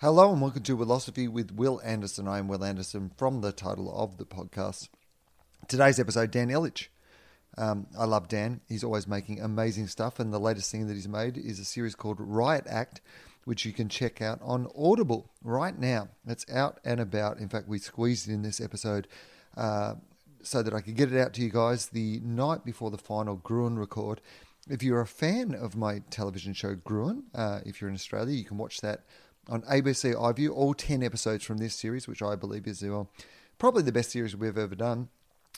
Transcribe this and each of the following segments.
Hello and welcome to Wilosophy with Wil Anderson. I am Wil Anderson from the title of the podcast. Today's episode, Dan Ilic. Um, I love Dan. He's always making amazing stuff, and the latest thing that he's made is a series called Riot Act, which you can check out on Audible right now. It's out and about. In fact, we squeezed it in this episode uh, so that I could get it out to you guys the night before the final Gruen record. If you're a fan of my television show Gruen, uh, if you're in Australia, you can watch that on ABC iView, all 10 episodes from this series, which I believe is well, probably the best series we've ever done.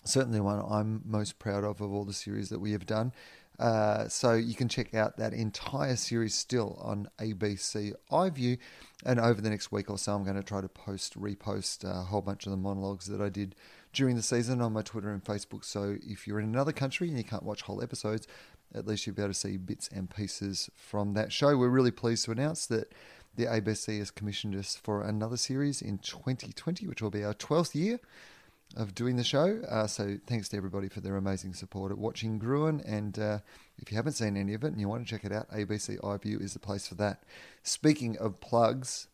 Certainly one I'm most proud of of all the series that we have done. Uh, so you can check out that entire series still on ABC iView. And over the next week or so, I'm going to try to post, repost a whole bunch of the monologues that I did during the season on my Twitter and Facebook. So if you're in another country and you can't watch whole episodes, at least you'll be able to see bits and pieces from that show. We're really pleased to announce that the ABC has commissioned us for another series in 2020, which will be our 12th year of doing the show. Uh, so thanks to everybody for their amazing support at watching Gruen. And uh, if you haven't seen any of it and you want to check it out, ABC iView is the place for that. Speaking of plugs,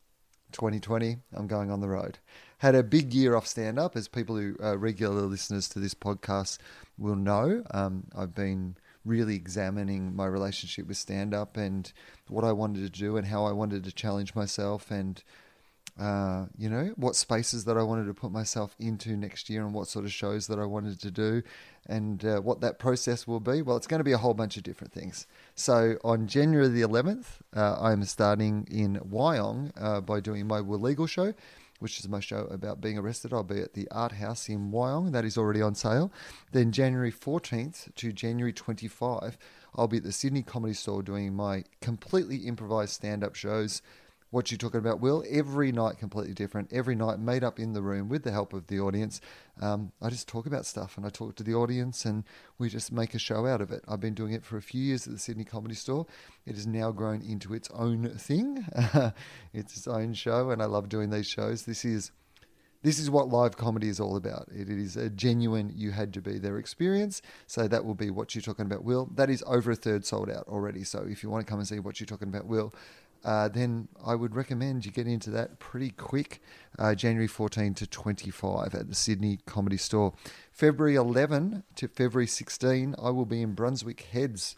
2020, I'm going on the road. Had a big year off stand up, as people who are regular listeners to this podcast will know. Um, I've been really examining my relationship with stand up and what I wanted to do and how I wanted to challenge myself and uh, you know what spaces that I wanted to put myself into next year and what sort of shows that I wanted to do and uh, what that process will be. Well, it's going to be a whole bunch of different things. So on January the 11th, uh, I'm starting in Wyong uh, by doing my Legal show which is my show about being arrested. I'll be at the Art House in Wyong. That is already on sale. Then January 14th to January 25, I'll be at the Sydney Comedy Store doing my completely improvised stand-up shows what you're talking about, Will. Every night completely different. Every night made up in the room with the help of the audience. Um, I just talk about stuff and I talk to the audience and we just make a show out of it. I've been doing it for a few years at the Sydney Comedy Store. It has now grown into its own thing. it's its own show and I love doing these shows. This is this is what live comedy is all about. It is a genuine you had to be there experience. So that will be what you're talking about, Will. That is over a third sold out already. So if you want to come and see what you're talking about, Will, uh, then I would recommend you get into that pretty quick. Uh, January 14 to 25 at the Sydney Comedy Store. February 11 to February 16, I will be in Brunswick Heads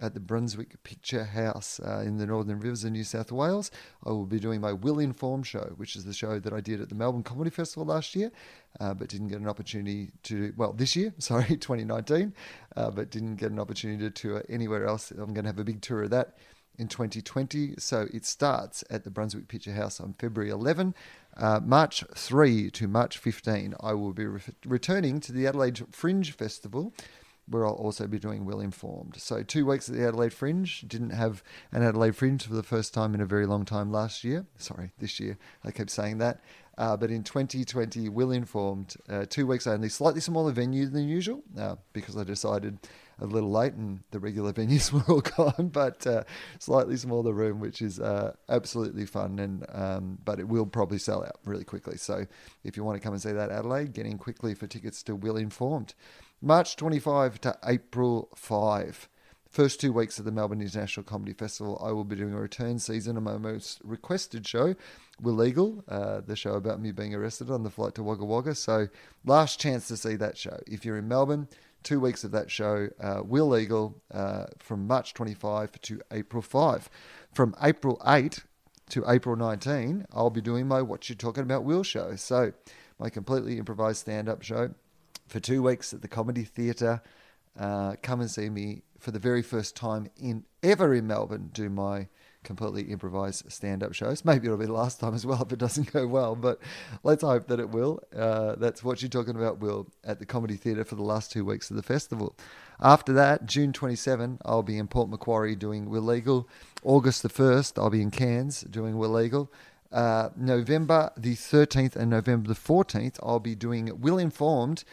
at the Brunswick Picture House uh, in the Northern Rivers of New South Wales. I will be doing my Will Inform show, which is the show that I did at the Melbourne Comedy Festival last year, uh, but didn't get an opportunity to, well, this year, sorry, 2019, uh, but didn't get an opportunity to tour anywhere else. I'm going to have a big tour of that in 2020. So it starts at the Brunswick Picture House on February 11. Uh, March 3 to March 15, I will be re- returning to the Adelaide Fringe Festival, where I'll also be doing Well Informed. So, two weeks at the Adelaide Fringe. Didn't have an Adelaide Fringe for the first time in a very long time last year. Sorry, this year. I kept saying that. Uh, but in 2020, well Informed, uh, two weeks only, slightly smaller venue than usual uh, because I decided a little late and the regular venues were all gone, but uh, slightly smaller room, which is uh, absolutely fun. And um, but it will probably sell out really quickly. So if you want to come and see that Adelaide, get in quickly for tickets to Wil Informed. March 25 to April 5. First two weeks of the Melbourne International Comedy Festival, I will be doing a return season of my most requested show, Will Legal, uh, the show about me being arrested on the flight to Wagga Wagga. So, last chance to see that show. If you're in Melbourne, two weeks of that show, uh, Will Legal, uh, from March 25 to April 5. From April 8 to April 19, I'll be doing my What You Talking About Will show. So, my completely improvised stand up show for two weeks at the Comedy Theatre. Uh, come and see me for the very first time in ever in Melbourne do my completely improvised stand-up shows. Maybe it'll be the last time as well if it doesn't go well, but let's hope that it will. Uh, that's what you're talking about, Will, at the Comedy Theatre for the last two weeks of the festival. After that, June 27, I'll be in Port Macquarie doing Will Legal. August the 1st, I'll be in Cairns doing Will Legal. Uh, November the 13th and November the 14th, I'll be doing Wil Informed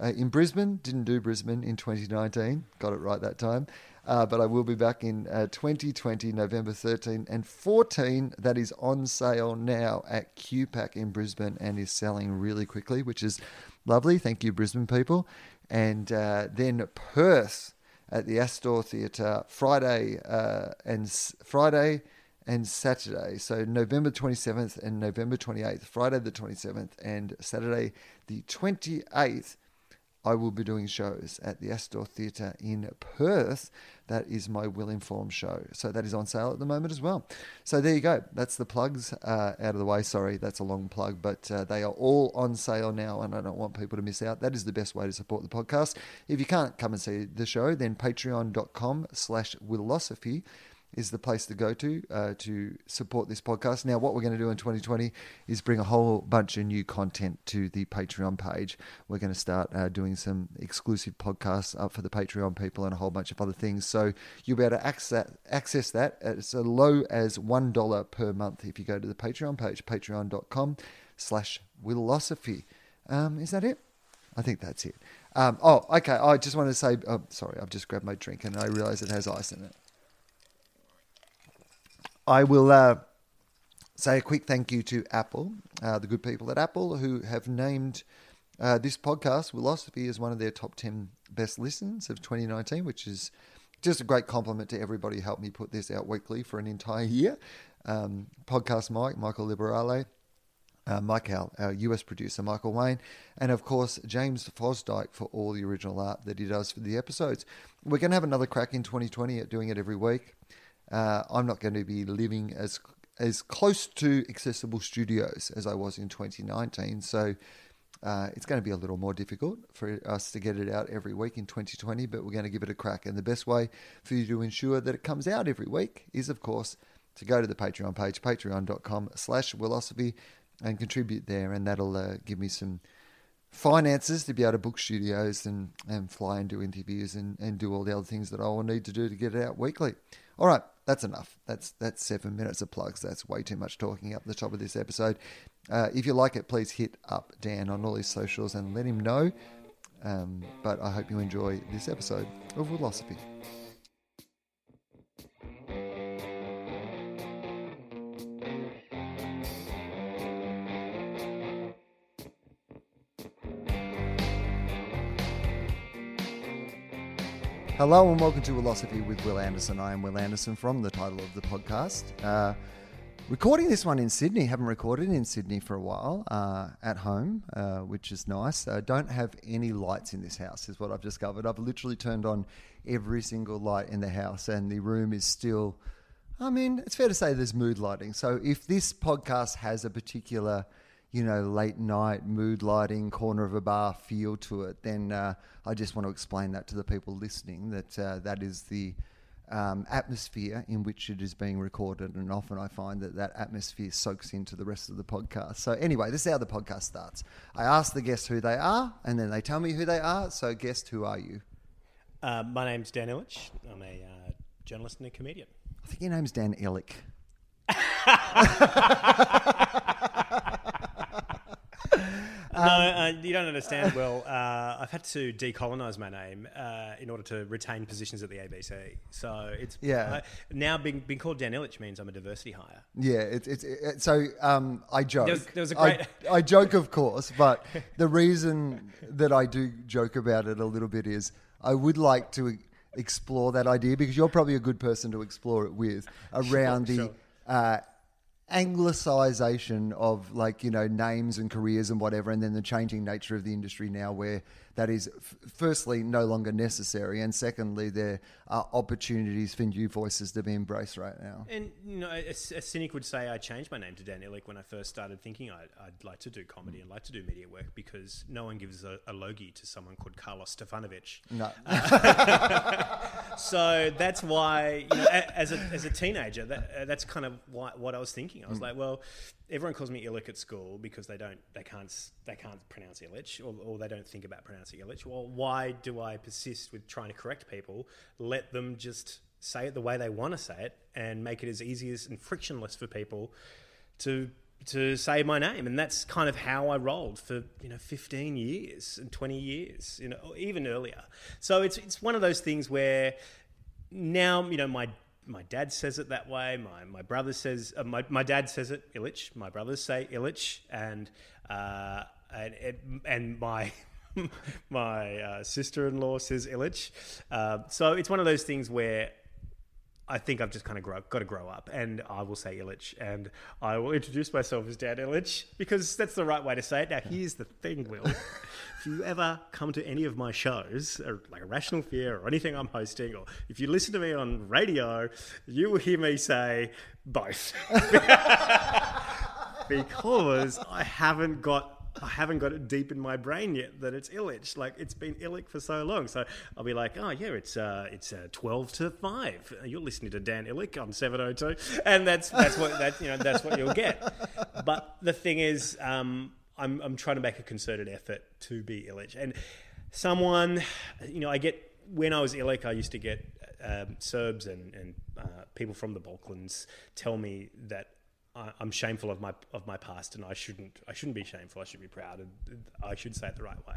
uh, in Brisbane. Didn't do Brisbane in 2019, got it right that time. Uh, but I will be back in uh, 2020, November 13 and 14. That is on sale now at QPAC in Brisbane and is selling really quickly, which is lovely. Thank you, Brisbane people. And uh, then Perth at the Astor Theatre Friday uh, and Friday and Saturday. So November 27th and November 28th, Friday the 27th and Saturday the 28th. I will be doing shows at the Astor Theatre in Perth. That is my Will Inform show. So that is on sale at the moment as well. So there you go. That's the plugs uh, out of the way. Sorry, that's a long plug, but uh, they are all on sale now, and I don't want people to miss out. That is the best way to support the podcast. If you can't come and see the show, then patreon.com slash wilosophy is the place to go to uh, to support this podcast. Now, what we're going to do in 2020 is bring a whole bunch of new content to the Patreon page. We're going to start uh, doing some exclusive podcasts up for the Patreon people and a whole bunch of other things. So you'll be able to access, access that at as low as $1 per month if you go to the Patreon page, patreon.com slash wilosophy. Um, is that it? I think that's it. Um, oh, okay. I just want to say, oh, sorry, I've just grabbed my drink and I realize it has ice in it. I will uh, say a quick thank you to Apple, uh, the good people at Apple, who have named uh, this podcast, Wilosophy, as one of their top 10 best listens of 2019, which is just a great compliment to everybody who helped me put this out weekly for an entire year. Um, podcast Mike, Michael Liberale. Uh, Mike, our, our US producer, Michael Wayne, and of course, James Fosdyke for all the original art that he does for the episodes. We're going to have another crack in 2020 at doing it every week. Uh, I'm not going to be living as as close to accessible studios as I was in 2019. So uh, it's going to be a little more difficult for us to get it out every week in 2020, but we're going to give it a crack. And the best way for you to ensure that it comes out every week is, of course, to go to the Patreon page, patreon.com slash wilosophy, and contribute there. And that'll uh, give me some finances to be able to book studios and, and fly and do interviews and, and do all the other things that I will need to do to get it out weekly. All right, that's enough. That's that's seven minutes of plugs. That's way too much talking up the top of this episode. Uh, if you like it, please hit up Dan on all his socials and let him know. Um, but I hope you enjoy this episode of Wilosophy. Hello and welcome to Wilosophy with Wil Anderson. I am Wil Anderson from the title of the podcast. Uh, recording this one in Sydney. Haven't recorded in Sydney for a while uh, at home, uh, which is nice. Uh, don't have any lights in this house, is what I've discovered. I've literally turned on every single light in the house, and the room is still. I mean, it's fair to say there's mood lighting. So if this podcast has a particular you know, late night mood lighting, corner of a bar feel to it, then uh, I just want to explain that to the people listening that uh, that is the um, atmosphere in which it is being recorded. And often I find that that atmosphere soaks into the rest of the podcast. So, anyway, this is how the podcast starts. I ask the guests who they are, and then they tell me who they are. So, guest, who are you? Uh, my name's Dan Ilic. I'm a uh, journalist and a comedian. I think your name's Dan Ilic. no, uh, you don't understand. Well, uh, I've had to decolonise my name uh, in order to retain positions at the ABC. So it's Yeah. now being being called Dan Illich means I'm a diversity hire. Yeah, it's it's it, so um, I joke. There was- there was a I- great- I, joke, of course, but the reason that I do joke about it a little bit is I would like to explore that idea because you're probably a good person to explore it with around the. sure. Anglicization of like you know names and careers and whatever and then the changing nature of the industry now where that is f- firstly no longer necessary and secondly there are opportunities for new voices to be embraced right now And you know, a, a cynic would say I changed my name to Dan Ilic when I first started thinking I'd, I'd like to do comedy and like to do media work because no one gives a, a logie to someone called Carlos Stefanovic. no So that's why, you know, a- as a, as a teenager, that, uh, that's kind of why, what I was thinking. I was like, well, everyone calls me Illich at school because they don't, they can't, they can't pronounce Illich, or, or they don't think about pronouncing Illich. Well, why do I persist with trying to correct people? Let them just say it the way they want to say it, and make it as easy as and frictionless for people to to say my name and that's kind of how I rolled for you know 15 years and 20 years you know even earlier so it's it's one of those things where now you know my my dad says it that way my my brother says uh, my, my dad says it Illich my brothers say Illich and uh, and and my my uh, sister-in-law says Illich. Uh, so it's one of those things where I think I've just kind of grow, got to grow up, and I will say Illich, and I will introduce myself as Dan Ilic because that's the right way to say it. Now, here's the thing, Will. if you ever come to any of my shows, or like a Rational Fear or anything I'm hosting, or if you listen to me on radio, you will hear me say both. because I haven't got I haven't got it deep in my brain yet that it's Illich. Like it's been Illich for so long. So I'll be like, oh yeah, it's uh, it's uh, twelve to five. You're listening to Dan Ilic on seven oh two, and that's that's what that you know that's what you'll get. But the thing is, um, I'm I'm trying to make a concerted effort to be Illich, and someone, you know, I get when I was Illich, I used to get um, Serbs and and uh, people from the Balkans tell me that I, I'm shameful of my of my past, and I shouldn't I shouldn't be shameful. I should be proud, and I should say it the right way.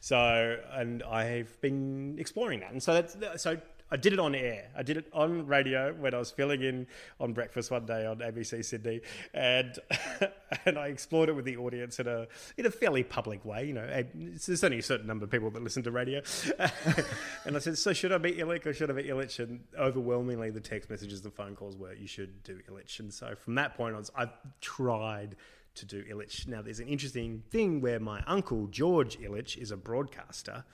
So, and I've been exploring that, and so that's so. I did it on air. I did it on radio when I was filling in on breakfast one day on ABC Sydney, and and I explored it with the audience in a in a fairly public way. You know, there's only a certain number of people that listen to radio, and I said, "So should I be Illich or should I be Illich?" And overwhelmingly, the text messages, the phone calls were, "You should do Illich." And so from that point on, I've tried to do Illich. Now, there's an interesting thing where my uncle George Illich is a broadcaster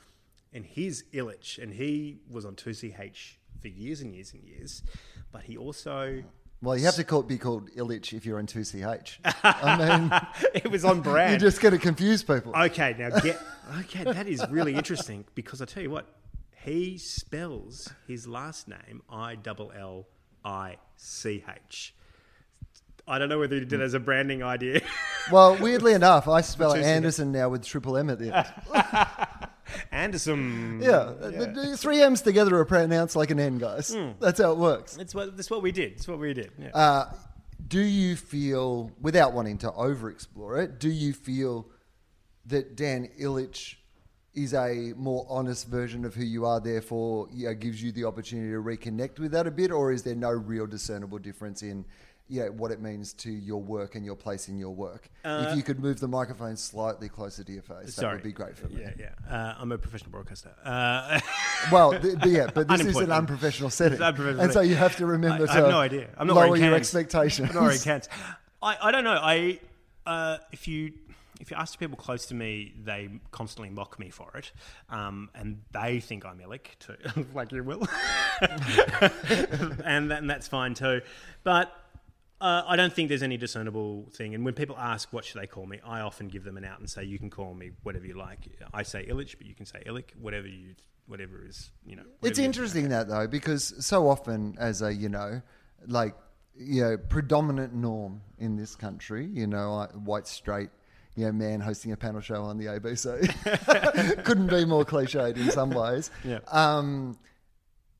and he's Illich, and he was on 2CH for years and years and years, but he also. Well, you have to call, be called Illich if you're in 2CH. I mean, it was on brand. you're just going to confuse people. Okay, now get. Okay, that is really interesting because I tell you what, he spells his last name I double L I C H. I don't know whether he did it as a branding idea. Well, weirdly enough, I spell 2CH. Anderson now with triple M at the end. Anderson. Yeah, the- the three M's together are pronounced like an N, guys. Hmm. That's how it works. That's what that's what we did. That's what we did. Yeah. Uh, do you feel, without wanting to over-explore it, do you feel that Dan Illich is a more honest version of who you are, therefore you know, gives you the opportunity to reconnect with that a bit, or is there no real discernible difference in know, what it means to your work and your place in your work? if you could move the microphone slightly closer to your face, that would be great for me. Yeah, yeah. Uh, I'm a professional broadcaster. Uh, Well, th- yeah, but this is an unprofessional setting, It's unprofessional and so you have to remember I- to I have no idea. I'm not lower your cans. expectations. I'm not wearing cans. I, I don't know. I uh, if you if you ask people close to me, they constantly mock me for it, um, and they think I'm illic too, like you will, and, that, and that's fine too. But uh, I don't think there's any discernible thing. And when people ask what should they call me, I often give them an out and say you can call me whatever you like. I say Illich, but you can say Illic, whatever you whatever is you know. It's interesting that though, because so often as a you know, like you know, predominant norm in this country, you know, white straight, you know, man hosting a panel show on the ABC, couldn't be more cliched in some ways. Yeah. Um,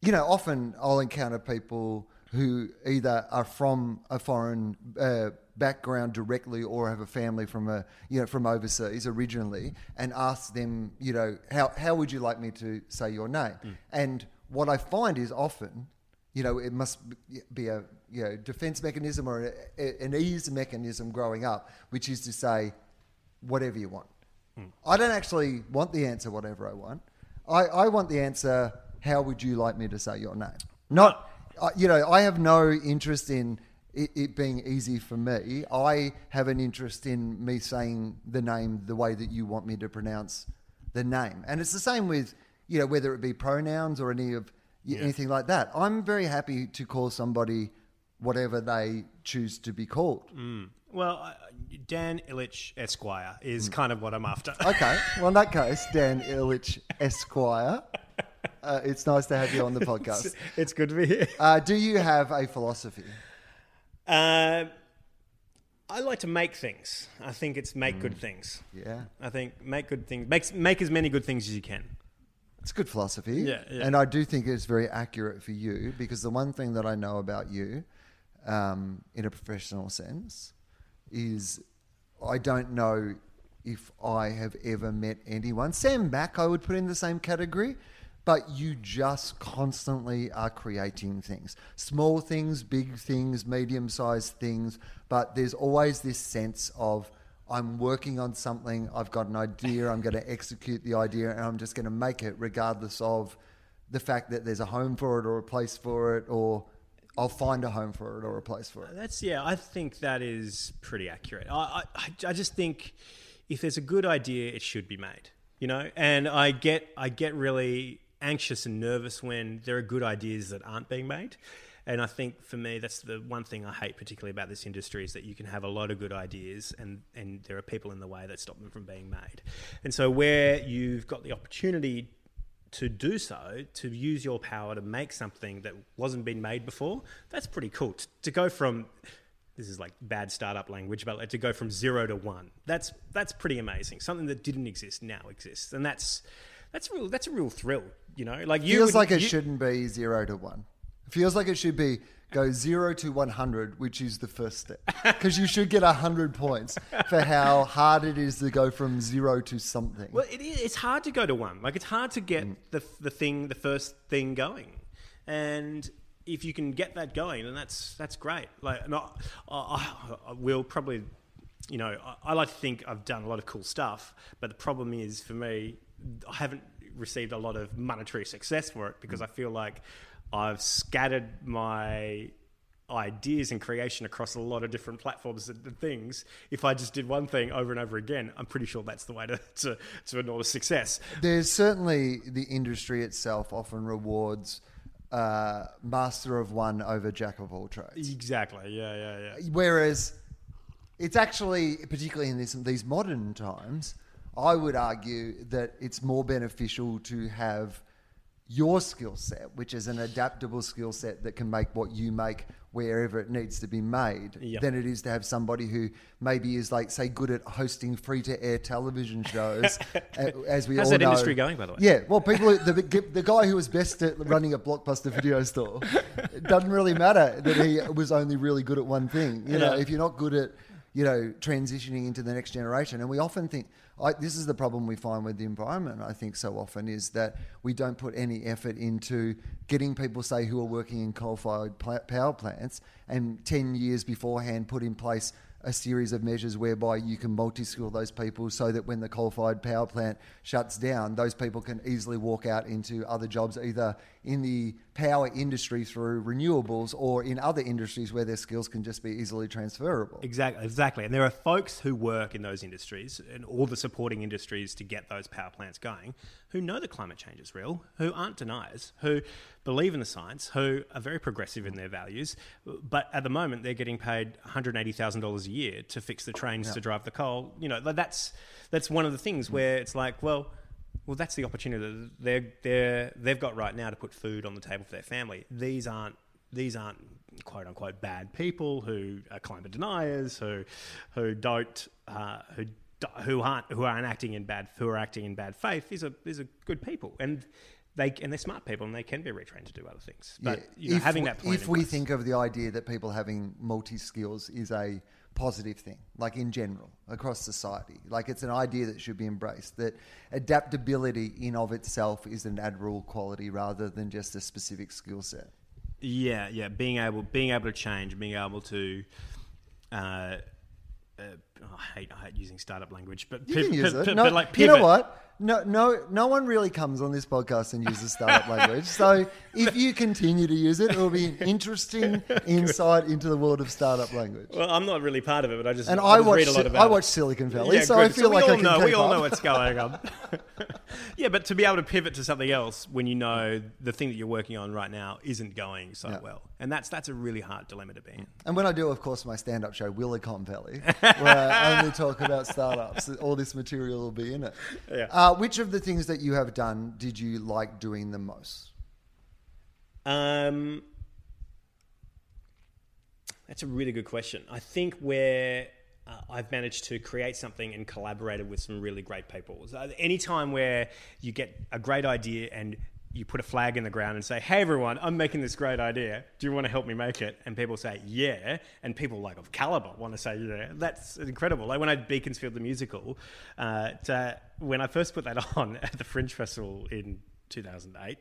you know, often I'll encounter people who either are from a foreign uh, background directly or have a family from a you know from overseas originally, and ask them, you know, how how would you like me to say your name? And what I find is often, you know, it must be a you know defense mechanism or a, an ease mechanism growing up, which is to say, whatever you want. I don't actually want the answer, whatever I want. I, I want the answer, how would you like me to say your name? Not, uh, you know, I have no interest in it, it being easy for me. I have an interest in me saying the name the way that you want me to pronounce the name. And it's the same with, you know, whether it be pronouns or any of y anything like that. I'm very happy to call somebody whatever they choose to be called. Well, uh, Dan Ilic Esquire is kind of what I'm after. Okay. Well, in that case, Dan Ilic Esquire, uh, it's nice to have you on the podcast. it's good to be here. Uh, do you have a philosophy? Uh, I like to make things. I think it's make good things. Yeah. I think make good things. Make make as many good things as you can. It's good philosophy. Yeah, yeah. And I do think it's very accurate for you because the one thing that I know about you um, in a professional sense is I don't know if I have ever met anyone. Sam Mack, I would put in the same category, but you just constantly are creating things small things, big things, medium sized things. But there's always this sense of I'm working on something, I've got an idea, I'm going to execute the idea, and I'm just going to make it regardless of the fact that there's a home for it or a place for it or I'll find a home for it or a place for it. That's yeah. I think that is pretty accurate. I, I I just think if there's a good idea, it should be made. You know, and I get I get really anxious and nervous when there are good ideas that aren't being made. And I think for me, that's the one thing I hate particularly about this industry is that you can have a lot of good ideas and, and there are people in the way that stop them from being made. And so, where you've got the opportunity to do so, to use your power to make something that wasn't been made before, that's pretty cool. T- to go from this is like bad startup language, but like to go from zero to one, that's that's pretty amazing. Something that didn't exist now exists, and that's that's real. That's a real thrill, you know. Like you feels would- like it you- shouldn't be zero to one. It feels like it should be go zero to one hundred, which is the first step, because you should get hundred points for how hard it is to go from zero to something. Well, it is, it's hard to go to one. Like it's hard to get Mm. the the thing, the first thing going, and if you can get that going, then that's that's great. Like, not, I, I, I will probably, you know, I, I like to think I've done a lot of cool stuff, but the problem is for me, I haven't received a lot of monetary success for it because I feel like I've scattered my ideas and creation across a lot of different platforms and and things. If I just did one thing over and over again, I'm pretty sure that's the way to, to, to enormous success. There's certainly the industry itself often rewards uh, master of one over jack of all trades. Exactly. Yeah, yeah, yeah. Whereas it's actually, particularly in this, these modern times, I would argue that it's more beneficial to have your skill set, which is an adaptable skill set that can make what you make wherever it needs to be made, than it is to have somebody who maybe is like, say, good at hosting free to air television shows, as we How's all that know. industry going, by the way? Yeah, well, people, the, the guy who was best at running a blockbuster video store, it doesn't really matter that he was only really good at one thing. You know, Yeah. if you're not good at, you know, transitioning into the next generation, and we often think, I, this is the problem we find with the environment. I think so often is that we don't put any effort into getting people, say, who are working in coal-fired pla- power plants, and ten years beforehand put in place a series of measures whereby you can multi-skill those people so that when the coal-fired power plant shuts down, those people can easily walk out into other jobs, either in the power industry through renewables or in other industries where their skills can just be easily transferable. Exactly, exactly. And there are folks who work in those industries and all the supporting industries to get those power plants going who know that climate change is real, who aren't deniers, who believe in the science, who are very progressive in their values. But at the moment, they're getting paid $180,000 a year to fix the trains to drive the coal. You know, that's, that's one of the things where it's like, well, well, that's the opportunity that they're, they're, they've got right now to put food on the table for their family. These aren't these aren't quote unquote bad people who are climate deniers who who don't uh, who who aren't who aren't acting in bad who are acting in bad faith. These are these are good people and. They, and they're smart people and they can be retrained to do other things. But you know, having we, that point if we place- think of the idea that people having multi skills is a positive thing, like in general across society, like it's an idea that should be embraced. That adaptability in of itself is an admirable quality rather than just a specific skill set. Yeah, yeah, being able being able to change, being able to. Uh, uh, oh, I hate I hate using startup language, but You piv- can use pi- it. pi- No, but like you know what? No, no, no one really comes on this podcast and uses startup language. So if you continue to use it, it will be an interesting insight into the world of startup language. Well, I'm not really part of it, but I just And I, I watch, read a lot about I it. watch Silicon Valley, Yeah, so I good. feel we like all I can know we all up. know what's going on. yeah, but to be able to pivot to something else when you know the thing that you're working on right now isn't going so Yeah. well, and that's that's a really hard dilemma to be in. And when I do, of course, my stand-up show, Willicon Valley, where I only talk about startups, all this material will be in it. Yeah. Uh, which of the things that you have done did you like doing the most? Um, that's a really good question. I think where uh, I've managed to create something and collaborated with some really great people. Any time where you get a great idea and you put a flag in the ground and say, "Hey everyone, I'm making this great idea. Do you want to help me make it?" And people say, "Yeah," and people like of caliber want to say, "Yeah." That's incredible. Like when I Beaconsfield the musical, uh, to, when I first put that on at the Fringe Festival in 2008,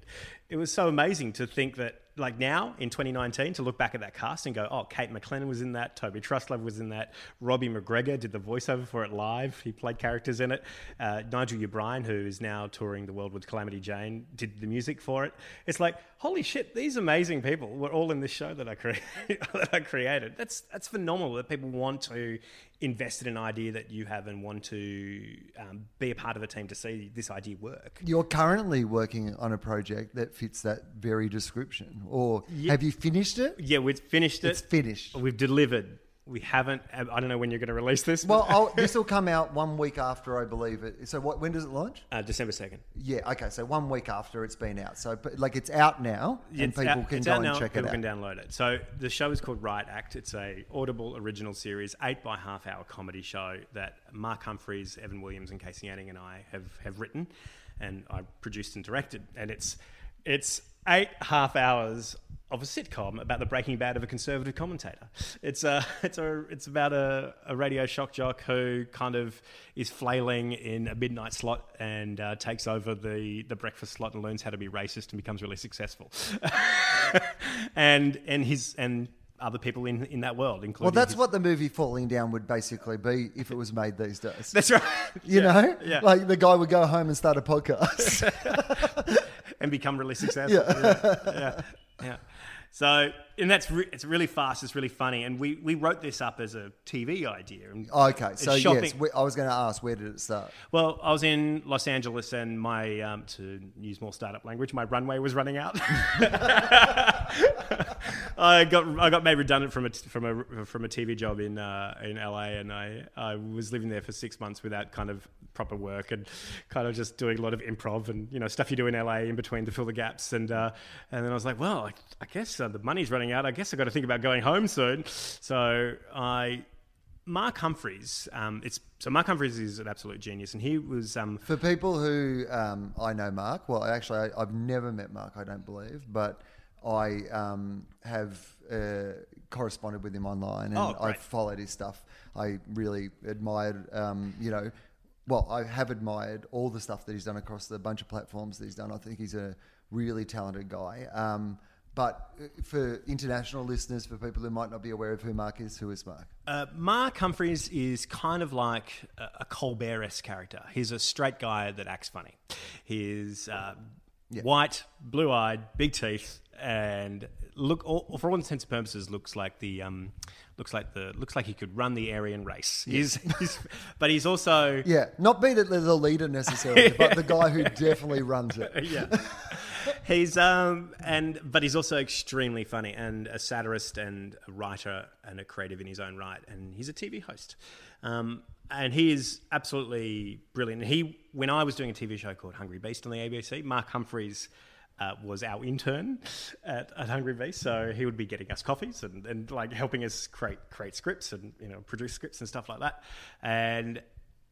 it was so amazing to think that like now in 2019 to look back at that cast and go, oh, Kate McLennan was in that, Toby Truslove was in that, Robbie McGregor did the voiceover for it live. He played characters in it. Uh, Nigel Ubrihien, who is now touring the world with Calamity Jane, did the music for it. It's like, holy shit, these amazing people were all in this show that I, cre- that I created. That's that's phenomenal that people want to invest in an idea that you have and want to um, be a part of a team to see this idea work. You're currently working on a project that fits that very description, or Yeah. have you finished it? Yeah, we've finished it. It's finished. We've delivered. We haven't. I don't know when you're going to release this. Well, I'll, this will come out one week after, I believe it. So, what, when does it launch? uh, December second. Yeah, okay. So one week after it's been out. So, but, like, it's out now, and people can go and check it people out. can download it. So the show is called Riot Act. It's a Audible original series, eight by half hour comedy show that Mark Humphries, Evan Williams, and Casey Anning and I have have written, and I produced and directed. And it's it's eight half hours of a sitcom about the Breaking Bad of a conservative commentator. It's a it's a it's about a, a radio shock jock who kind of is flailing in a midnight slot and uh, takes over the the breakfast slot and learns how to be racist and becomes really successful. and and his and other people in in that world, including Well, that's his- what the movie Falling Down would basically be if it was made these days. that's right. you Yeah, know, yeah, like the guy would go home and start a podcast. And become really successful. Yeah, yeah, yeah. So, and that's re- it's really fast. It's really funny, and we we wrote this up as a TV idea. And okay, so shopping- yes, we, I was going to ask where did it start? Well, I was in Los Angeles, and my um, to use more startup language, my runway was running out. I got I got made redundant from a from a from a TV job in uh, in LA, and I I was living there for six months without kind of proper work and kind of just doing a lot of improv and you know stuff you do in LA in between to fill the gaps. And uh, and then I was like, well, I, I guess uh, the money's running out. I guess I've got to think about going home soon. So I Mark Humphries, um, it's so Mark Humphries is an absolute genius, and he was um, For people who um, I know Mark, well, actually, I, I've never met Mark, I don't believe, but I um, have uh, corresponded with him online and Oh. I've followed his stuff. I really admired, um, you know, well, I have admired all the stuff that he's done across the bunch of platforms that he's done. I think he's a really talented guy. But uh, for international listeners, for people who might not be aware of who Mark is, who is Mark? uh, Mark Humphries is kind of like a, a Colbert-esque character. He's a straight guy that acts funny. He's uh, white, blue-eyed, big teeth, and look all, for all intents and purposes looks like the um, looks like the looks like he could run the Aryan race. He's, he's but he's also Yeah, not be the, the leader necessarily, but the guy who definitely runs it. yeah. he's um and but he's also extremely funny and a satirist and a writer and a creative in his own right and he's a TV host. Um and he is absolutely brilliant. He when I was doing a TV show called Hungry Beast on the ABC, Mark Humphries uh, was our intern at, at Hungry Beast, so he would be getting us coffees and, and like helping us create create scripts and you know produce scripts and stuff like that. And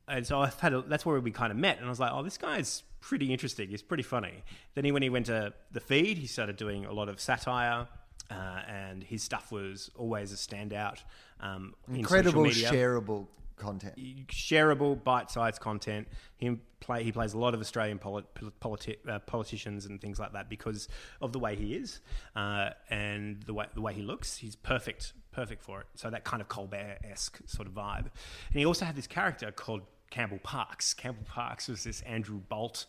and so I've had a, that's where we kind of met, and I was like, oh, this guy's pretty interesting. He's pretty funny. Then he, when he went to the feed, he started doing a lot of satire, uh, and his stuff was always a standout. Um, Incredible shareable content. shareable, bite-sized content. He play he plays a lot of Australian polit, politi- uh, politicians and things like that because of the way he is uh, and the way the way he looks. He's perfect, perfect for it. So that kind of Colbert-esque sort of vibe. And he also had this character called Campbell Parks. Campbell Parks was this Andrew Bolt.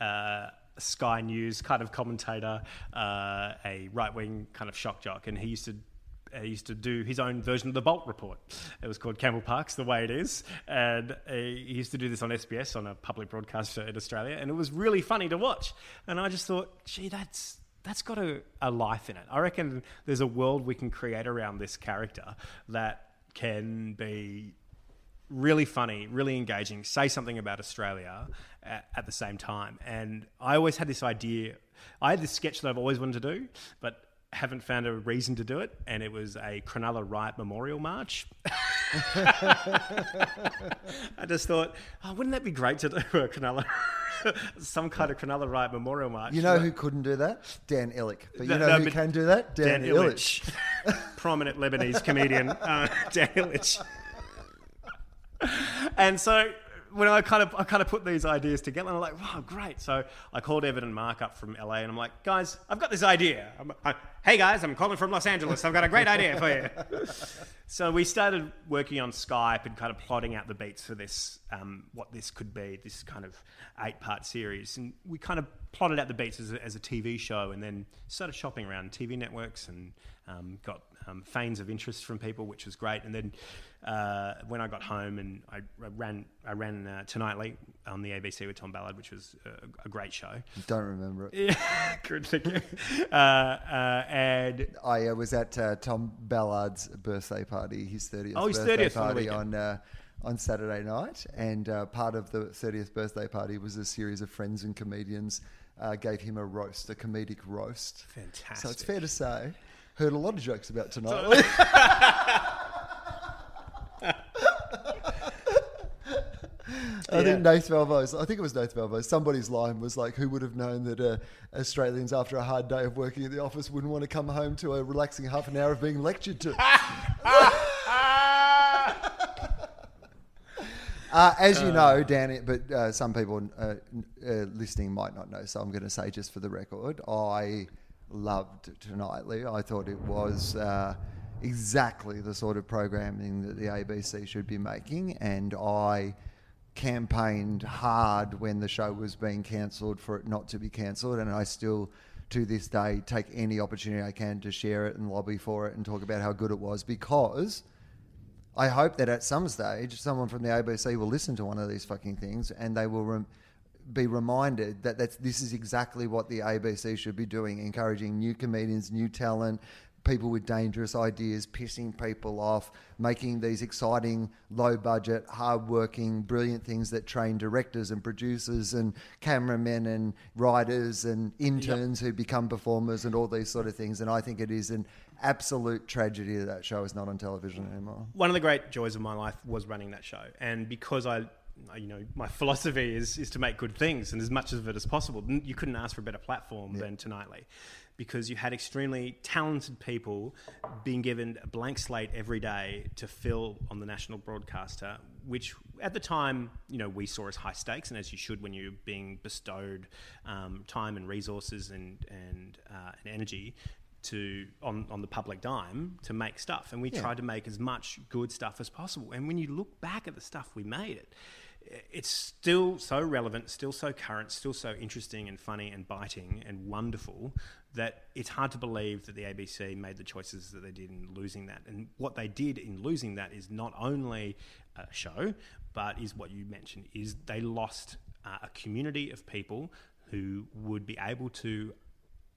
Uh, Sky News kind of commentator, uh, a right-wing kind of shock jock, and he used to uh, used to do his own version of the Bolt Report. It was called Campbell Parks, the way it is, and uh, he used to do this on SBS on a public broadcaster in Australia, and it was really funny to watch. And I just thought, gee, that's that's got a, a life in it. I reckon there's a world we can create around this character that can be really funny, really engaging, say something about Australia at, at the same time. And I always had this idea. I had this sketch that I've always wanted to do, but haven't found a reason to do it. And it was a Cronulla Riot Memorial March. I just thought, oh, wouldn't that be great to do a Cronulla, some kind of Cronulla Riot Memorial March? You know who couldn't do that? Dan Ilic. But you know no, who can do that? Dan, Dan Ilic. Illich, prominent Lebanese comedian uh, Dan Ilic. And so when I kind of I kind of put these ideas together, and I'm like, wow, great. So I called Evan and Mark up from LA, and I'm like, guys, I've got this idea. I'm, I, hey guys, I'm calling from Los Angeles. I've got a great idea for you. so we started working on Skype and kind of plotting out the beats for this, um, what this could be, this kind of eight-part series, and we kind of plotted out the beats as a, as a TV show, and then started shopping around TV networks and um, got um, feigns of interest from people, which was great. And then uh, when I got home and I, I ran, I ran uh, Tonightly on the ABC with Tom Ballard, which was a, a great show. Don't remember it. Yeah, good, thank you. Uh, uh, and I uh, was at uh, Tom Ballard's birthday party, his 30th Oh, his birthday 30th on the party weekend. on, uh, on Saturday night. And uh, part of the 30th birthday party was a series of friends and comedians uh, gave him a roast, a comedic roast. fantastic. So it's fair to say, heard a lot of jokes about tonight. I think Nath Valvo's, I think it was Nath Valvo's, somebody's line was like, who would have known that uh, Australians, after a hard day of working at the office, wouldn't want to come home to a relaxing half an hour of being lectured to? Uh, as you know, Dan, but uh, some people uh, uh, listening might not know, so I'm going to say just for the record, I loved Tonightly. I thought it was uh, exactly the sort of programming that the ABC should be making, and I campaigned hard when the show was being cancelled for it not to be cancelled, and I still. To this day, take any opportunity I can to share it and lobby for it and talk about how good it was because I hope that at some stage, someone from the ABC will listen to one of these fucking things and they will rem- be reminded that this is exactly what the ABC should be doing, encouraging new comedians, new talent, people with dangerous ideas, pissing people off, making these exciting, low budget, hard working, brilliant things that train directors and producers and cameramen and writers and interns who become performers and all these sort of things. And I think it is an absolute tragedy that that show is not on television anymore. one of the great joys of my life was running that show, and because I, you know, my philosophy is is to make good things and as much of it as possible. You couldn't ask for a better platform than Tonightly, because you had extremely talented people being given a blank slate every day to fill on the national broadcaster, which at the time, you know, we saw as high stakes, and as you should when you're being bestowed um, time and resources and and, uh, and energy to on, on the public dime to make stuff. And we tried to make as much good stuff as possible. And when you look back at the stuff we made it it's still so relevant still so current still so interesting and funny and biting and wonderful that it's hard to believe that the ABC made the choices that they did in losing that and what they did in losing that is not only a show but is what you mentioned is they lost uh, a community of people who would be able to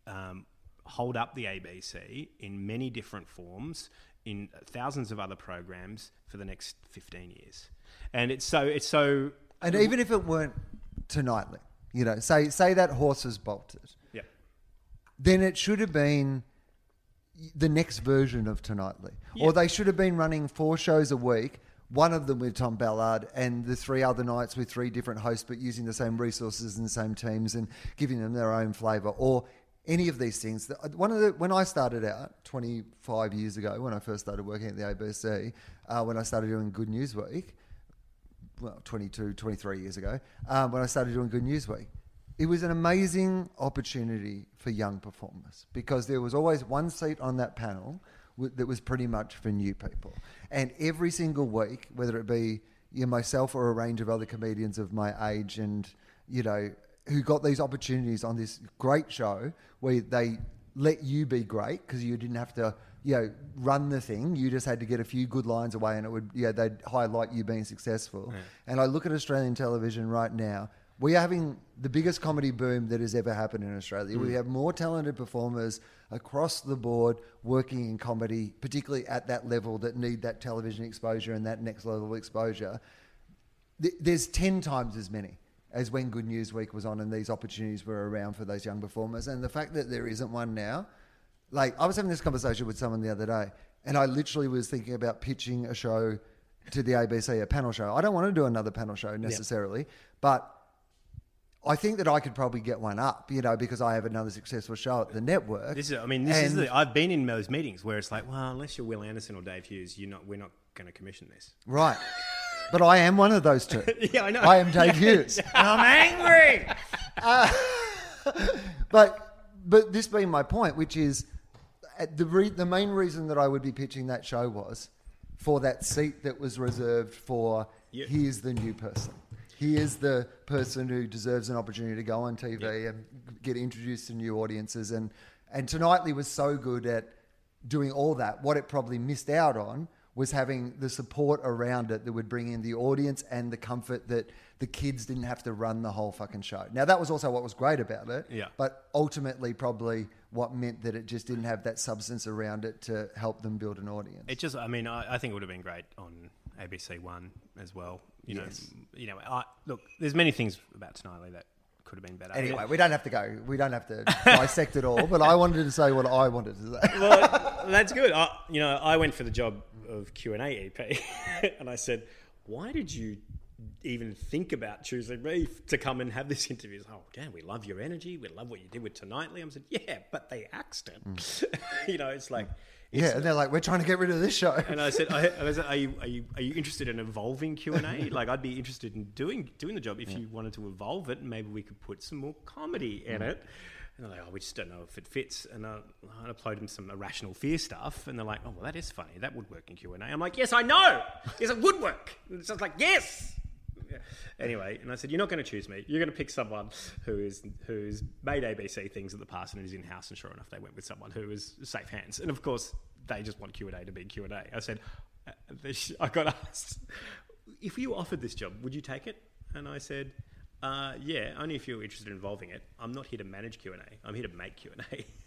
um, hold up the ABC in many different forms in thousands of other programs for the next 15 years. And it's so it's so And even if it weren't tonightly, you know, say say that horse is bolted, yeah. Then it should have been the next version of Tonightly. Yeah. Or they should have been running four shows a week, one of them with Tom Ballard and the three other nights with three different hosts, but using the same resources and the same teams and giving them their own flavour. Or any of these things. One of the when I started out 25 years ago, when I first started working at the ABC, uh, when I started doing Good News Week, well, 22, 23 years ago, um, when I started doing Good News Week. It was an amazing opportunity for young performers because there was always one seat on that panel w- that was pretty much for new people. And every single week, whether it be you know, myself or a range of other comedians of my age and, you know, who got these opportunities on this great show where they let you be great because you didn't have to, you know, run the thing. You just had to get a few good lines away and it would, yeah, they'd highlight you being successful. And I look at Australian television right now. We are having the biggest comedy boom that has ever happened in Australia. We mm. have more talented performers across the board working in comedy, particularly at that level that need that television exposure and that next level of exposure. There's 10 times as many as when Good News Week was on and these opportunities were around for those young performers. And the fact that there isn't one now, like I was having this conversation with someone the other day, and I literally was thinking about pitching a show to the ABC, a panel show. I don't want to do another panel show necessarily, but I think that I could probably get one up, you know, because I have another successful show at the network. This is I mean this is And- the, I've been in those meetings where it's like, well, unless you're Wil Anderson or Dave Hughes, you're not we're not going to commission this. right. but I am one of those two. yeah, I know. I am Dave Hughes. I'm angry. but but this being my point, which is uh, the re- the main reason that I would be pitching that show was for that seat that was reserved for Yeah. he is the new person. He is the person who deserves an opportunity to go on TV and get introduced to new audiences. And and Tonightly was so good at doing all that. What it probably missed out on was having the support around it that would bring in the audience and the comfort that the kids didn't have to run the whole fucking show. Now that was also what was great about it. Yeah. But ultimately probably what meant that it just didn't have that substance around it to help them build an audience. It just, I mean, I, I think it would have been great on ABC One as well. You Yes. know, you know. I, look, there's many things about Tonightly that could have been better. Anyway, we don't have to go. We don't have to dissect it all. But I wanted to say what I wanted to say. well, that's good. I, you know, I went for the job of Q and A EP, and I said, "Why did you even think about choosing me to come and have this interview?" He's, Oh, damn, we love your energy. We love what you did with Tonightly. I said, "Yeah, but they axed it." Mm. you know, it's like, Yeah, and they're like, we're trying to get rid of this show. and I said, I, I said are, you, are you are you interested in evolving Q and A? Like, I'd be interested in doing doing the job if you wanted to evolve it. Maybe we could put some more comedy in mm. it. And they're like, oh, we just don't know if it fits. And I, I uploaded them some irrational fear stuff, and they're like, oh, well, that is funny. That would work in Q and A. I'm like, yes, I know. Yes, it would work. And it's just like, yes. Anyway, and I said, "You're not going to choose me. You're going to pick someone who is who's made ABC things in the past and is in house." And sure enough, they went with someone who is safe hands. And of course, they just want Q and A to be Q and A. I said, uh, "I got asked if you offered this job, would you take it?" And I said, uh, "Yeah, only if you're interested in involving it. I'm not here to manage Q and A. I'm here to make Q and A."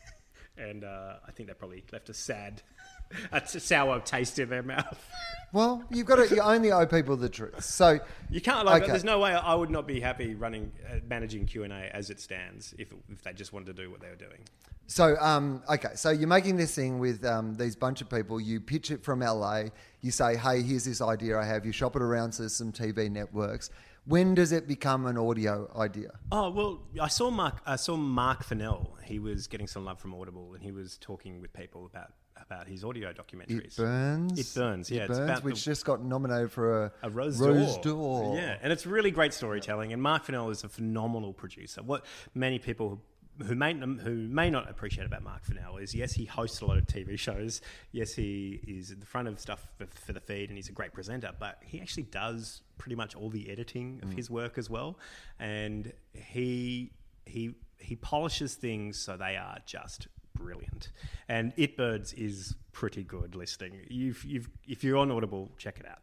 And uh, I think that probably left a sad, a sour taste in their mouth. Well, you've got to. You only owe people the truth. So You can't like. Okay. There's no way I would not be happy running, uh, managing Q and A as it stands if, if they just wanted to do what they were doing. So, um, okay, so you're making this thing with um, these bunch of people. You pitch it from LA. You say, "Hey, here's this idea I have." You shop it around to some TV networks. When does it become an audio idea? Oh well, I saw Mark. I saw Mark Fennell. He was getting some love from Audible, and he was talking with people about about his audio documentaries. It burns. It burns. Yeah, it it's burns, which the- just got nominated for a, a rose, door. door. Yeah, and it's really great storytelling. And Mark Fennell is a phenomenal producer. What many people who may who may not appreciate about Mark Fennell is yes, he hosts a lot of TV shows. Yes, he is at the front of stuff for, for the feed, and he's a great presenter. But he actually does pretty much all the editing of mm. his work as well, and he he he polishes things so they are just brilliant. And It Burns is pretty good listening. You've, you've, if you're on Audible, check it out.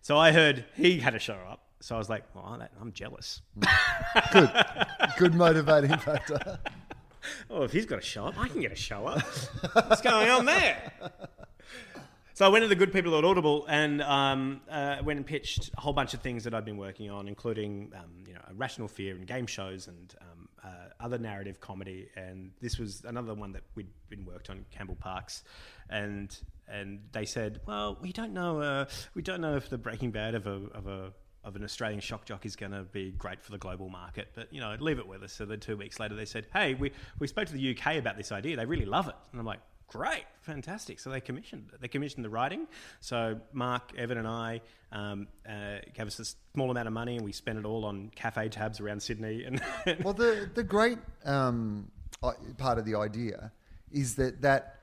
So I heard he had a show up. So I was like, well, I'm jealous. Good, good motivating factor. Oh, if he's got a show up, I can get a show up. What's going on there? So I went to the good people at Audible and um, uh, went and pitched a whole bunch of things that I'd been working on, including um, you know, Rational Fear and game shows and um, uh, other narrative comedy. And this was another one that we'd been worked on, Campbell Parks, and and they said, well, we don't know, uh, we don't know if the Breaking Bad of a of a of an Australian shock jock is going to be great for the global market, but you know, leave it with us. So then two weeks later, they said, "Hey, we, we spoke to the UK about this idea. They really love it." And I'm like, "Great, fantastic!" So they commissioned it. They commissioned the writing. So Mark, Evan, and I um, uh, gave us a small amount of money, and we spent it all on cafe tabs around Sydney. And Well, the the great um, part of the idea is that that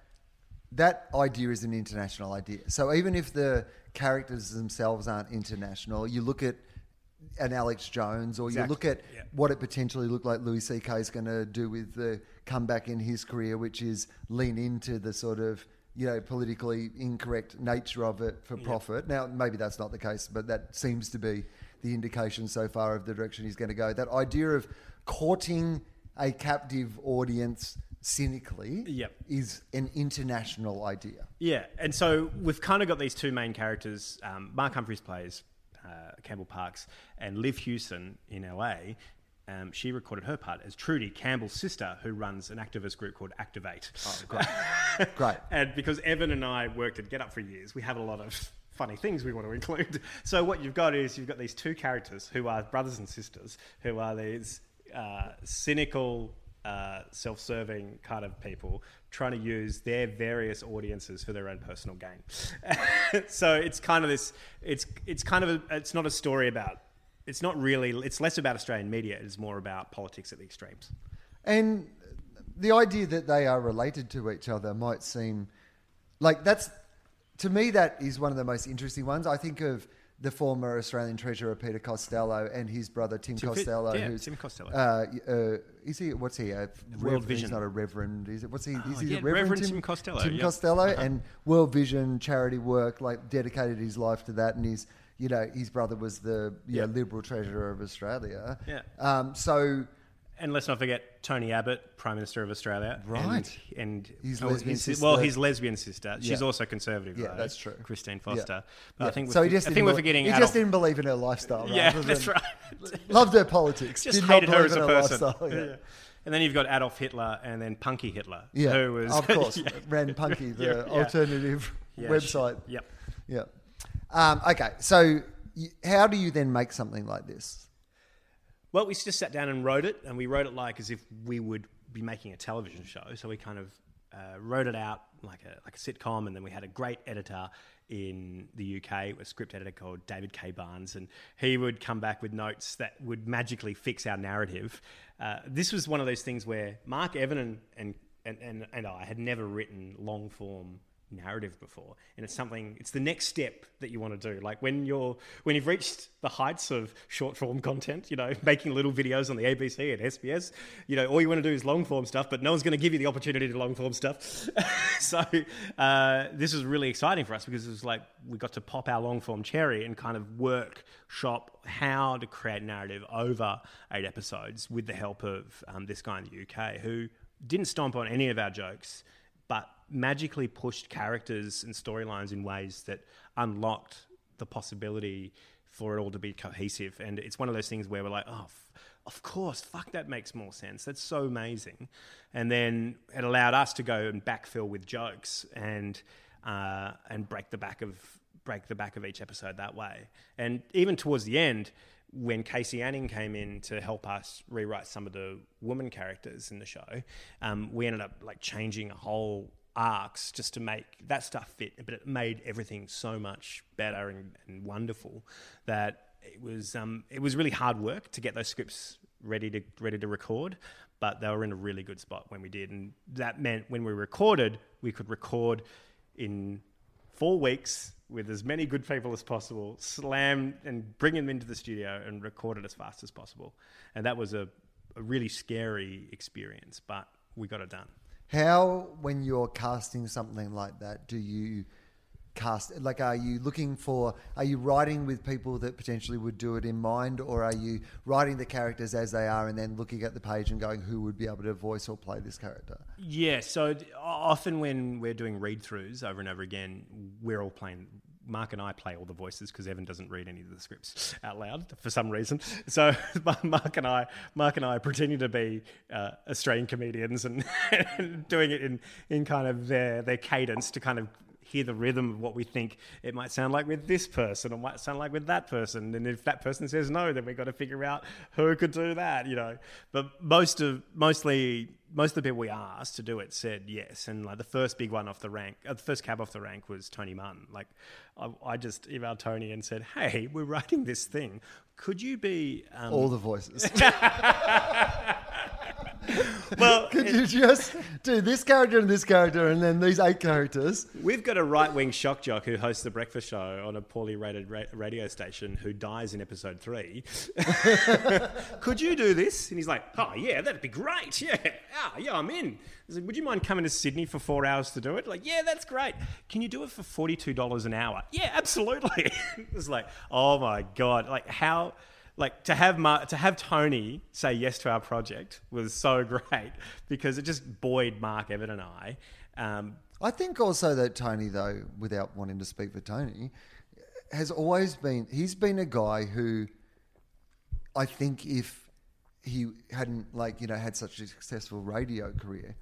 that idea is an international idea. So even if the characters themselves aren't international, you look at an Alex Jones, or you look at yeah. what it potentially looked like Louis C.K. is going to do with the comeback in his career, which is lean into the sort of you know politically incorrect nature of it for profit. Now, maybe that's not the case, but that seems to be the indication so far of the direction he's going to go. That idea of courting a captive audience cynically Yep. is an international idea. Yeah, and so we've kind of got these two main characters. Um, Mark Humphries plays uh, Campbell Parks, and Liv Hewson in LA. Um, she recorded her part as Trudy, Campbell's sister, who runs an activist group called Activate. Oh, great. Great. And because Evan and I worked at GetUp for years, we have a lot of funny things we want to include. So what you've got is you've got these two characters who are brothers and sisters, who are these uh, cynical uh, self-serving kind of people trying to use their various audiences for their own personal gain. so it's kind of this. It's it's kind of a, it's not a story about. It's not really. It's less about Australian media. It's more about politics at the extremes. And the idea that they are related to each other might seem like that's to me that is one of the most interesting ones. I think of the former Australian Treasurer Peter Costello and his brother Tim, Tim Costello, yeah, who's Tim Costello. Uh, uh, is he? What's he? A World rev- Vision. He's not a reverend. Is it? What's he? Oh, is he yeah, a reverend? Reverend Tim Costello, Tim yeah. Costello Uh-huh. and World Vision charity work, like dedicated his life to that, and his. You know, his brother was the yeah, Yeah. Liberal Treasurer of Australia. Yeah. Um, so And let's not forget Tony Abbott, Prime Minister of Australia. Right. And, and His oh, lesbian sister. Well, his lesbian sister. She's Yeah. also conservative. Yeah, though, that's true. Christine Forster. But Yeah. I think, so we're, he just I think we're forgetting He Adolf. just didn't believe in her lifestyle. yeah, rather that's than- right. Loved her politics. just did hated her believe as a her person. lifestyle, yeah. Yeah. And then you've got Adolf Hitler and then Punky Hitler, Yeah, who was of course yeah. ran Punky, the Yeah, yeah. alternative Yeah, website. Yep. Yeah. Um, okay, so how do you then make something like this? Well, we just sat down and wrote it, and we wrote it like as if we would be making a television show. So we kind of uh, wrote it out like a like a sitcom, and then we had a great editor in the UK, a script editor called David K. Barnes, and he would come back with notes that would magically fix our narrative. Uh, this was one of those things where Mark Evan and and, and, and, and I had never written long form narrative before. And it's something it's the next step that you want to do. Like when you're when you've reached the heights of short form content you know making little videos on the abc and sbs you know all you want to do is long form stuff but no one's going to give you the opportunity to long form stuff. So uh, this is really exciting for us because it was like we got to pop our long form cherry and kind of work shop how to create narrative over eight episodes with the help of um, this guy in the uk who didn't stomp on any of our jokes magically pushed characters and storylines in ways that unlocked the possibility for it all to be cohesive. And it's one of those things where we're like, oh, f- of course, fuck, that makes more sense. That's so amazing. And then it allowed us to go and backfill with jokes and uh, and break the back of break the back of each episode that way. And even towards the end, when Kacie Anning came in to help us rewrite some of the woman characters in the show, um, we ended up like changing a whole arcs just to make that stuff fit. But it made everything so much better and, and wonderful that it was um, it was really hard work to get those scripts ready to ready to record. But they were in a really good spot when we did, and that meant when we recorded, we could record in four weeks with as many good people as possible, slam and bring them into the studio and record it as fast as possible. And that was a, a really scary experience, but we got it done. How, when you're casting something like that, do you cast? Like, are you looking for? Are you writing with people that potentially would do it in mind, or are you writing the characters as they are and then looking at the page and going, who would be able to voice or play this character? Yeah, so often when we're doing read throughs over and over again, we're all playing. Mark and I play all the voices because Evan doesn't read any of the scripts out loud for some reason. So Mark and I, Mark and I, are pretending to be uh, Australian comedians and, and doing it in, in kind of their their cadence to kind of hear the rhythm of what we think it might sound like with this person or might sound like with that person. And if that person says no, then we've got to figure out who could do that, you know. But most of mostly most of the people we asked to do it said yes. And like the first big one off the rank, uh, the first cab off the rank was Tony Martin. Like I, I just emailed Tony and said, "Hey, we're writing this thing. Could you be um, All the voices. well?" Could you just do this character and this character and then these eight characters? We've got a right wing shock jock who hosts the breakfast show on a poorly rated ra- radio station who dies in episode three. Could you do this? And he's like, Oh, yeah, that'd be great. Yeah. Ah, yeah, I'm in. I said, Would you mind coming to Sydney for four hours to do it? Like, yeah, that's great. Can you do it for $42 an hour? Yeah, absolutely. it's like, Oh my God. Like, how. Like to have Mar- to have Tony say yes to our project was so great because it just buoyed Mark, Evan, and I. Um, I think also that Tony, though, without wanting to speak for Tony, has always been, he's been a guy who I think if he hadn't, like, you know, had such a successful radio career,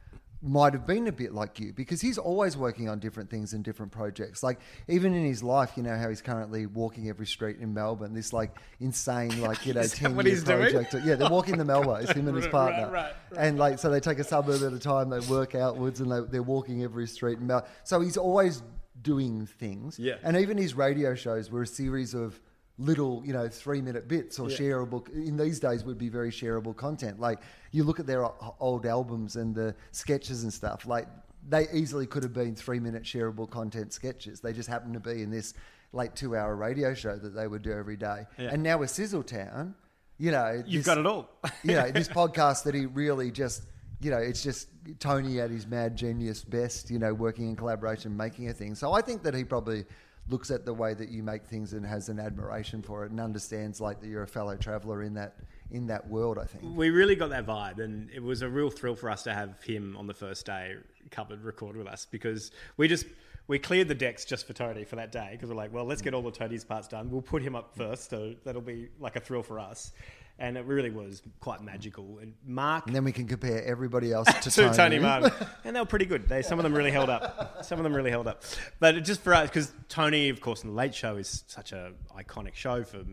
might have been a bit like you because he's always working on different things and different projects. Like even in his life, you know how he's currently walking every street in Melbourne. This like insane, like you know, ten what year he's doing? project. Yeah, they're walking the Melbourne. It's him and his partner. Right, right, partner. right, And like so, they take a suburb at a time. They work outwards and they, they're walking every street in Melbourne. So he's always doing things. Yeah. And even his radio shows were a series of little, you know, three minute bits or Yeah. shareable. In these days, would be very shareable content. Like you look at their old albums and the sketches and stuff. Like they easily could have been three minute shareable content sketches. They just happened to be in this late two hour radio show that they would do every day. Yeah. And now with Sizzletown, you know, You've this- got it all. you know, this podcast that he really just, you know, it's just Tony at his mad genius best, you know, working in collaboration, making a thing. So I think that he probably looks at the way that you make things and has an admiration for it and understands like that you're a fellow traveller in that in that world. I think. we really got that vibe, and it was a real thrill for us to have him on the first day covered record with us because we just we cleared the decks just for Tony for that day because we're like, well, let's get all the Tony's parts done. We'll put him up first, so that'll be like a thrill for us. And it really was quite magical. And Mark And then we can compare everybody else to, to Tony. Tony Martin, and they were pretty good. They some of them really held up. Some of them really held up. But just for us, because Tony, of course, in the Late Show is such a iconic show for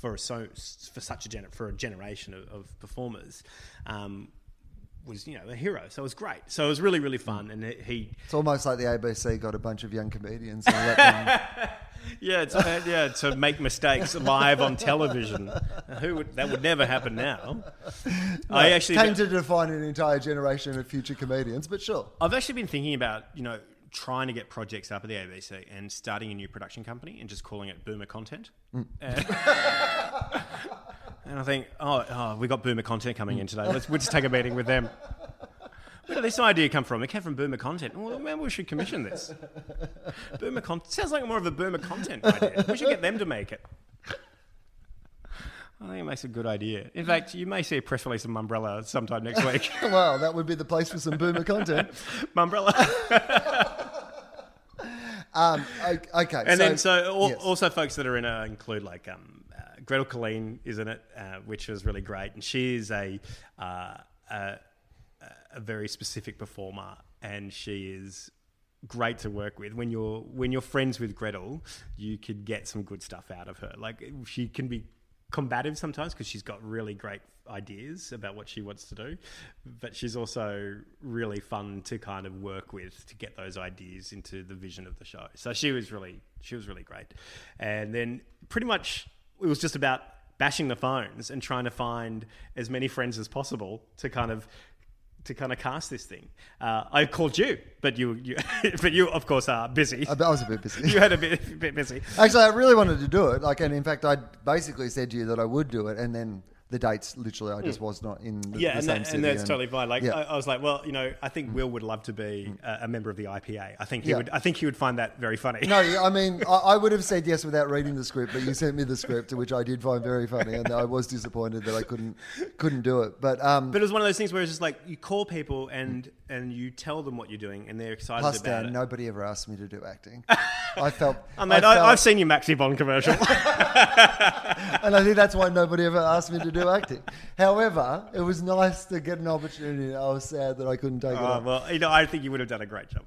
for so for such a gener- for a generation of, of performers. Um, was you know a hero, so it was great. So it was really really fun, and he- he It's almost like the ABC got a bunch of young comedians and let them. yeah uh, yeah to make mistakes live on television. Who would that would never happen now? I actually came to define an entire generation of future comedians, but sure. I've actually been thinking about, you know, trying to get projects up at the ABC and starting a new production company and just calling it Boomer Content. And, and I think, oh, oh, we got Boomer Content coming in today. Let's we'll just take a meeting with them. Where did this idea come from? It came from Boomer Content. Well, maybe we should commission this. Boomer Content sounds like more of a Boomer Content idea. We should get them to make it. I think it makes a good idea. In fact, you may see a press release of Mumbrella sometime next week. Well, that would be the place for some boomer content. Mumbrella. Um, okay, And then, so al- yes. also folks that are in it include like um, uh, Gretel Killeen is in it, uh, which was really great, and she is a, uh, a very specific performer, and she is great to work with. When you're when you're friends with Gretel, you could get some good stuff out of her. Like she can be combative sometimes because she's got really great ideas about what she wants to do, but she's also really fun to kind of work with to get those ideas into the vision of the show. So she was really she was really great, and then pretty much it was just about bashing the phones and trying to find as many friends as possible to kind of to kind of cast this thing. Uh, I called you, but you, you but you of course are busy. I I was a bit busy. you had a bit, a bit busy. Actually, I really wanted to do it. Like, and in fact, I basically said to you that I would do it, and then the dates literally, I just was not in the, Hmm. Yeah, the and, same that, and that's totally fine. Like yeah. I, I was like, well, you know, I think Wil would love to be a, a member of the IPA. I think he Yeah. would. I think he would find that very funny. No, I mean, I, I would have said yes without reading the script, but you sent me the script, which I did find very funny, and I was disappointed that I couldn't couldn't do it. But um, But it was one of those things where it's just like you call people and and you tell them what you're doing, and they're excited plus, about Dan, it. nobody ever asked me to do acting. I felt, I mean, I I've seen your Maxi Bond commercial. and I think that's why nobody ever asked me to do acting. However, it was nice to get an opportunity. I was sad that I couldn't take it. oh, up. well, you know, I think you would have done a great job.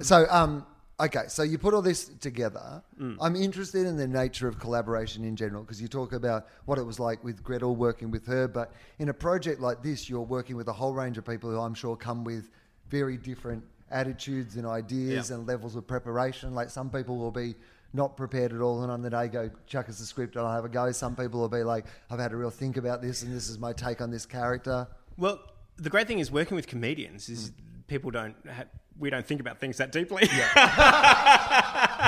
So, um, okay, so you put all this together. Mm. I'm interested in the nature of collaboration in general because you talk about what it was like with Gretel working with her, but in a project like this, you're working with a whole range of people who I'm sure come with very different attitudes and ideas Yeah. and levels of preparation. Like some people will be not prepared at all and on the day go chuck us a script and I'll have a go. Some people will be like, I've had a real think about this and this is my take on this character. Well, the great thing is working with comedians is hmm. people don't ha- we don't think about things that deeply.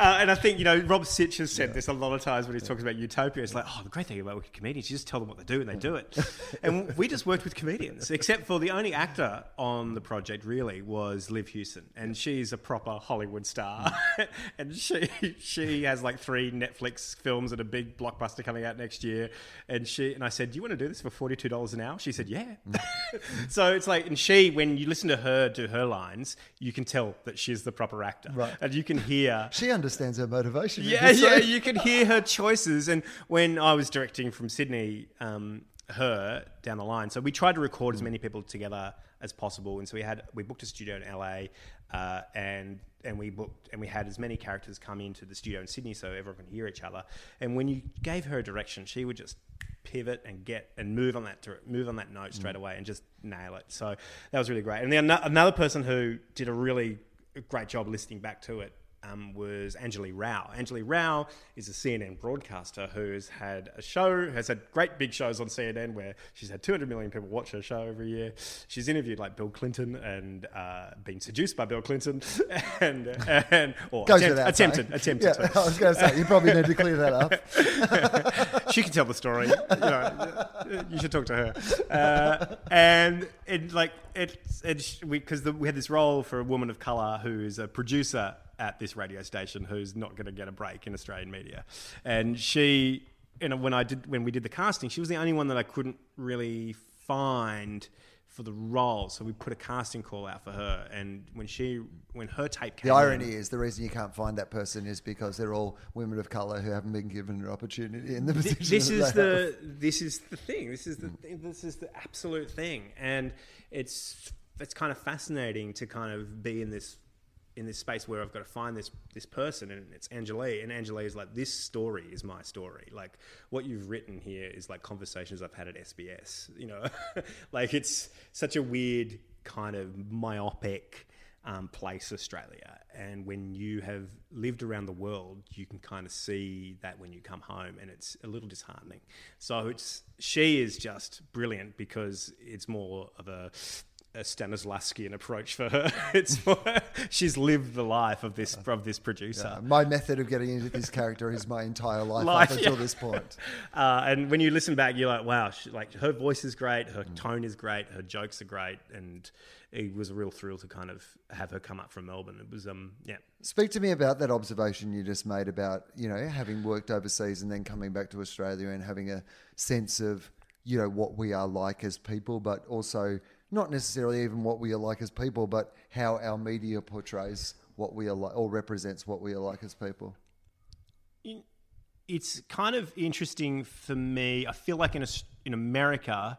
Uh, and I think, you know, Rob Sitch has said this a lot of times when he talks about utopia. It's like, oh, the great thing about working with comedians, you just tell them what they do and they do it. and we just worked with comedians, except for the only actor on the project really was Liv Hewson. And she's a proper Hollywood star. and she she has like three Netflix films and a big blockbuster coming out next year. And she and I said, Do you want to do this for $42 an hour? She said, Yeah. so it's like, and she, when you listen to her do her lines, you can tell that she's the proper actor. Right. And you can hear She understands her motivation. yeah, yeah, you could hear her choices. And when I was directing from Sydney, um, her down the line. So we tried to record as many people together as possible, and so we had we booked a studio in LA, uh, and and we booked and we had as many characters come into the studio in Sydney so everyone can hear each other. And when you gave her a direction, she would just pivot and get and move on that move on that note straight away and just nail it. So that was really great. And then another person who did a really great job listening back to it um, was Anjali Rao. Anjali Rao is a CNN broadcaster who has had a show, has had great big shows on CNN where she's had 200 million people watch her show every year. She's interviewed like Bill Clinton and uh, been seduced by Bill Clinton and, and or attempt, attempted, attempted yeah, I was going to say, you probably need to clear that up. she can tell the story. You, know, you should talk to her. Uh, and it like, it's it, because we, we had this role for a woman of color who's a producer at this radio station who's not going to get a break in Australian media. And she, you know, when I did when we did the casting, she was the only one that I couldn't really find for the role. So we put a casting call out for her, and when she when her tape came, the irony in, is the reason you can't find that person is because they're all women of color who haven't been given an opportunity in the position. This is the have. this is the thing. This is the mm. this is the absolute thing, and it's it's kind of fascinating to kind of be in this in this space where I've got to find this this person, and it's Anjali, and Anjali is like, this story is my story. Like what you've written here is like conversations I've had at SBS. You know, like it's such a weird kind of myopic um, place, Australia. And when you have lived around the world, you can kind of see that when you come home, and it's a little disheartening. So it's she is just brilliant because it's more of a a Stanislavskian approach for her. It's more, she's lived the life of this of this producer. Yeah, my method of getting into this character is my entire life, life up until yeah. this point. Uh, and when you listen back, you're like, wow, she, like her voice is great, her mm. tone is great, her jokes are great, and it was a real thrill to kind of have her come up from Melbourne. It was, um, yeah. Speak to me about that observation you just made about you know having worked overseas and then coming back to Australia and having a sense of you know what we are like as people, but also not necessarily even what we are like as people, but how our media portrays what we are like or represents what we are like as people. It's kind of interesting for me. I feel like in a, in America,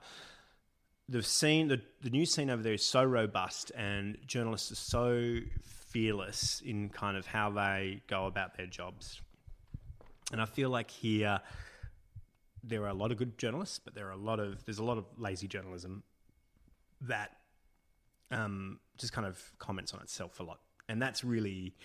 the scene, the, the news scene over there is so robust, and journalists are so fearless in kind of how they go about their jobs. And I feel like here there are a lot of good journalists, but there are a lot of there's a lot of lazy journalism that um, just kind of comments on itself a lot, and that's really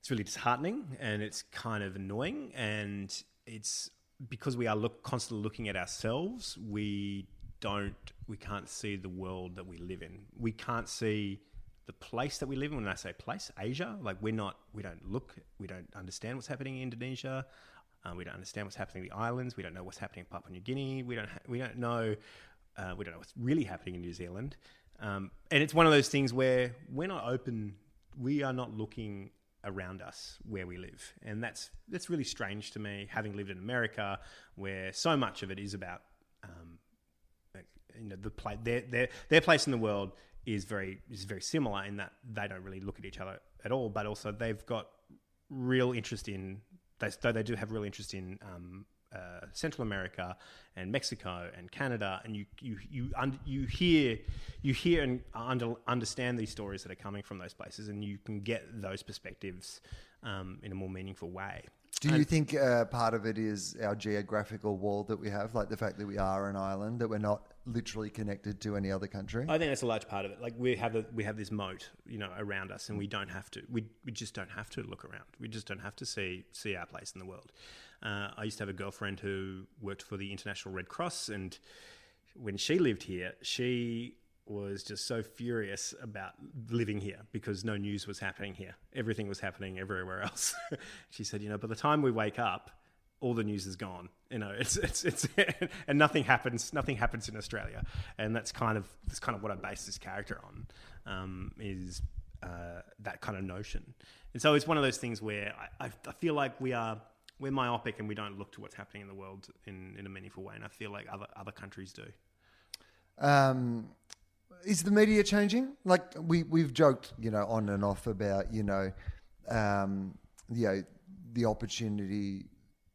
it's really disheartening and it's kind of annoying, and it's because we are look, constantly looking at ourselves. We don't we can't see the world that we live in. We can't see the place that we live in. When I say place, Asia, like we're not, we don't look, we don't understand what's happening in Indonesia. Uh, we don't understand what's happening in the islands. We don't know what's happening in Papua New Guinea. We don't, ha- we don't know uh, we don't know what's really happening in New Zealand. Um, and it's one of those things where we're not open, we are not looking around us where we live. And that's, that's really strange to me, having lived in America, where so much of it is about, um, you know, the play, their, their, their place in the world is very, is very similar in that they don't really look at each other at all, but also they've got real interest in, they, though they do have real interest in um, uh, Central America and Mexico and Canada, and you you you un- you hear you hear and under- understand these stories that are coming from those places, and you can get those perspectives um, in a more meaningful way. Do you think uh, part of it is our geographical wall that we have, like the fact that we are an island, that we're not literally connected to any other country? I think that's a large part of it. Like we have a, we have this moat, you know, around us, and we don't have to. We we just don't have to look around. We just don't have to see see our place in the world. Uh, I used to have a girlfriend who worked for the International Red Cross, and when she lived here, she was just so furious about living here because no news was happening here. Everything was happening everywhere else. she said, you know, by the time we wake up, all the news is gone. You know, it's it's it's and nothing happens. Nothing happens in Australia, and that's kind of that's kind of what I base this character on. Um, is uh, that kind of notion, and so it's one of those things where I, I feel like we are we're myopic and we don't look to what's happening in the world in, in a meaningful way. And I feel like other other countries do. Um, is the media changing? Like we we've joked, you know, on and off about you know, um, you know, the opportunity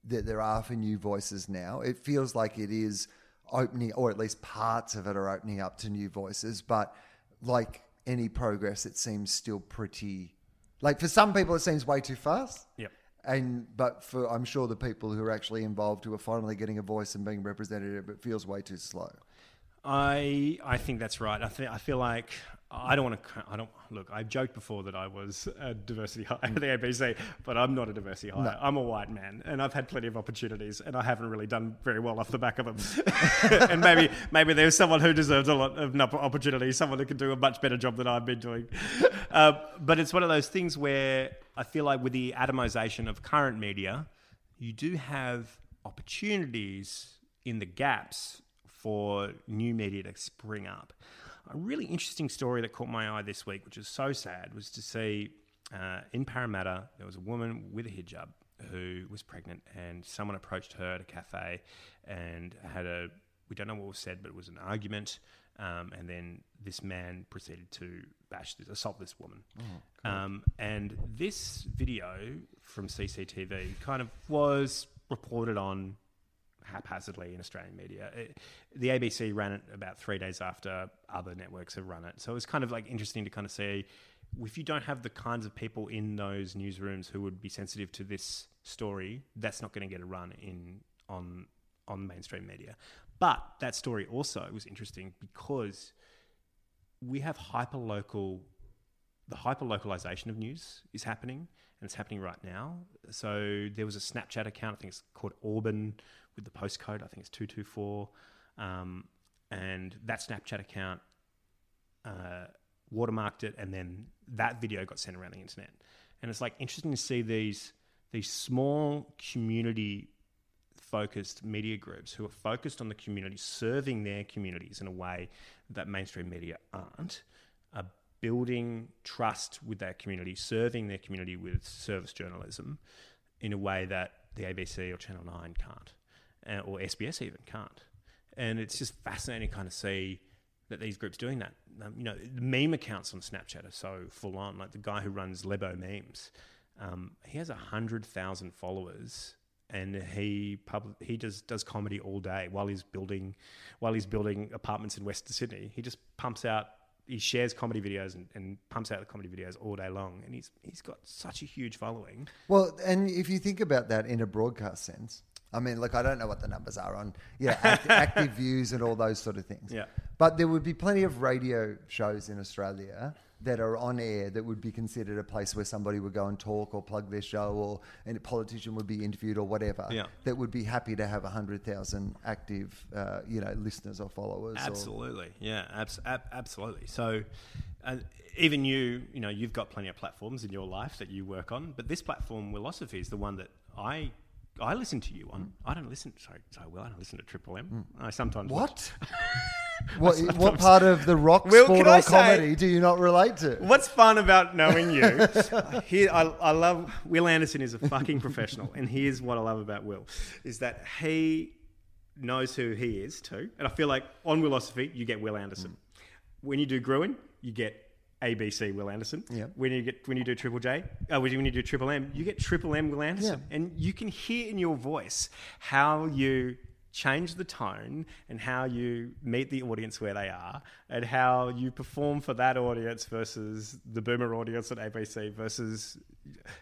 that there are for new voices now. It feels like it is opening, or at least parts of it are opening up to new voices. But like any progress, it seems still pretty. Like for some people, it seems way too fast. Yep. And but for I'm sure the people who are actually involved who are finally getting a voice and being representative, it feels way too slow. I I think that's right. I think I feel like I don't want to. I don't look. I joked before that I was a diversity hire at the ABC, but I'm not a diversity hire. No. I'm a white man, and I've had plenty of opportunities, and I haven't really done very well off the back of them. and maybe maybe there's someone who deserves a lot of opportunity, someone who can do a much better job than I've been doing. Uh, but it's one of those things where I feel like with the atomization of current media, you do have opportunities in the gaps for new media to spring up. A really interesting story that caught my eye this week, which is so sad, was to see uh, in Parramatta there was a woman with a hijab who was pregnant, and someone approached her at a cafe and had a we don't know what was said, but it was an argument. Um, and then this man proceeded to bash this, assault this woman. um, and this video from CCTV kind of was reported on haphazardly in Australian media. It, the ABC ran it about three days after other networks have run it. So it was kind of like interesting to kind of see if you don't have the kinds of people in those newsrooms who would be sensitive to this story, that's not going to get a run in on on mainstream media. But that story also was interesting because we have hyperlocal, the hyper localization of news is happening and it's happening right now. So there was a Snapchat account, I think it's called Auburn with the postcode, I think it's 224. Um, and that Snapchat account uh, watermarked it, and then that video got sent around the internet. And it's like interesting to see these these small community focused media groups who are focused on the community, serving their communities in a way that mainstream media aren't, are building trust with their community, serving their community with service journalism in a way that the ABC or Channel 9 can't, or SBS even can't. And it's just fascinating kind of see that these groups doing that. Um, you know, the meme accounts on Snapchat are so full on. Like the guy who runs Lebo Memes, um, he has a hundred thousand followers, and he pub- he just does comedy all day while he's building while he's building apartments in Western Sydney. He just pumps out. He shares comedy videos and, and pumps out the comedy videos all day long, and he's he's got such a huge following. Well, and if you think about that in a broadcast sense, I mean, look, I don't know what the numbers are on, yeah, act, active views and all those sort of things. Yeah. But there would be plenty of radio shows in Australia that are on air that would be considered a place where somebody would go and talk or plug their show or a politician would be interviewed or whatever. Yeah. That would be happy to have 100,000 active, uh, you know, listeners or followers. or- Absolutely, yeah, abs- ab- absolutely. So, uh, even you, you know, you've got plenty of platforms in your life that you work on, but this platform, Wilosophy, is the one that I I listen to you on. I don't listen. Sorry, sorry, Wil. I don't listen to Triple M. I sometimes What? what, what part of the rock Wil, sport or I say- comedy do you not relate to? What's fun about knowing you? here, I, I love Wil Anderson is a fucking professional, and here's what I love about Wil is that he knows who he is too. And I feel like on Wilosophy, you get Wil Anderson. When you do Gruen, you get ABC Wil Anderson. Yep. When you get when you do Triple J, uh, when you when you do Triple M, you get Triple M Wil Anderson, and you can hear in your voice how you change the tone and how you meet the audience where they are and how you perform for that audience versus the boomer audience at ABC versus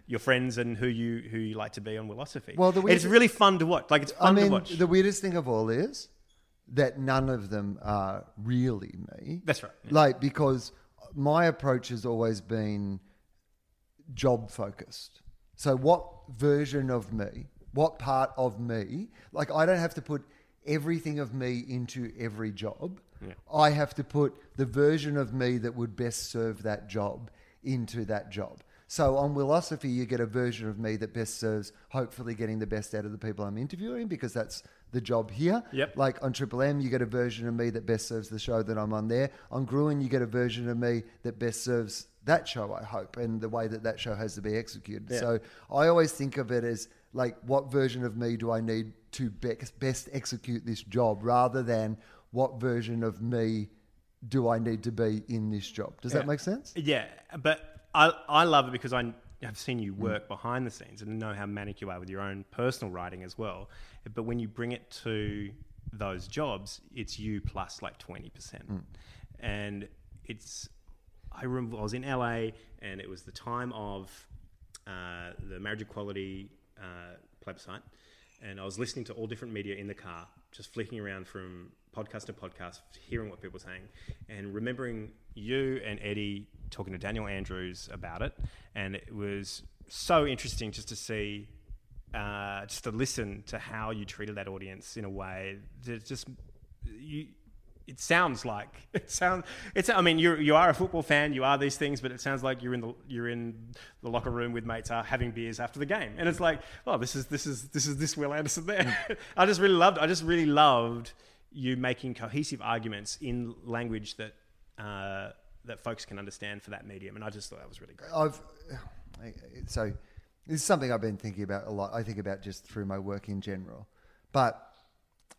your friends and who you who you like to be on Wilosophy. Well, the it's really fun to watch. Like it's I fun mean, to watch. the weirdest thing of all is that none of them are really me. That's right. Like, because my approach has always been job focused. So, what version of me, what part of me, like, I don't have to put everything of me into every job. Yeah. I have to put the version of me that would best serve that job into that job. So on Wilosophy, you get a version of me that best serves hopefully getting the best out of the people I'm interviewing because that's the job here. Yep. Like on Triple M, you get a version of me that best serves the show that I'm on there. On Gruen, you get a version of me that best serves that show, I hope, and the way that that show has to be executed. Yeah. So I always think of it as like, what version of me do I need to be- best execute this job rather than what version of me do I need to be in this job? Does that make sense? Yeah, but I I love it because I have seen Mm. you work behind the scenes and know how manic you are with your own personal writing as well. But when you bring it to those jobs, it's you plus like twenty percent, Mm. and it's. I remember I was in LA, and it was the time of uh, the marriage equality uh, plebiscite, and I was listening to all different media in the car, just flicking around from podcast to podcast, hearing what people were saying, and remembering you and Eddie talking to Daniel Andrews about it, and it was so interesting just to see, uh, just to listen to how you treated that audience in a way that just you. It sounds like it sounds. It's. I mean, you you are a football fan. You are these things, but it sounds like you're in the you're in the locker room with mates, uh, having beers after the game, and it's like, oh, this is this is this is this Wil Anderson there. I just really loved. I just really loved you making cohesive arguments in language that uh, that folks can understand for that medium, and I just thought that was really great. I've so this is something I've been thinking about a lot. I think about just through my work in general, but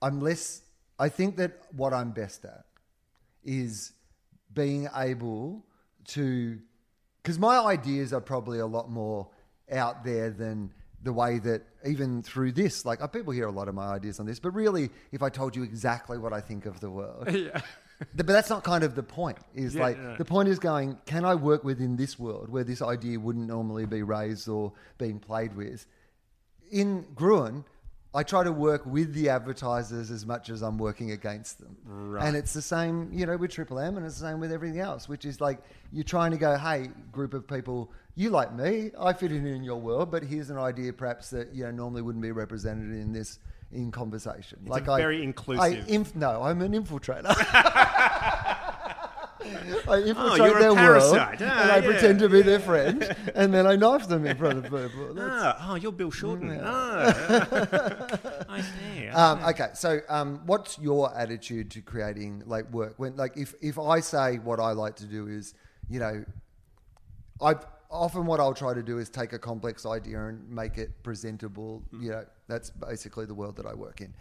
I'm less. I think that what I'm best at is being able to, because my ideas are probably a lot more out there than the way that even through this, like uh, people hear a lot of my ideas on this, but really, if I told you exactly what I think of the world, yeah. but that's not kind of the point. Is Yeah, like yeah. the point is going. Can I work within this world where this idea wouldn't normally be raised or being played with? In Gruen, I try to work with the advertisers as much as I'm working against them. Right. And it's the same, you know, with Triple M, and it's the same with everything else. Which is like you're trying to go, hey, group of people, you like me, I fit in in your world, but here's an idea perhaps that you know normally wouldn't be represented in this in conversation. It's like a I- very I inclusive- inf- no, I'm an infiltrator. I infiltrate Oh, their world, Ah, and I yeah, pretend to be their friend, and then I knife them in front of people. That's- Ah, oh, you're Bill Shorten. Ah. I see. I Um, okay, so um, what's your attitude to creating like work? When like if if I say what I like to do is, you know, I often what I'll try to do is take a complex idea and make it presentable. You know, that's basically the world that I work in.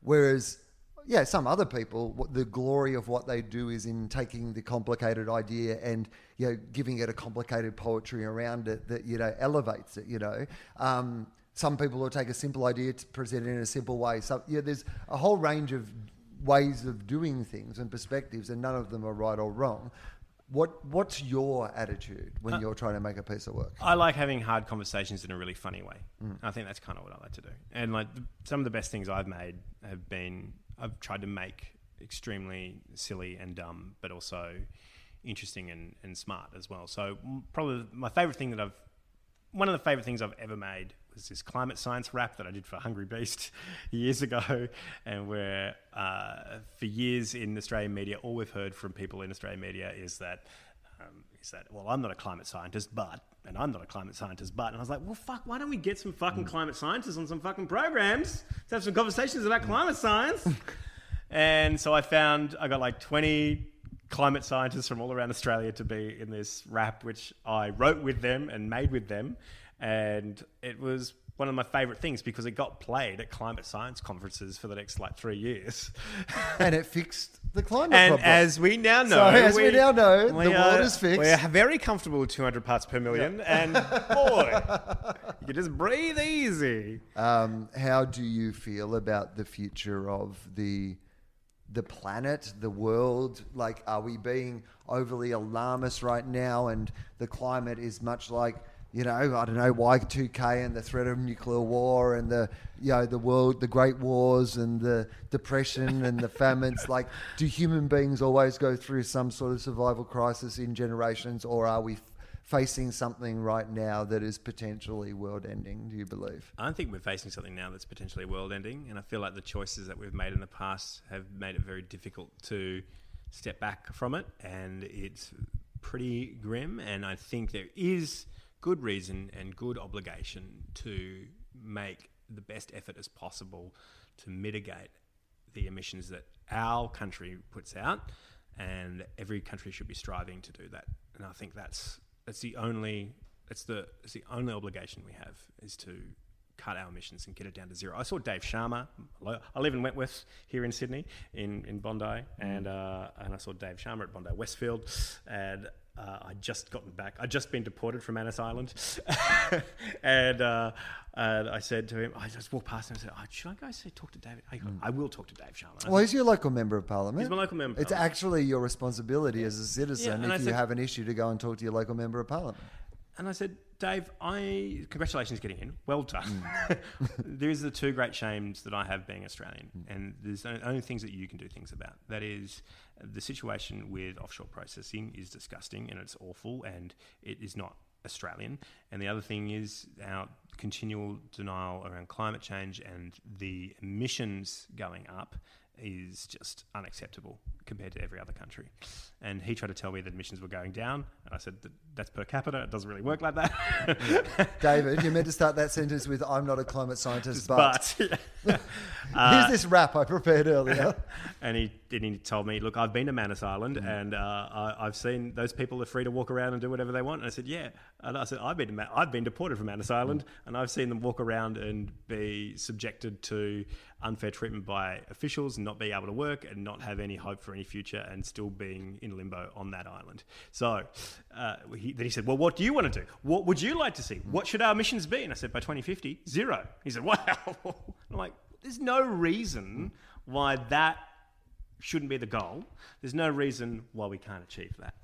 Whereas, yeah, some other people, what the glory of what they do is in taking the complicated idea and you know giving it a complicated poetry around it that you know elevates it. You know. Um, some people will take a simple idea to present it in a simple way. So yeah, there's a whole range of ways of doing things and perspectives, and none of them are right or wrong. What What's your attitude when you're trying to make a piece of work? I like having hard conversations in a really funny way. Mm. I think that's kind of what I like to do. And like th- some of the best things I've made have been I've tried to make extremely silly and dumb, but also interesting and, and smart as well. So probably my favorite thing that I've one of the favorite things I've ever made was this climate science rap that I did for Hungry Beast years ago, and where uh, for years in Australian media, all we've heard from people in Australian media is that is that well, I'm not a climate scientist, but and I'm not a climate scientist, but and I was like, well, fuck, why don't we get some fucking hmm. climate scientists on some fucking programs to have some conversations about climate science? and so I found I got like 20 climate scientists from all around Australia to be in this rap, which I wrote with them and made with them. And it was one of my favorite things because it got played at climate science conferences for the next like three years. and it fixed the climate and problem. as we now know, So as we now know, the we world are- is fixed. We're very comfortable with 200 parts per million. And boy, you can just breathe easy. um, how do you feel about the future of the the planet, the world? Like, are we being overly alarmist right now? And the climate is much like you know, I don't know, Y2K and the threat of nuclear war and the, you know, the world, the great wars and the depression and the famines. Like, do human beings always go through some sort of survival crisis in generations or are we f- facing something right now that is potentially world ending, do you believe? I don't think we're facing something now that's potentially world ending, and I feel like the choices that we've made in the past have made it very difficult to step back from it, and it's pretty grim. And I think there is good reason and good obligation to make the best effort as possible to mitigate the emissions that our country puts out, and every country should be striving to do that. And I think that's that's the only that's the it's the only obligation we have is to cut our emissions and get it down to zero. I saw Dave Sharma. I live in Wentworth here in Sydney, in, in Bondi, and uh, and I saw Dave Sharma at Bondi Westfield, and uh, I'd just gotten back. I'd just been deported from Manus Island, and, uh, and I said to him, I just walked past him and said, oh, "Should I go say talk to David? I, I will talk to Dave Sharma." Well, he's your local member of parliament. He's my local member It's actually your responsibility as a Yeah, citizen I if you have an issue to go and talk to your local member of parliament. And I said, Dave, I congratulations getting in. Well done. Mm. There's the two great shames that I have being Australian, mm. and there's only things that you can do things about. That is, the situation with offshore processing is disgusting and it's awful, and it is not Australian. And the other thing is our continual denial around climate change and the emissions going up is just unacceptable compared to every other country. And he tried to tell me that emissions were going down, and I said that that's per capita. It doesn't really work like that. David, you meant to start that sentence with "I'm not a climate scientist, but." but uh, Here's this rap I prepared earlier. and he and he told me, look, I've been to Manus Island, Mm. and uh, I, I've seen those people are free to walk around and do whatever they want. And I said, yeah. And I said, I've been I've been deported from Manus Island, Mm. and I've seen them walk around and be subjected to unfair treatment by officials, and not being able to work, and not have any hope for any future, and still being in limbo on that island. So uh, he, then he said, well, what do you want to do? What would you like to see? What should our missions be? And I said, by 2050, zero. He said, wow. I'm like, there's no reason why that shouldn't be the goal. There's no reason why we can't achieve that.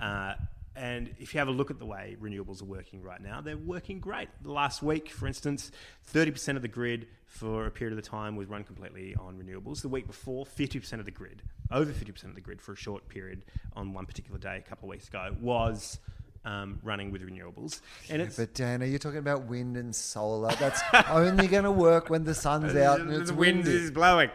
Uh, and if you have a look at the way renewables are working right now, they're working great. Last week, for instance, 30% of the grid for a period of the time was run completely on renewables. The week before, 50% of the grid, over 50% of the grid for a short period on one particular day a couple of weeks ago, was um, running with renewables. And it's But Dan, are you talking about wind and solar? That's only going to work when the sun's out and it's the wind windy. is blowing.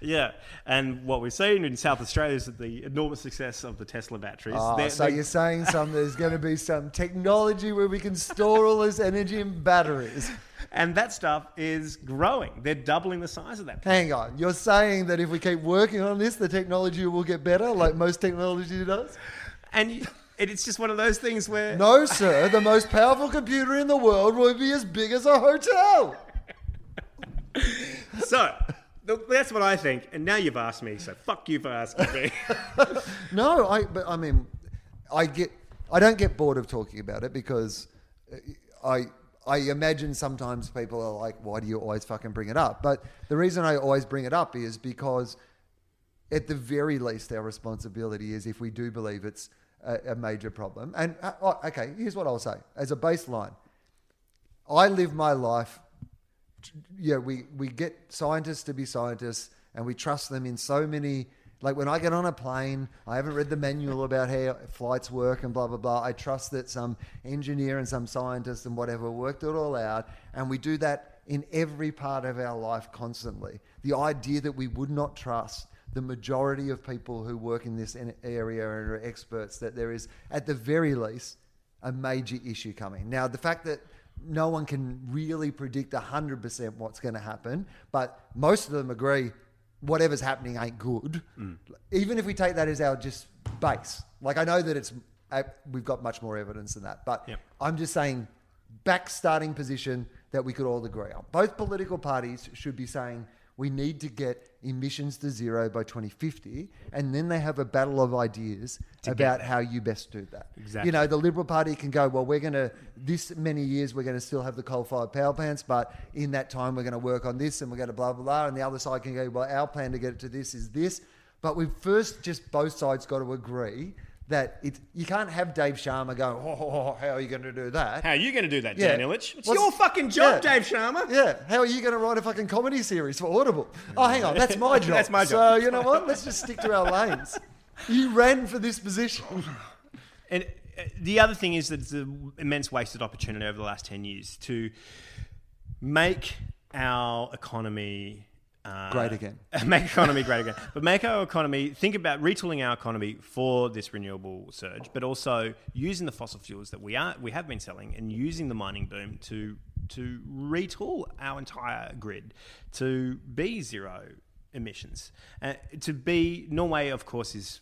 Yeah, and what we've seen in South Australia is that the enormous success of the Tesla batteries. Oh, They're- so they're- you're saying some there's going to be some technology where we can store all this energy in batteries. and that stuff is growing. They're doubling the size of that. Hang on, you're saying that if we keep working on this, the technology will get better, like most technology does? And you, it- it's just one of those things where No, sir. The most powerful computer in the world will be as big as a hotel. so. That's what I think, and now you've asked me, so fuck you for asking me. No, I. But I mean, I get. I don't get bored of talking about it because uh, I. I imagine sometimes people are like, "Why do you always fucking bring it up?" But the reason I always bring it up is because, at the very least, our responsibility is if we do believe it's a, a major problem. And uh, oh, okay, here's what I'll say as a baseline: I live my life yeah, we, we get scientists to be scientists and we trust them in so many. Like when I get on a plane, I haven't read the manual about how flights work and blah, blah, blah. I trust that some engineer and some scientist and whatever worked it all out. And we do that in every part of our life constantly. The idea that we would not trust the majority of people who work in this area and are experts, that there is, at the very least, a major issue coming. Now, the fact that no one can really predict 100% what's going to happen, but most of them agree whatever's happening ain't good. Even if we take that as our just base. Like, I know that it's, uh, we've got much more evidence than that, but Yep. I'm just saying, back starting position that we could all agree on. Both political parties should be saying, we need to get emissions to zero by 2050, and then they have a battle of ideas about how you best do that. Exactly. You know, the Liberal Party can go, well, we're going to, this many years, we're going to still have the coal fired power plants, but in that time, we're going to work on this and we're going to blah, blah, blah. And the other side can go, well, our plan to get it to this is this. But we've first just both sides got to agree that it, you can't have Dave Sharma going, oh, oh, oh, how are you going to do that? How are you going to do that, Yeah. Dan Ilic? It's What's- your fucking job, Yeah. Dave Sharma. Yeah, how are you going to write a fucking comedy series for Audible? Oh, hang on, that's my job. That's my job. So you know what? Let's just stick to our lanes. You ran for this position. And uh, the other thing is that it's an immense wasted opportunity over the last 10 years to make our economy uh, Great again. Make economy great again. But make our economy, think about retooling our economy for this renewable surge, but also using the fossil fuels that we are we have been selling and using the mining boom to to retool our entire grid to be zero emissions. Uh, to be Norway, of course, is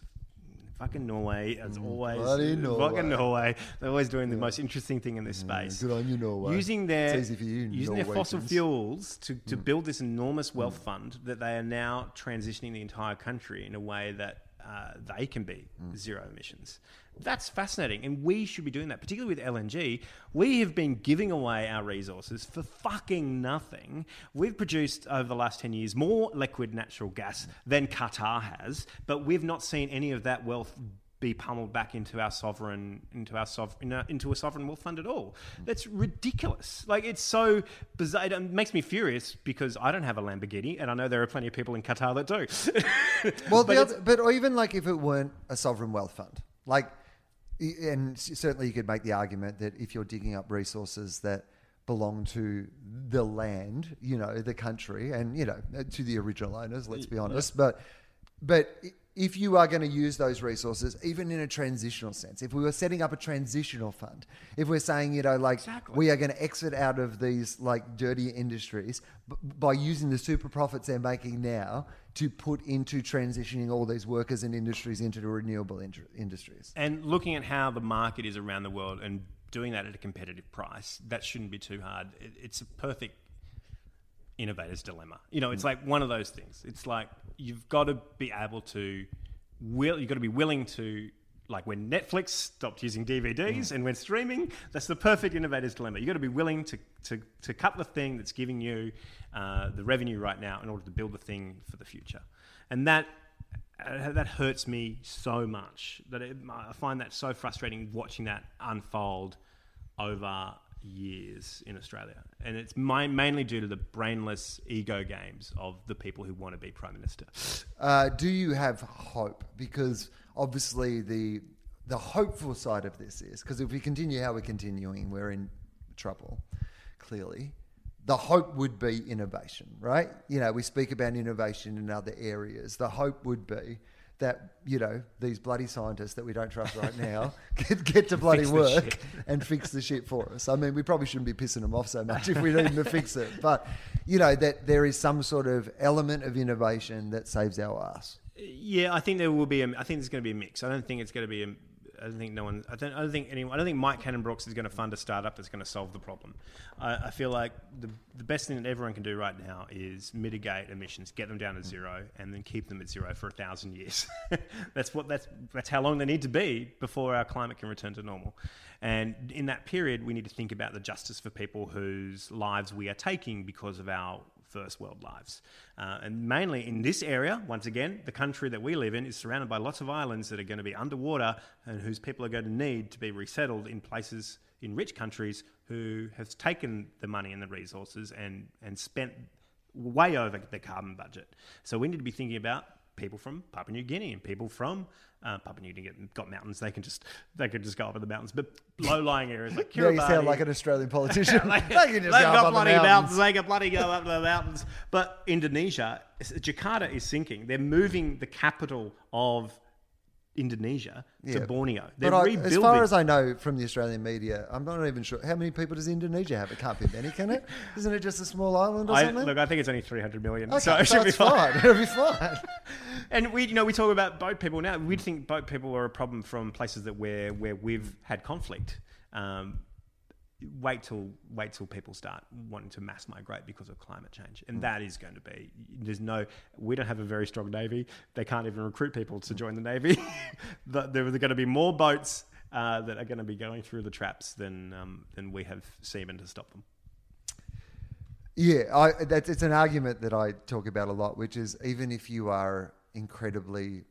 fucking Norway, as always. Mm, bloody Norway. Fucking Norway. They're always doing the most interesting thing in this space. Good on you, Norway. Using their It's easy for you, using their fossil Norwegians. Mm. fuels to, to build this enormous wealth fund that they are now transitioning the entire country in a way that uh, they can be Mm. zero emissions. That's fascinating, and we should be doing that, particularly with LNG. We have been giving away our resources for fucking nothing. We've produced over the last ten years more liquid natural gas than Qatar has, but we've not seen any of that wealth be pummeled back into our sovereign into our sovereign into a sovereign wealth fund at all. That's ridiculous. Like it's so bizarre. It um, makes me furious because I don't have a Lamborghini, and I know there are plenty of people in Qatar that do. Well, But other, but even like if it weren't a sovereign wealth fund, like, and certainly you could make the argument that if you're digging up resources that belong to the land, you know, the country, and you know, to the original owners. Let's be honest, but but i- if you are going to use those resources, even in a transitional sense, if we were setting up a transitional fund, if we're saying, you know, like Exactly. we are going to exit out of these like dirty industries b- by using the super profits they're making now to put into transitioning all these workers and industries into the renewable industries. and looking at how the market is around the world and doing that at a competitive price, that shouldn't be too hard. It, it's a perfect innovator's dilemma. You know, it's like one of those things. It's like you've got to be able to will you've got to be willing to like when Netflix stopped using DVDs and went streaming, that's the perfect innovator's dilemma. You've got to be willing to, to, to cut the thing that's giving you uh, the revenue right now in order to build the thing for the future. And that uh, that hurts me so much that it, I find that so frustrating watching that unfold over years in Australia, and it's my, mainly due to the brainless ego games of the people who want to be prime minister. Uh, do you have hope? Because obviously the the hopeful side of this is because if we continue how we're continuing, we're in trouble. Clearly, the hope would be innovation, right? You know, we speak about innovation in other areas. The hope would be that you know these bloody scientists that we don't trust right now get, get to bloody work and fix the shit for us. I mean, we probably shouldn't be pissing them off so much if we need them to fix it, but you know that there is some sort of element of innovation that saves our ass. Yeah, I think there will be. A, I think there's going to be a mix. I don't think it's going to be. A, I don't think no one. I don't. I don't think anyone. I don't think Mike Cannon Brooks is going to fund a startup that's going to solve the problem. I, I feel like the the best thing that everyone can do right now is mitigate emissions, get them down to zero, and then keep them at zero for a thousand years. that's what. That's that's how long they need to be before our climate can return to normal. And in that period, we need to think about the justice for people whose lives we are taking because of our first world lives. Uh, and mainly in this area, once again, the country that we live in is surrounded by lots of islands that are going to be underwater and whose people are going to need to be resettled in places in rich countries who have taken the money and the resources and, and spent way over the carbon budget. So we need to be thinking about people from Papua New Guinea and people from uh, Papua New Guinea got mountains. They can just they can just go up in the mountains, but low-lying areas like Yeah, you sound like an Australian politician. like, they can just go up got on the bloody mountains. mountains. They can bloody go up the mountains. But Indonesia, Jakarta is sinking. They're moving the capital of Indonesia Yeah. to Borneo. They're But I, rebuilding. as far as I know from the Australian media, I'm not even sure how many people does Indonesia have. It can't be many, can it? Isn't it just a small island or I- something? look, I think it's only 300 million, Okay, so it should be fine. fine. It'll be fine. And we, you know, we talk about boat people now. We think boat people are a problem from places that where where we've had conflict. Um, wait till wait till people start wanting to mass migrate because of climate change, and that is going to be. There's no. We don't have a very strong navy. They can't even recruit people to join the navy. There are going to be more boats uh, that are going to be going through the traps than um, than we have seamen to stop them. Yeah, I, that's, it's an argument that I talk about a lot, which is even if you are incredibly,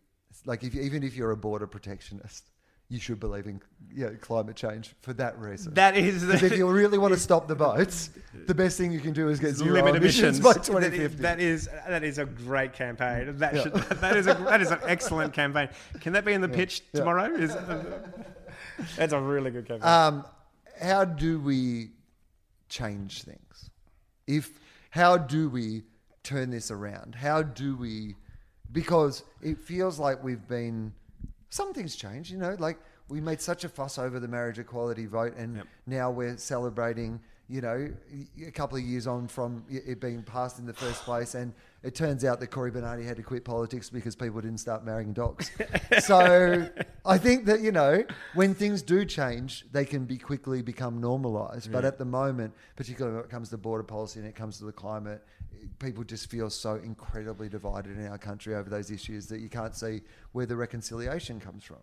like if even if you're a border protectionist, you should believe in you know, climate change for that reason. That is Because if you really want to stop the boats, the best thing you can do is get zero limit emissions, emissions by 2050. That is that is a great campaign. That should, that is a that is an excellent campaign. Can that be in the pitch Yeah. tomorrow? Is that's a really good campaign. um, how do we change things? If how do we turn this around? How do we? Because it feels like we've been some things change. You know, like we made such a fuss over the marriage equality vote, and Yep. now we're celebrating. you know, a couple of years on from it being passed in the first place, and it turns out that Cory Bernardi had to quit politics because people didn't start marrying dogs. so I think that you know, when things do change, they can be quickly become normalised. But at the moment, particularly when it comes to border policy and it comes to the climate, people just feel so incredibly divided in our country over those issues that you can't see where the reconciliation comes from.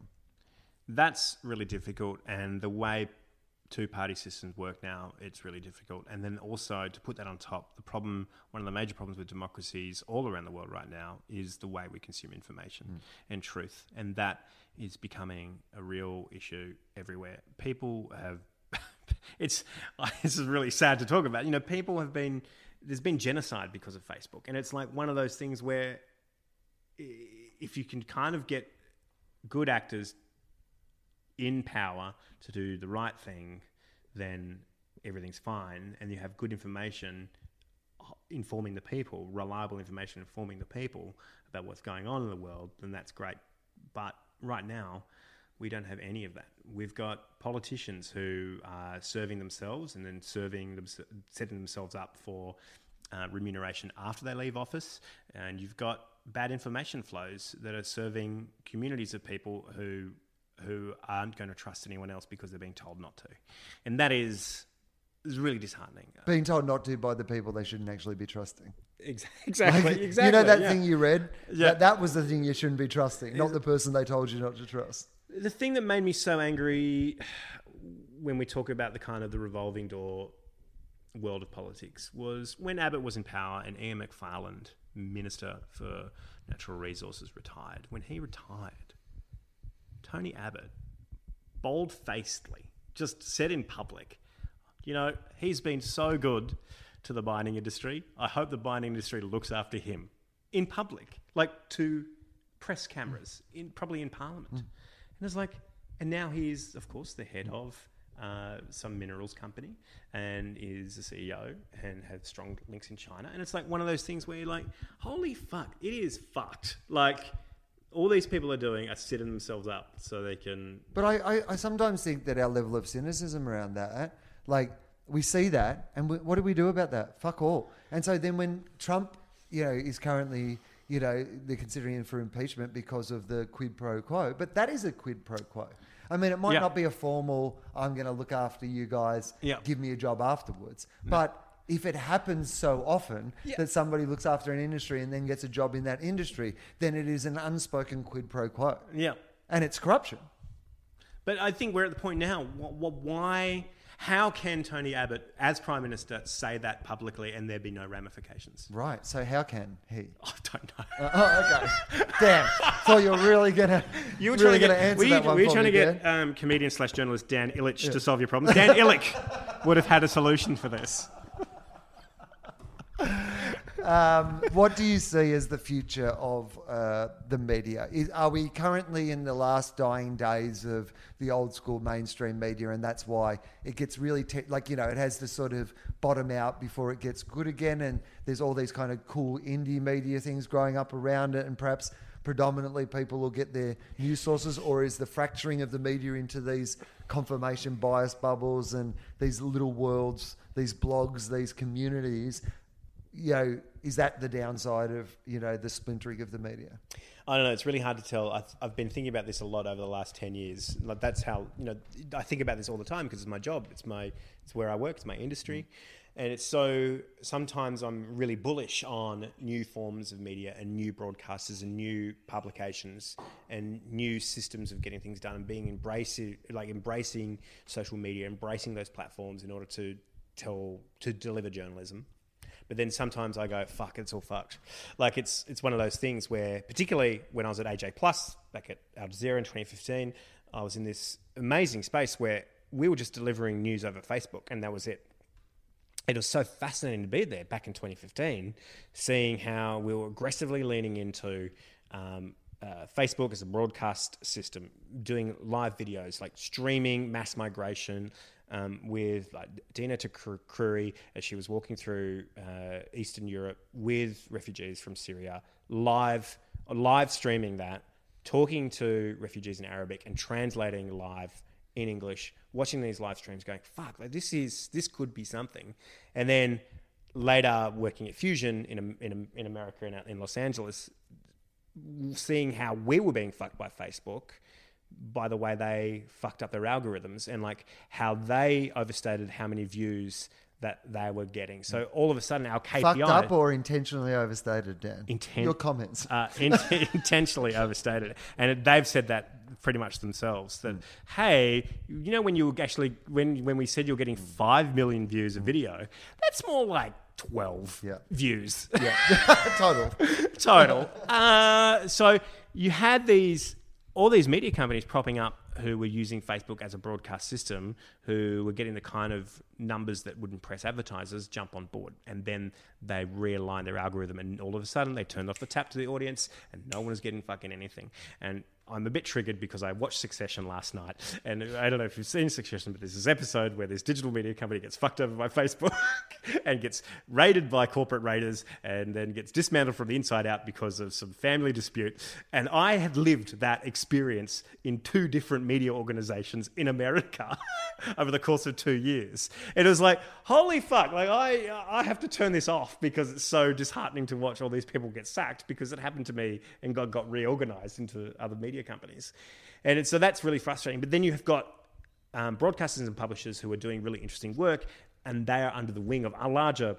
That's really difficult, and the way two-party systems work now, it's really difficult. And then also to put that on top, the problem, one of the major problems with democracies all around the world right now, is the way we consume information hmm. and truth, and that is becoming a real issue everywhere. People have, it's this is really sad to talk about. You know, people have been there's been genocide because of Facebook, and it's like one of those things where if you can kind of get good actors in power to do the right thing, then everything's fine, and you have good information uh, informing the people, reliable information informing the people about what's going on in the world, then that's great. But right now, we don't have any of that. We've got politicians who are serving themselves and then serving them, setting themselves up for uh, remuneration after they leave office, and you've got bad information flows that are serving communities of people who who aren't going to trust anyone else because they're being told not to, and that is is really disheartening. Being told not to by the people they shouldn't actually be trusting. Ex- Exactly, Like, exactly. You know that yeah. thing you read? Yeah. That, that was the thing you shouldn't be trusting, not the person they told you not to trust. the thing that made me so angry when we talk about the kind of the revolving door world of politics was when Abbott was in power and Ian Macfarlane, Minister for Natural Resources, retired. When he retired, Tony Abbott bold facedly just said in public, you know, he's been so good to the mining industry. I hope the mining industry looks after him in public, like to press cameras, in probably in Parliament. And it's like, and now he's, of course, the head of uh, some minerals company and is a CEO and has strong links in China. And it's like one of those things where you're like, holy fuck, it is fucked. Like, all these people are doing are setting themselves up so they can. But I, I, I sometimes think that our level of cynicism around that, eh? like we see that, and we, what do we do about that? Fuck all. And so then when Trump, you know, is currently, you know, they're considering him for impeachment because of the quid pro quo, but that is a quid pro quo. I mean, it might Yeah. not be a formal, I'm going to look after you guys, Yeah. give me a job afterwards. But if it happens so often Yeah. that somebody looks after an industry and then gets a job in that industry, then it is an unspoken quid pro quo. Yeah. And it's corruption. But I think we're at the point now. wh- wh- Why? How can Tony Abbott, as Prime Minister, say that publicly and there be no ramifications? Right. So how can he? I don't know. Uh, oh, okay. Damn. Thought you were really gonna. You were really trying to gonna get, answer you, that one were you trying to get um, comedian slash journalist Dan Ilic to solve your problems? Dan Ilic would have had a solution for this. Um, what do you see as the future of uh, the media? Is, are we currently in the last dying days of the old school mainstream media, and that's why it gets really te- like you know it has to sort of bottom out before it gets good again, and there's all these kind of cool indie media things growing up around it, and perhaps predominantly people will get their news sources, or is the fracturing of the media into these confirmation bias bubbles and these little worlds, these blogs, these communities? You know, is that the downside of you know the splintering of the media? I don't know. It's really hard to tell. I've, I've been thinking about this a lot over the last ten years. Like that's how you know I think about this all the time because it's my job. It's my it's where I work. It's my industry, mm. and it's so sometimes I'm really bullish on new forms of media and new broadcasters and new publications and new systems of getting things done and being embracing like embracing social media, embracing those platforms in order to tell to deliver journalism. But then sometimes I go, fuck, it's all fucked. Like it's it's one of those things where, particularly when I was at AJ Plus back at Al Jazeera in 2015, I was in this amazing space where we were just delivering news over Facebook, and that was it. It was so fascinating to be there back in 2015, seeing how we were aggressively leaning into um, uh, Facebook as a broadcast system, doing live videos, like streaming mass migration, um, with like Dena Takruri as she was walking through uh, Eastern Europe with refugees from Syria, live live streaming that, talking to refugees in Arabic and translating live in English, watching these live streams, going, "Fuck, like this is this could be something," and then later working at Fusion in in, in America in, in Los Angeles, seeing how we were being fucked by Facebook by the way they fucked up their algorithms and like how they overstated how many views that they were getting. So all of a sudden, our KPI Fucked up or intentionally overstated, Dan? Inten- Your comments. uh, in- intentionally overstated, and they've said that pretty much themselves. That hey, you know when you actually when when we said you're getting five million views a video, that's more like twelve Yeah. views yeah, total. total. Uh, so you had these all these media companies propping up who were using Facebook as a broadcast system, who were getting the kind of numbers that would impress advertisers, jump on board, and then they realigned their algorithm, and all of a sudden they turned off the tap to the audience, and no one was getting fucking anything. And I'm a bit triggered because I watched Succession last night, and I don't know if you've seen Succession, but there's this episode where this digital media company gets fucked over by Facebook and gets raided by corporate raiders, and then gets dismantled from the inside out because of some family dispute. And I had lived that experience in two different media organizations in America over the course of two years. It was like, holy fuck! Like I, I have to turn this off because it's so disheartening to watch all these people get sacked because it happened to me and got got reorganized into other media companies, and so that's really frustrating. But then you have got um, broadcasters and publishers who are doing really interesting work, and they are under the wing of a larger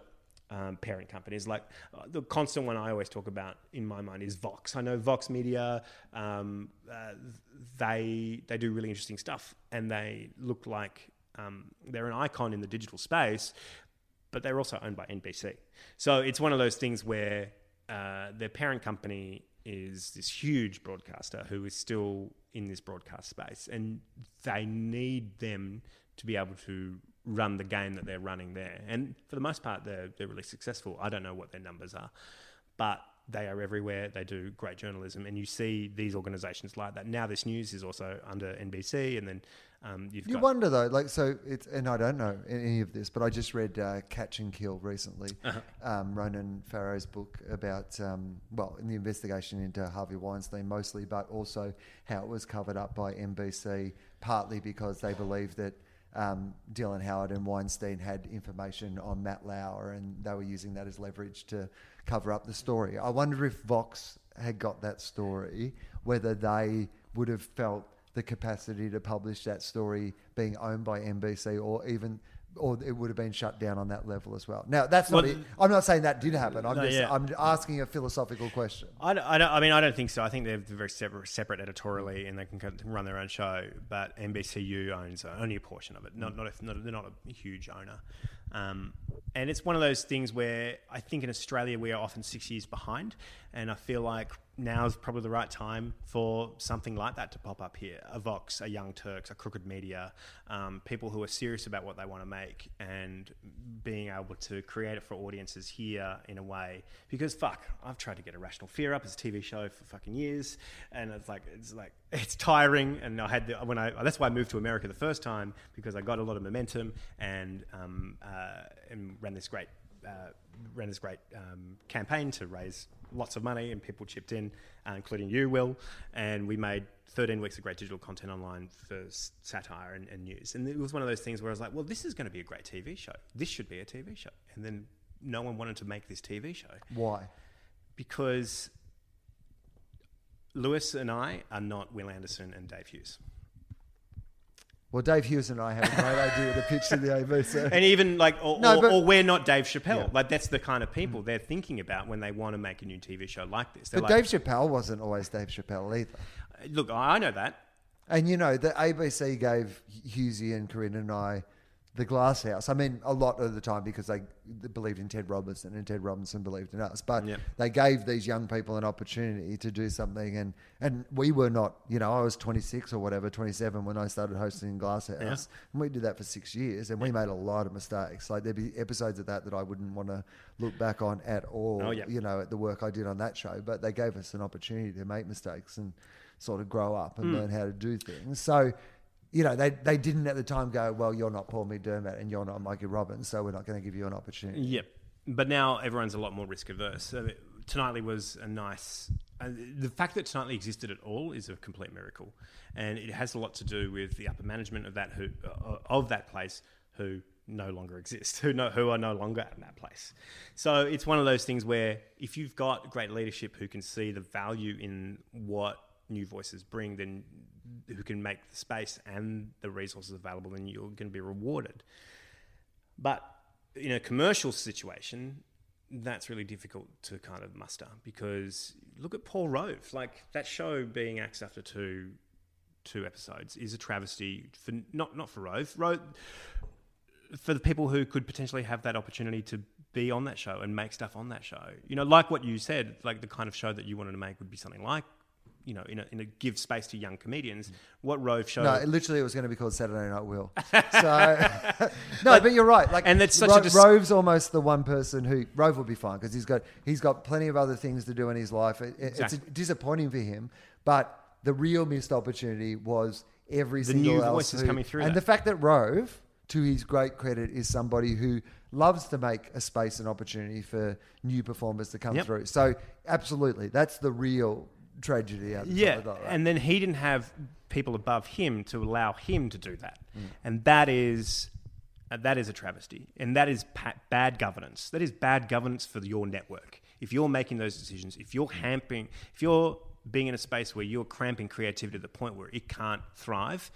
um, parent companies. Like uh, the constant one I always talk about in my mind is Vox. I know Vox Media. Um, uh, they they do really interesting stuff, and they look like um, they're an icon in the digital space. But they're also owned by NBC, so it's one of those things where uh, their parent company is this huge broadcaster who is still in this broadcast space, and they need them to be able to run the game that they're running there. And for the most part, they're they're really successful. I don't know what their numbers are, but they are everywhere. They do great journalism, and you see these organisations like that. Now, this news is also under NBC, and then um, you've You wonder though, like so. It's and I don't know any of this, but I just read uh, Catch and Kill recently, Uh-huh. um, Ronan Farrow's book about um, well, in the investigation into Harvey Weinstein mostly, but also how it was covered up by NBC, partly because they believe that. Um, Dylan Howard and Weinstein had information on Matt Lauer, and they were using that as leverage to cover up the story. I wonder if Vox had got that story, whether they would have felt the capacity to publish that story being owned by NBC, or even, or it would have been shut down on that level as well. Now, that's not. Well, it. I'm not saying that did happen. I'm No, just. yeah. I'm asking a philosophical question. I, don't, I, don't, I mean, I don't think so. I think they're very separate, separate editorially, and they can run their own show. But NBCU owns only a portion of it. Not, not, not they're not a huge owner. Um, and it's one of those things where I think in Australia we are often six years behind, and I feel like now is probably the right time for something like that to pop up here. A Vox, a Young Turks, a Crooked Media, um, people who are serious about what they want to make and being able to create it for audiences here in a way. Because fuck, I've tried to get a Rational Fear up as a TV show for fucking years, and it's like it's like it's tiring. And I had the, when I that's why I moved to America the first time because I got a lot of momentum and um, uh, and ran this great uh, ran this great um, campaign to raise lots of money, and people chipped in, uh, including you, Wil. And we made 13 weeks of great digital content online for satire and, and news. And it was one of those things where I was like, well, this is going to be a great TV show. This should be a TV show. And then no one wanted to make this TV show Why? because Lewis and I are not Wil Anderson and Dave Hughes. Well, Dave Hughes and I have a great idea to pitch to the ABC. and even like or, No, or, but- or we're not Dave Chappelle. Yeah. Mm. Like that's the kind of people they're thinking about when they want to make a new TV show like this. They're But like, Dave Chappelle wasn't always Dave Chappelle either. look, I know that. And you know, the ABC gave Hughesy and Corinne and I the glass house. I mean, a lot of the time because they believed in Ted Robinson and Ted Robinson believed in us. But Yep. they gave these young people an opportunity to do something. And, and we were not, you know, I was 26 or whatever, 27 when I started hosting Glass House. Yeah. And we did that for six years and we made a lot of mistakes. Like there'd be episodes of that that I wouldn't want to look back on at all, Oh, yeah. you know, at the work I did on that show. But they gave us an opportunity to make mistakes and sort of grow up and hmm. learn how to do things. So, you know, they, they didn't at the time go, well, you're not Paul McDermott and you're not Mikey Robins, so we're not going to give you an opportunity. Yep. But now everyone's a lot more risk averse. So Tonightly was a nice and the fact that Tonightly existed at all is a complete miracle, and it has a lot to do with the upper management of that who uh, of that place who no longer exist, who no, who are no longer in that place. So it's one of those things where if you've got great leadership who can see the value in what new voices bring, then who can make the space and the resources available, then you're going to be rewarded. But in a commercial situation, that's really difficult to kind of muster because look at Paul Rove. Like that show being axed after two two episodes is a travesty for not not for Rove. Rove for the people who could potentially have that opportunity to be on that show and make stuff on that show. You know, like what you said, like the kind of show that you wanted to make would be something like you know, in a, in a give space to young comedians. What Rove showed. No, literally, it was going to be called Saturday Night Will. So, no, but you're right. Like, And that's such Ro- a dis- Rove's almost the one person who Rove will be fine because he's got he's got plenty of other things to do in his life. It, it- Exactly. It's disappointing for him, but the real missed opportunity was every The single new else voices coming through and that. the fact that Rove. To his great credit, is somebody who loves to make a space and opportunity for new performers to come Yep. through. So, absolutely, that's the real tragedy out of Yeah, that. and then he didn't have people above him to allow him to do that, Mm. and that is uh, that is a travesty, and that is pa- bad governance. That is bad governance for your network. If you're making those decisions, if you're hampering, if you're being in a space where you're cramping creativity to the point where it can't thrive,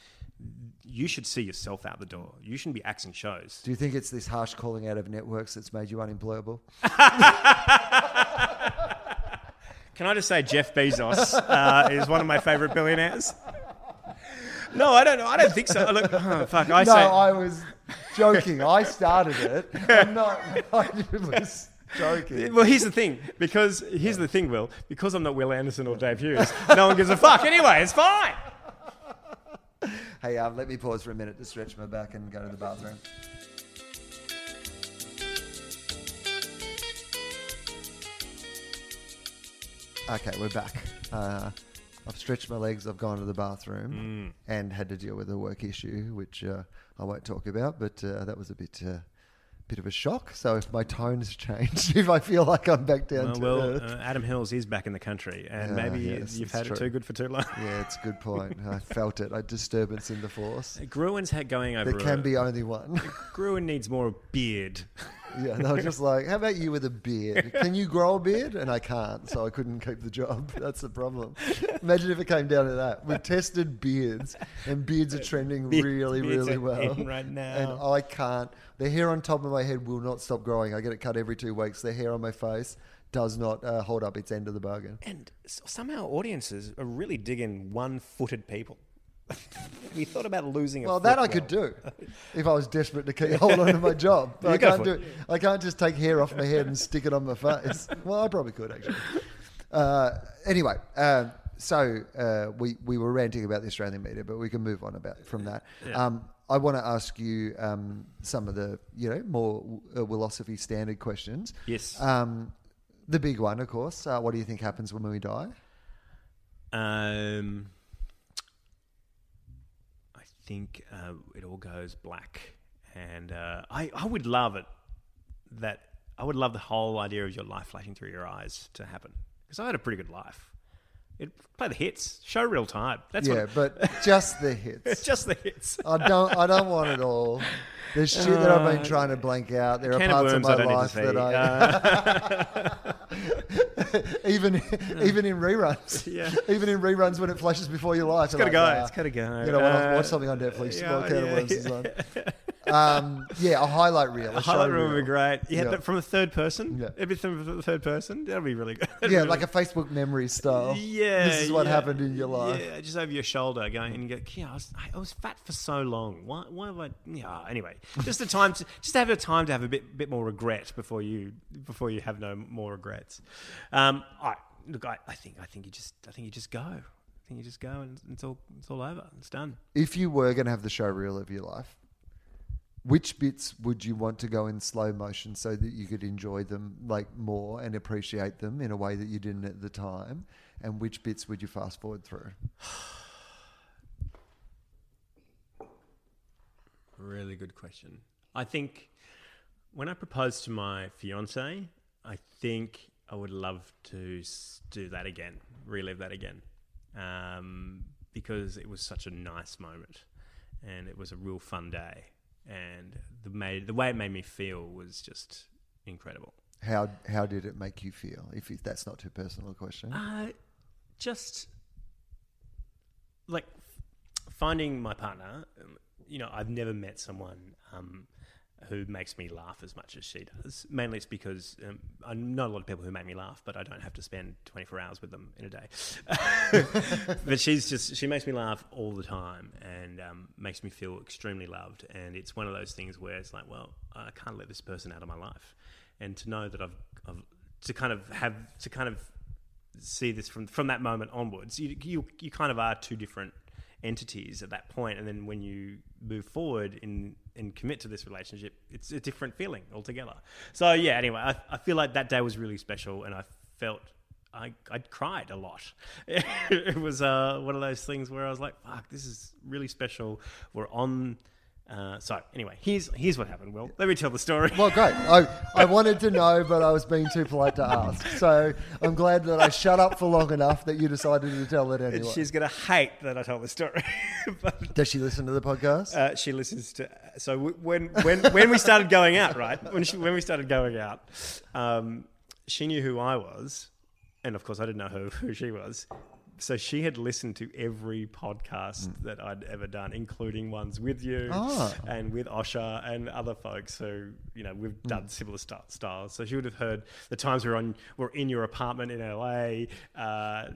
you should see yourself out the door. You shouldn't be axing shows. Do you think it's this harsh calling out of networks that's made you unemployable? Can I just say Jeff Bezos uh, is one of my favorite billionaires? No, I don't know. I don't think so. Look, oh, fuck. I no, say I was joking. I started it. I'm not. I was joking. Well, here's the thing. Because here's the thing, Wil. Because I'm not Wil Anderson or Dave Hughes, no one gives a fuck. Anyway, it's fine. Hey, um, let me pause for a minute to stretch my back and go to the bathroom. Okay, we're back. Uh, I've stretched my legs. I've gone to the bathroom and had to deal with a work issue, which uh, I won't talk about. But uh, that was a bit, uh, bit of a shock. So if my tone has changed, if I feel like I'm back down Well, to well earth, uh, Adam Hills is back in the country, and Yeah, maybe yes, you've it's had true. it too good for too long. yeah, it's a good point. I felt it. A disturbance in the force. Gruen's had going over. There can a- be only one. Gruen needs more beard. Yeah, they were just like, "How about you with a beard? Can you grow a beard?" And I can't, so I couldn't keep the job. That's the problem. Imagine if it came down to that. We've tested beards, and beards are trending Beard- really, beards really are well in right now. And I can't. The hair on top of my head will not stop growing. I get it cut every two weeks. The hair on my face does not uh, hold up its end of the bargain. And s- somehow audiences are really digging one-footed people. We thought about losing. A Well, that I could do if I was desperate to keep hold on to my job. But You I go can't for do it. it. I can't just take hair off my head and stick it on my face. Well, I probably could actually. Uh, anyway, um, so uh, we we were ranting about the Australian media, but we can move on about from that. Yeah. Um, I want to ask you um, some of the you know more uh, philosophy standard questions. Yes. Um, the big one, of course. Uh, what do you think happens when we die? Um, I think uh, it all goes black, and uh, I I would love it that I would love the whole idea of your life flashing through your eyes to happen because I had a pretty good life. It play the hits, show real time. That's yeah, what, but just the it's hits. just the hits. I don't. I don't want it all. There's shit that I've been Uh, trying to blank out. There are parts of my I life that. I Uh, even even in reruns. Yeah. Even in reruns when it flashes before your life. it's gotta go. it's gotta go. You know, when I Uh, watch something on Netflix yeah, while Can of yeah, yeah. Um, yeah, a highlight reel. A, A highlight reel would be great. Yeah, Yeah. but from a third person. Yeah. Everything from the third person. That'd be really good. That'd Yeah, be like really- a Facebook memory style. Yeah, This is what yeah. happened in your life. Yeah, just over your shoulder, going and you go. Yeah, I was, I was fat for so long. Why? Why have I? Yeah. Anyway, just the time to just have a time to have a bit bit more regret before you before you have no more regrets. Um, I look. I, I think I think you just I think you just go. I think you just go and it's all it's all over. It's done. If you were going to have the show reel of your life, which bits would you want to go in slow motion so that you could enjoy them like more and appreciate them in a way that you didn't at the time? And which bits would you fast forward through? Really good question. I think when I proposed to my fiance, I think I would love to do that again, relive that again, um, because it was such a nice moment, and it was a real fun day, and the made the way it made me feel was just incredible. How how did it make you feel? If that's not too personal a question. Uh, just like finding my partner. um, You know, I've never met someone um, who makes me laugh as much as she does. Mainly, it's because um, I know a lot of people who make me laugh, but I don't have to spend twenty four hours with them in a day. but she's just she makes me laugh all the time and um, makes me feel extremely loved. And it's one of those things where it's like, well, I can't let this person out of my life, and to know that I've, I've to kind of have to kind of see this from from that moment onwards. You you you kind of are two different entities at that point, and then when you move forward in and commit to this relationship, it's a different feeling altogether. So yeah, anyway, I, I feel like that day was really special, and I felt. I, I cried a lot. it was uh, one of those things where I was like, "Fuck, this is really special." We're on. Uh, so anyway, here's here's what happened. Wil let me tell the story. Well, great. I, I wanted to know, but I was being too polite to ask. So I'm glad that I shut up for long enough that you decided to tell it And she's gonna hate that I told the story. but Does she listen to the podcast? Uh, she listens to. So w- when when when we started going out, right? When she when we started going out, um, she knew who I was, and of course I didn't know who, who she was. So she had listened to every podcast that I'd ever done, including ones with you Ah. and with Osha and other folks who you know we've done similar st- styles. So she would have heard the times we were on we were in your apartment in LA. Uh,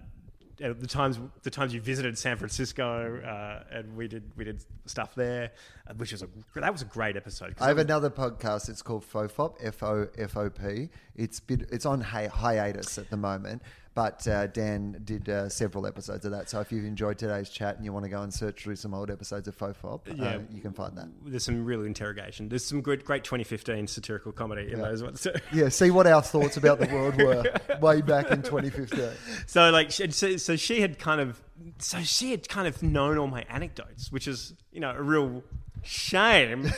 the times the times you visited San Francisco uh, and we did we did stuff there, uh, which was a that was a great episode. I have was- another podcast. It's called Fofop, F O F O P. It's bit, it's on hi- hiatus at the moment, but uh, Dan did uh, several episodes of that. So if you've enjoyed today's chat and you want to go and search through some old episodes of Fofop, Yeah. uh, you can find that. There's some real interrogation. There's some great great 2015 satirical comedy in Yeah. those ones. Yeah, see what our thoughts about the world were way back in 2015. so like so, so she had kind of so she had kind of known all my anecdotes, which is you know a real shame.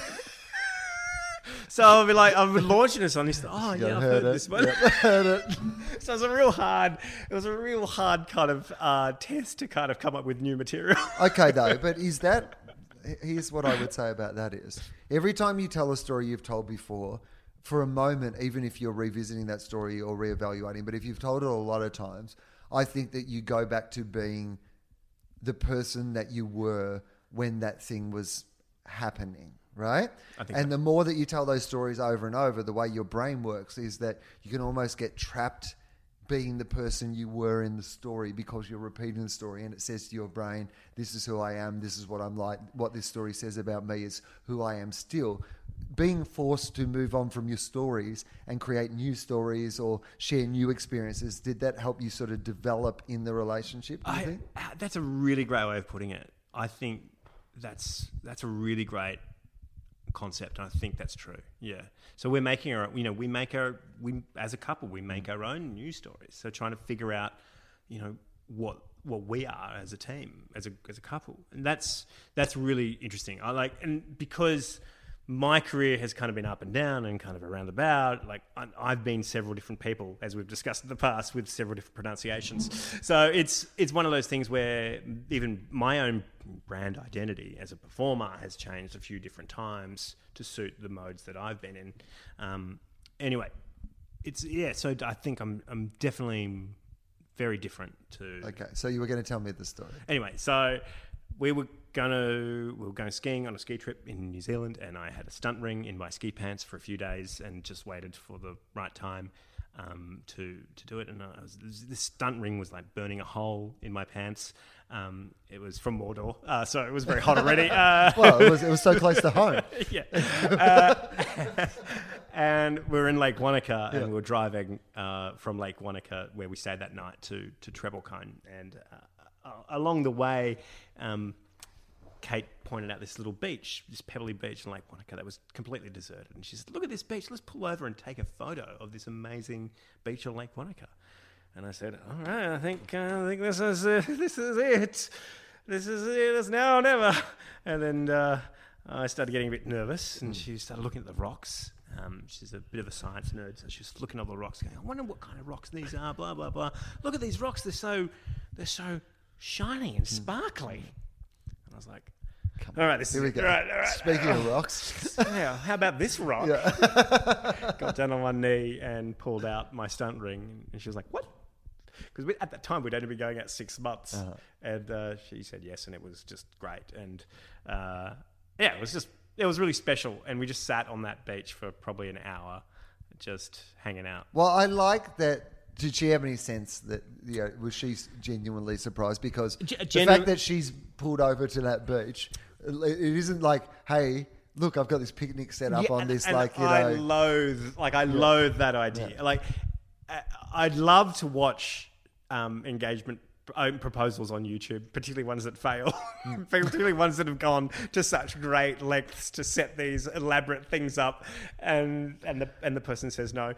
So I'll be like, I'm launching this on this. Oh yeah, I've heard, it. this one. Yep, heard it. So it was a real hard. It was a real hard kind of uh, test to kind of come up with new material. Okay, though, but is that? Here's what I would say about that: is every time you tell a story you've told before, for a moment, even if you're revisiting that story or reevaluating, but if you've told it a lot of times, I think that you go back to being the person that you were when that thing was happening, right? And so. the more that you tell those stories over and over, the way your brain works is that you can almost get trapped being the person you were in the story because you're repeating the story and it says to your brain, this is who I am, this is what I'm like, what this story says about me is who I am still. Being forced to move on from your stories and create new stories or share new experiences, did that help you sort of develop in the relationship? I, think? that's a really great way of putting it. I think that's that's a really great concept, and I think that's true. Yeah. So we're making our, you know, we make our, we as a couple, we make our own news stories. So trying to figure out, you know, what what we are as a team, as a as a couple, and that's that's really interesting. I like, and because my career has kind of been up and down and kind of around about. Like I've been several different people, as we've discussed in the past, with several different pronunciations. So it's it's one of those things where even my own brand identity as a performer has changed a few different times to suit the modes that I've been in. Um, anyway, it's yeah. So I think I'm I'm definitely very different to Okay, so you were going to tell me the story. Anyway, so we were gonna we were going skiing on a ski trip in New Zealand, and I had a stunt ring in my ski pants for a few days, and just waited for the right time um, to to do it. And I was, this stunt ring was like burning a hole in my pants. Um, it was from Mordor, uh, so it was very hot already. Uh, Well, it was, it was so close to home. yeah. Uh, and we were in Lake Wanaka, and we were driving uh, from Lake Wanaka, where we stayed that night, to to Treble Cone. And uh, uh, along the way, um, Kate pointed out this little beach, this pebbly beach in Lake Wanaka that was completely deserted. And she said, "Look at this beach. Let's pull over and take a photo of this amazing beach on Lake Wanaka." And I said, "All right, I think uh, I think this is uh, this is it. This is it. It's now or never." And then uh, I started getting a bit nervous, and she started looking at the rocks. Um, she's a bit of a science nerd, so she's looking at all the rocks, going, "I wonder what kind of rocks these are." Blah blah blah. Look at these rocks; they're so they're so shiny and sparkly. And I was like, Come "All right, this Here is we go. All right, all right. Speaking of rocks, Yeah, how about this rock? yeah. Got down on one knee and pulled out my stunt ring, and she was like, "What?" Because at that time we'd only been going out six months, Uh-huh. and uh, she said yes, and it was just great, and uh, yeah, it was just it was really special, and we just sat on that beach for probably an hour, just hanging out. Well, I like that. Did she have any sense that you know, was she genuinely surprised? Because Ge- the fact that she's pulled over to that beach, it isn't like, hey, look, I've got this picnic set up Yeah, on and- this, and like you I know, loathe, like I loathe that idea. Like, I- I'd love to watch um, engagement uh, proposals on YouTube, particularly ones that fail, Hmm. particularly ones that have gone to such great lengths to set these elaborate things up, and and the and the person says no.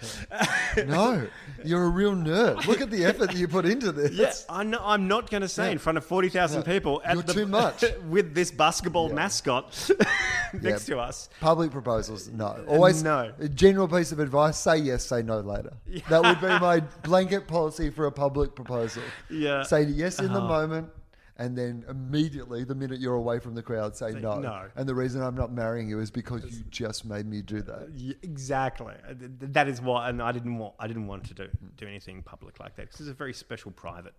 no, you're a real nerd. Look at the effort that you put into this. Yes, I'm not, I'm not going to say Yeah. in front of 40,000 Yeah. people at You're the, too much. with this basketball mascot next Yeah. to us. Public proposals, no. Always no. A general piece of advice: say yes, say no later. That would be my blanket policy for a public proposal. Yeah. Say yes in the Uh-huh. moment, and then immediately, the minute you're away from the crowd, say, no. no. And the reason I'm not marrying you is because you just made me do that. Yeah, exactly. Uh, th- th- That is what, and I didn't want. I didn't want to do do anything public like that because it's a very special private.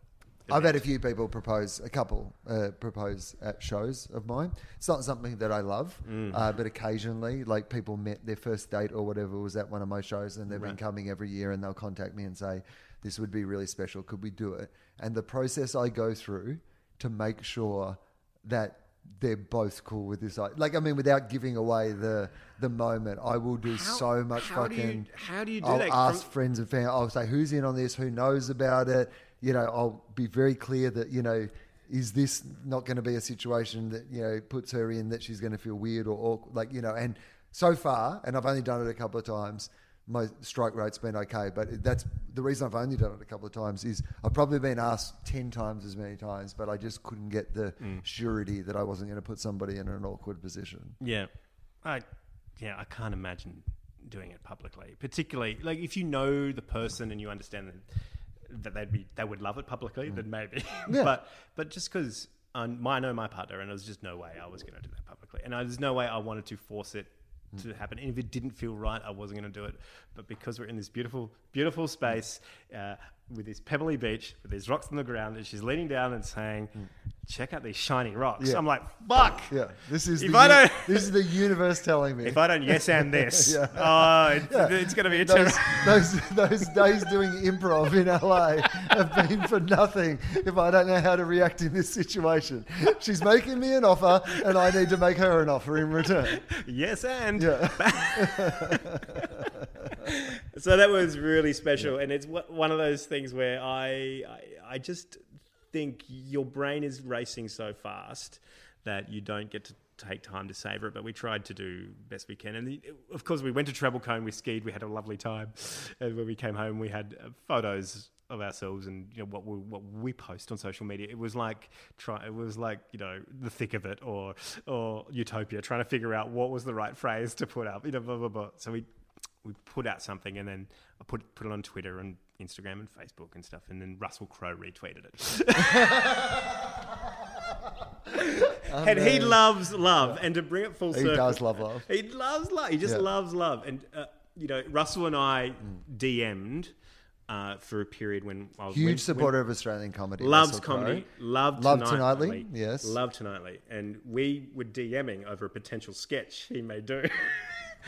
I've had a event. few people propose, a couple uh, propose at shows of mine. It's not something that I love, Mm. uh, but occasionally, like people met their first date or whatever was at one of my shows, and they've been coming every year, and they'll contact me and say, "This would be really special. Could we do it?" And the process I go through to make sure that they're both cool with this, like I mean, without giving away the the moment, I will do How- so much how do you- fucking. how do you do I'll that? ask From- friends and family. I'll say who's in on this, who knows about it. You know, I'll be very clear that you know, is this not going to be a situation that you know puts her in that she's going to feel weird or awkward, like you know. And so far, and I've only done it a couple of times. My strike rate's been okay, but that's the reason I've only done it a couple of times. Is I've probably been asked ten times as many times, but I just couldn't get the mm. surety that I wasn't going to put somebody in an awkward position. Yeah, I yeah I can't imagine doing it publicly. Particularly like if you know the person and you understand that, that they'd be they would love it publicly, mm. then maybe. Yeah. but but just because I know my partner and there's just no way I was going to do that publicly, and I, there's no way I wanted to force it. To happen, and if it didn't feel right, I wasn't going to do it. But because we're in this beautiful, beautiful space uh, with this pebbly beach, with these rocks on the ground, and she's leaning down and saying, mm. "Check out these shiny rocks." Yeah. I'm like, "Fuck!" Yeah, this is If the I uni- don't- this is the universe telling me. If I don't yes and this, Yeah. oh, it, Yeah. it's going to be a those, those those days doing improv in LA have been for nothing if I don't know how to react in this situation. She's making me an offer, and I need to make her an offer in return. yes and. Yeah, So that was really special, and it's one of those things where I, I, I just think your brain is racing so fast that you don't get to take time to savor it. But we tried to do best we can, and the, of course we went to Treble Cone, we skied, we had a lovely time, and when we came home, we had uh, photos of ourselves and you know what we what we post on social media. It was like try it was like you know the thick of it or or utopia, trying to figure out what was the right phrase to put up. You know, blah blah blah. So we we put out something and then I put put it on Twitter and Instagram and Facebook and stuff, and then Russell Crowe retweeted it. and he loves love, and to bring it full circle, he does love love. he loves love. He just Yeah. loves love, and uh, you know, Russell and I DM'd uh, for a period when I was Huge when- supporter of Australian comedy. loves Russell Crowe. comedy, loved Love Tonightly, Tonightly, yes. love Tonightly, and we were DMing over a potential sketch he may do.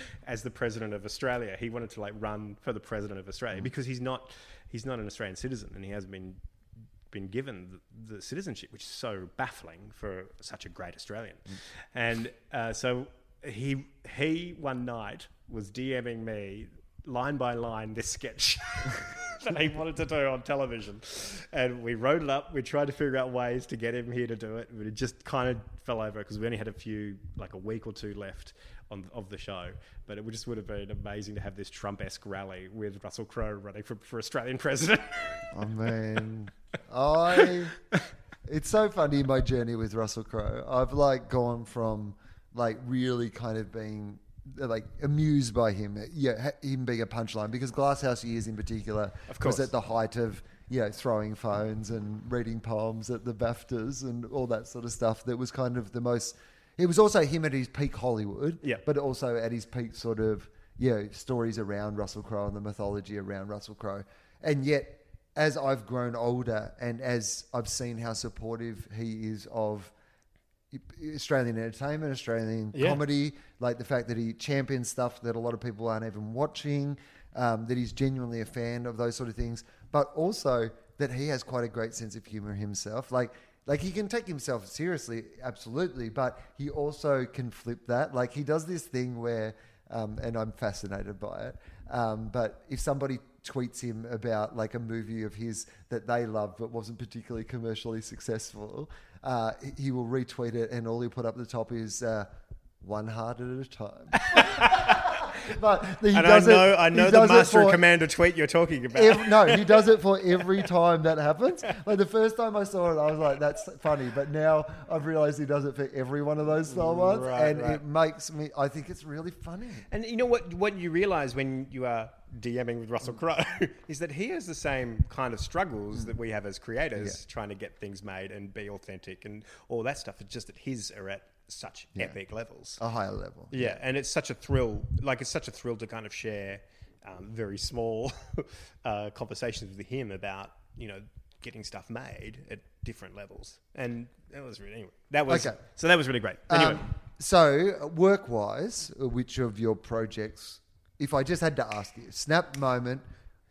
As the president of Australia, he wanted to like run for the president of Australia Mm. because he's not he's not an Australian citizen and he hasn't been been given the, the citizenship, which is so baffling for such a great Australian. Mm. And uh, so he he one night was DMing me line by line this sketch that he wanted to do on television, and we wrote it up. We tried to figure out ways to get him here to do it, but it just kind of fell over because we only had a few like a week or two left. On, of the show, but it would just would have been amazing to have this Trump-esque rally with Russell Crowe running for, for Australian president. I mean, I. It's so funny my journey with Russell Crowe. I've like gone from like really kind of being like amused by him. Yeah, him being a punchline because Glasshouse years in particular Of course. was at the height of you know throwing phones and reading poems at the BAFTAs and all that sort of stuff. That was kind of the most. It was also him at his peak Hollywood, Yeah. but also at his peak sort of you know stories around Russell Crowe and the mythology around Russell Crowe, and yet. As I've grown older and as I've seen how supportive he is of Australian entertainment, Australian Yeah. comedy, like the fact that he champions stuff that a lot of people aren't even watching, um, that he's genuinely a fan of those sort of things, but also that he has quite a great sense of humor himself. Like, like he can take himself seriously, absolutely, but he also can flip that. Like he does this thing where, um, and I'm fascinated by it. Um, but if somebody tweets him about like a movie of his that they loved but wasn't particularly commercially successful, uh, he will retweet it, and all he'll put up at the top is uh, one heart at a time. but he and I does it- know, I know the master for commander tweet you're talking about. ev- no, he does it for every time that happens. Like the first time I saw it, I was like, "That's funny," but now I've realised he does it for every one of those style ones, Right, and right. it makes me. I think it's really funny. And you know what? What you realize when you are DMing with Russell Crowe is that he has the same kind of struggles that we have as creators, trying to get things made and be authentic and all that stuff. It's just that his are at such epic levels. A higher level. Yeah, and it's such a thrill. Like it's such a thrill to kind of share um, very small uh, conversations with him about you know getting stuff made at different levels. And that was really anyway. That was Okay. so that was really great. Anyway, Um, so, work wise, which of your projects, if I just had to ask you, snap moment,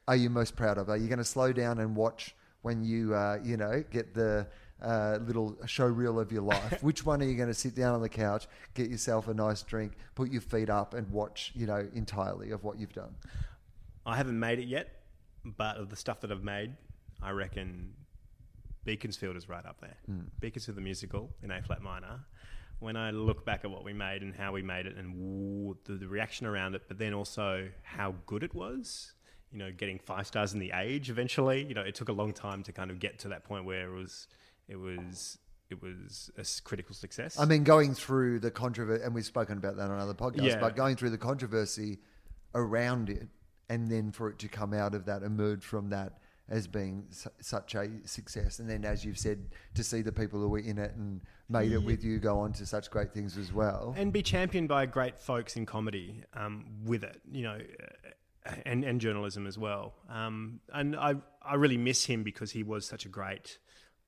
are you most proud of? Are you going to slow down and watch when you, uh, you know, get the uh, little show reel of your life? which one are you going to sit down on the couch, get yourself a nice drink, put your feet up, and watch, you know, entirely of what you've done? I haven't made it yet, but of the stuff that I've made, I reckon Beaconsfield is right up there. Beaconsfield the musical in A flat minor. When I look back at what we made and how we made it and woo, the, the reaction around it, but then also how good it was, you know, getting five stars in the age eventually. You know, it took a long time to kind of get to that point where it was, it was, it was a critical success. I mean, going through the controversy, and we've spoken about that on other podcasts, Yeah. but going through the controversy around it, and then for it to come out of that, emerge from that as being su- such a success, and then as you've said, to see the people who were in it and made it with you go on to such great things as well. and be championed by great folks in comedy um, with it, you know, and, and journalism as well. Um, and I, I really miss him because he was such a great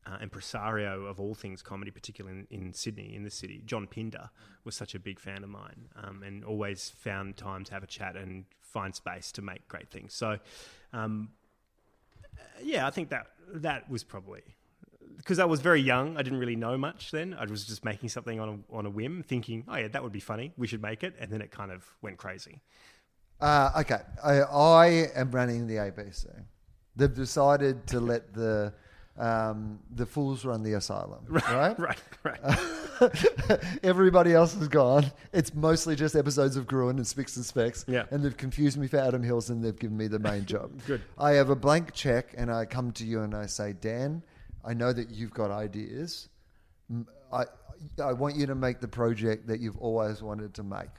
uh, impresario of all things comedy, particularly in, in Sydney, in the city. John Pinder was such a big fan of mine um, and always found time to have a chat and find space to make great things. So, um, yeah, I think that that was probably because I was very young. I didn't really know much then. I was just making something on a, on a whim, thinking, "Oh yeah, that would be funny. We should make it." And then it kind of went crazy. Uh, okay, I, I am running the ABC. They've decided to let the um, the fools run the asylum, right? Right, right. Everybody else is gone. It's mostly just episodes of Gruen and Spicks and Specks. Yeah. And they've confused me for Adam Hills and they've given me the main job. Good. I have a blank check and I come to you and I say, Dan, I know that you've got ideas. I, I want you to make the project that you've always wanted to make.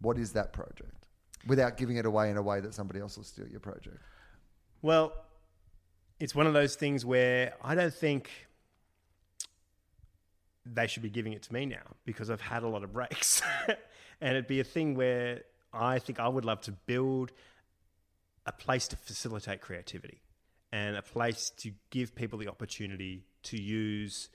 What is that project? Without giving it away in a way that somebody else will steal your project. Well, it's one of those things where I don't think they should be giving it to me now because I've had a lot of breaks. and it'd be a thing where I think I would love to build a place to facilitate creativity and a place to give people the opportunity to use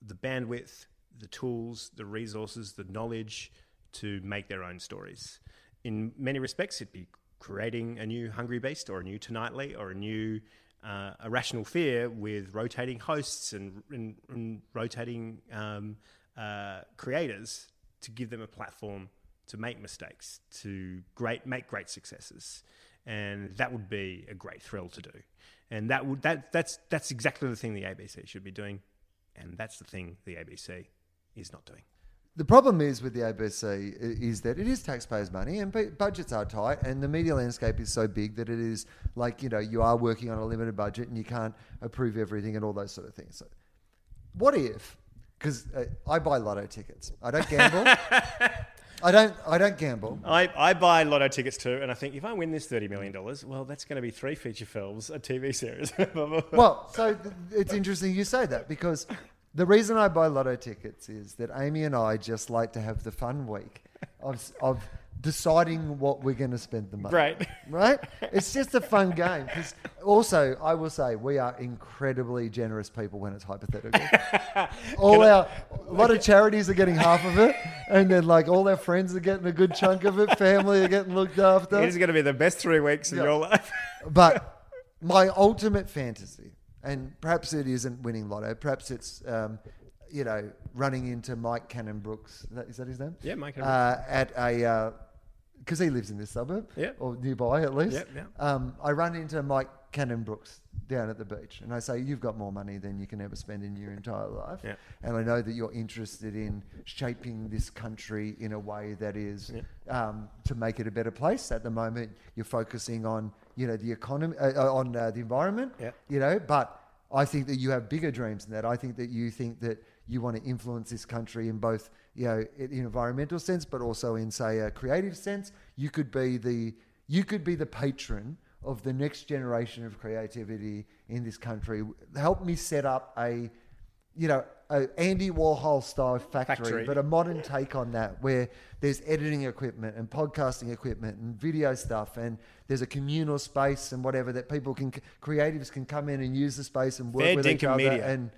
the bandwidth, the tools, the resources, the knowledge to make their own stories. In many respects, it'd be creating a new Hungry Beast or a new Tonightly or a new uh, Irrational Fear with rotating hosts and, and, and rotating um, uh, creators to give them a platform to make mistakes, to great make great successes, and that would be a great thrill to do. And that would that that's that's exactly the thing the ABC should be doing, and that's the thing the ABC is not doing. The problem is with the ABC is that it is taxpayers' money and budgets are tight, and the media landscape is so big that it is like you know you are working on a limited budget and you can't approve everything and all those sort of things. So, what if? Because uh, I buy lotto tickets, I don't gamble. I don't. I don't gamble. I, I buy lotto tickets too, and I think if I win this thirty million dollars, well, that's going to be three feature films, a TV series. Well, so th- it's interesting you say that because the reason I buy lotto tickets is that Amy and I just like to have the fun week of, of deciding what we're going to spend the money. Right. Right? It's just a fun game. 'Cause also, I will say we are incredibly generous people when it's hypothetical. all our, a lot of charities are getting half of it, and then like all our friends are getting a good chunk of it. Family are getting looked after. it is going to be the best three weeks of your life. But my ultimate fantasy, and perhaps it isn't winning lotto, perhaps it's, um, you know, running into Mike Cannon-Brookes. Is that, is that his name? Yeah, Mike Cannon Uh, at a, because he lives in this suburb, Yeah. or nearby at least. Yeah, yeah. Um, I run into Mike Cannon-Brookes down at the beach, and I say, "You've got more money than you can ever spend in your entire life." Yeah. And I know that you're interested in shaping this country in a way that is um, to make it a better place. At the moment, you're focusing on you know the economy, uh, uh, on uh, the environment. Yeah. You know, but I think that you have bigger dreams than that. I think that you think that you want to influence this country in both you know in in environmental sense, but also in say a creative sense. You could be the you could be the patron of the next generation of creativity in this country. Help me set up a you know, a Andy Warhol style factory, Factory. but a modern take on that, where there's editing equipment and podcasting equipment and video stuff, and there's a communal space and whatever that people can, creatives can come in and use the space and work Fair with each other media. and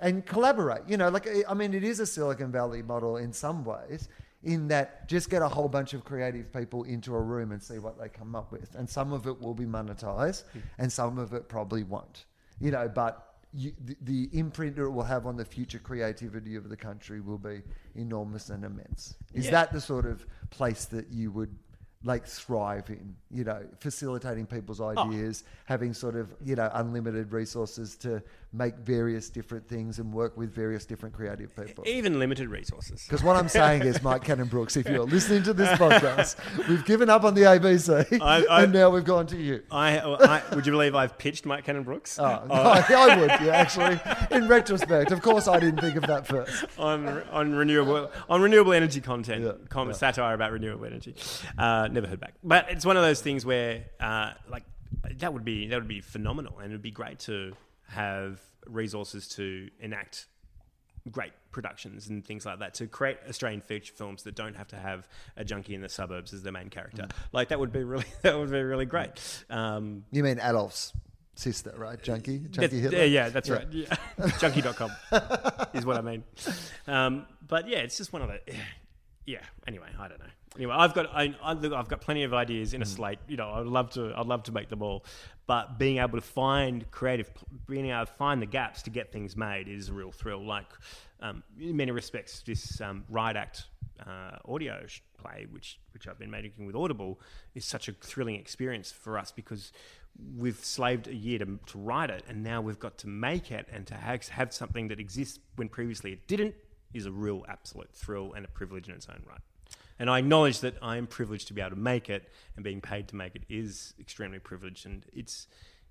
and collaborate. You know, like I mean, it is a Silicon Valley model in some ways. In that, just get a whole bunch of creative people into a room and see what they come up with, and some of it will be monetized, hmm. and some of it probably won't. You know, but you, the, the imprint it will have on the future creativity of the country will be enormous and immense. Is Yeah. that the sort of place that you would like thriving. You know, facilitating people's oh. ideas, having sort of you know unlimited resources to make various different things and work with various different creative people. Even limited resources. Because what I'm saying is, Mike Cannon-Brookes, if you're listening to this podcast, we've given up on the ABC, I- I- and now we've gone to you. I, I would you believe I've pitched Mike Cannon-Brookes Oh, I would, yeah, actually. In retrospect, of course, I didn't think of that first. on on renewable on renewable energy content, Yeah, com- yeah. satire about renewable energy. Uh, never heard back, but it's one of those things where uh, like that would be that would be phenomenal, and it would be great to have resources to enact great productions and things like that to create Australian feature films that don't have to have a junkie in the suburbs as the main character. Mm. Like that would be really that would be really great. Um, You mean Adolf's sister, right? Junkie? Junkie Hitler? Yeah, yeah, that's Yeah. right. Yeah. Junkie.com is what I mean. Um, but yeah, it's just one of the. Yeah. Anyway, I don't know. Anyway, I've got I, I, look, I've got plenty of ideas Mm. in a slate. You know, I'd love to I'd love to make them all, but being able to find creative, being able to find the gaps to get things made is a real thrill. Like um, in many respects, this um, Riot Act uh, audio play, which which I've been making with Audible, is such a thrilling experience for us because we've slaved a year to, to write it, and now we've got to make it and to have, have something that exists when previously it didn't is a real absolute thrill and a privilege in its own right. And I acknowledge that I am privileged to be able to make it, and being paid to make it is extremely privileged. And it's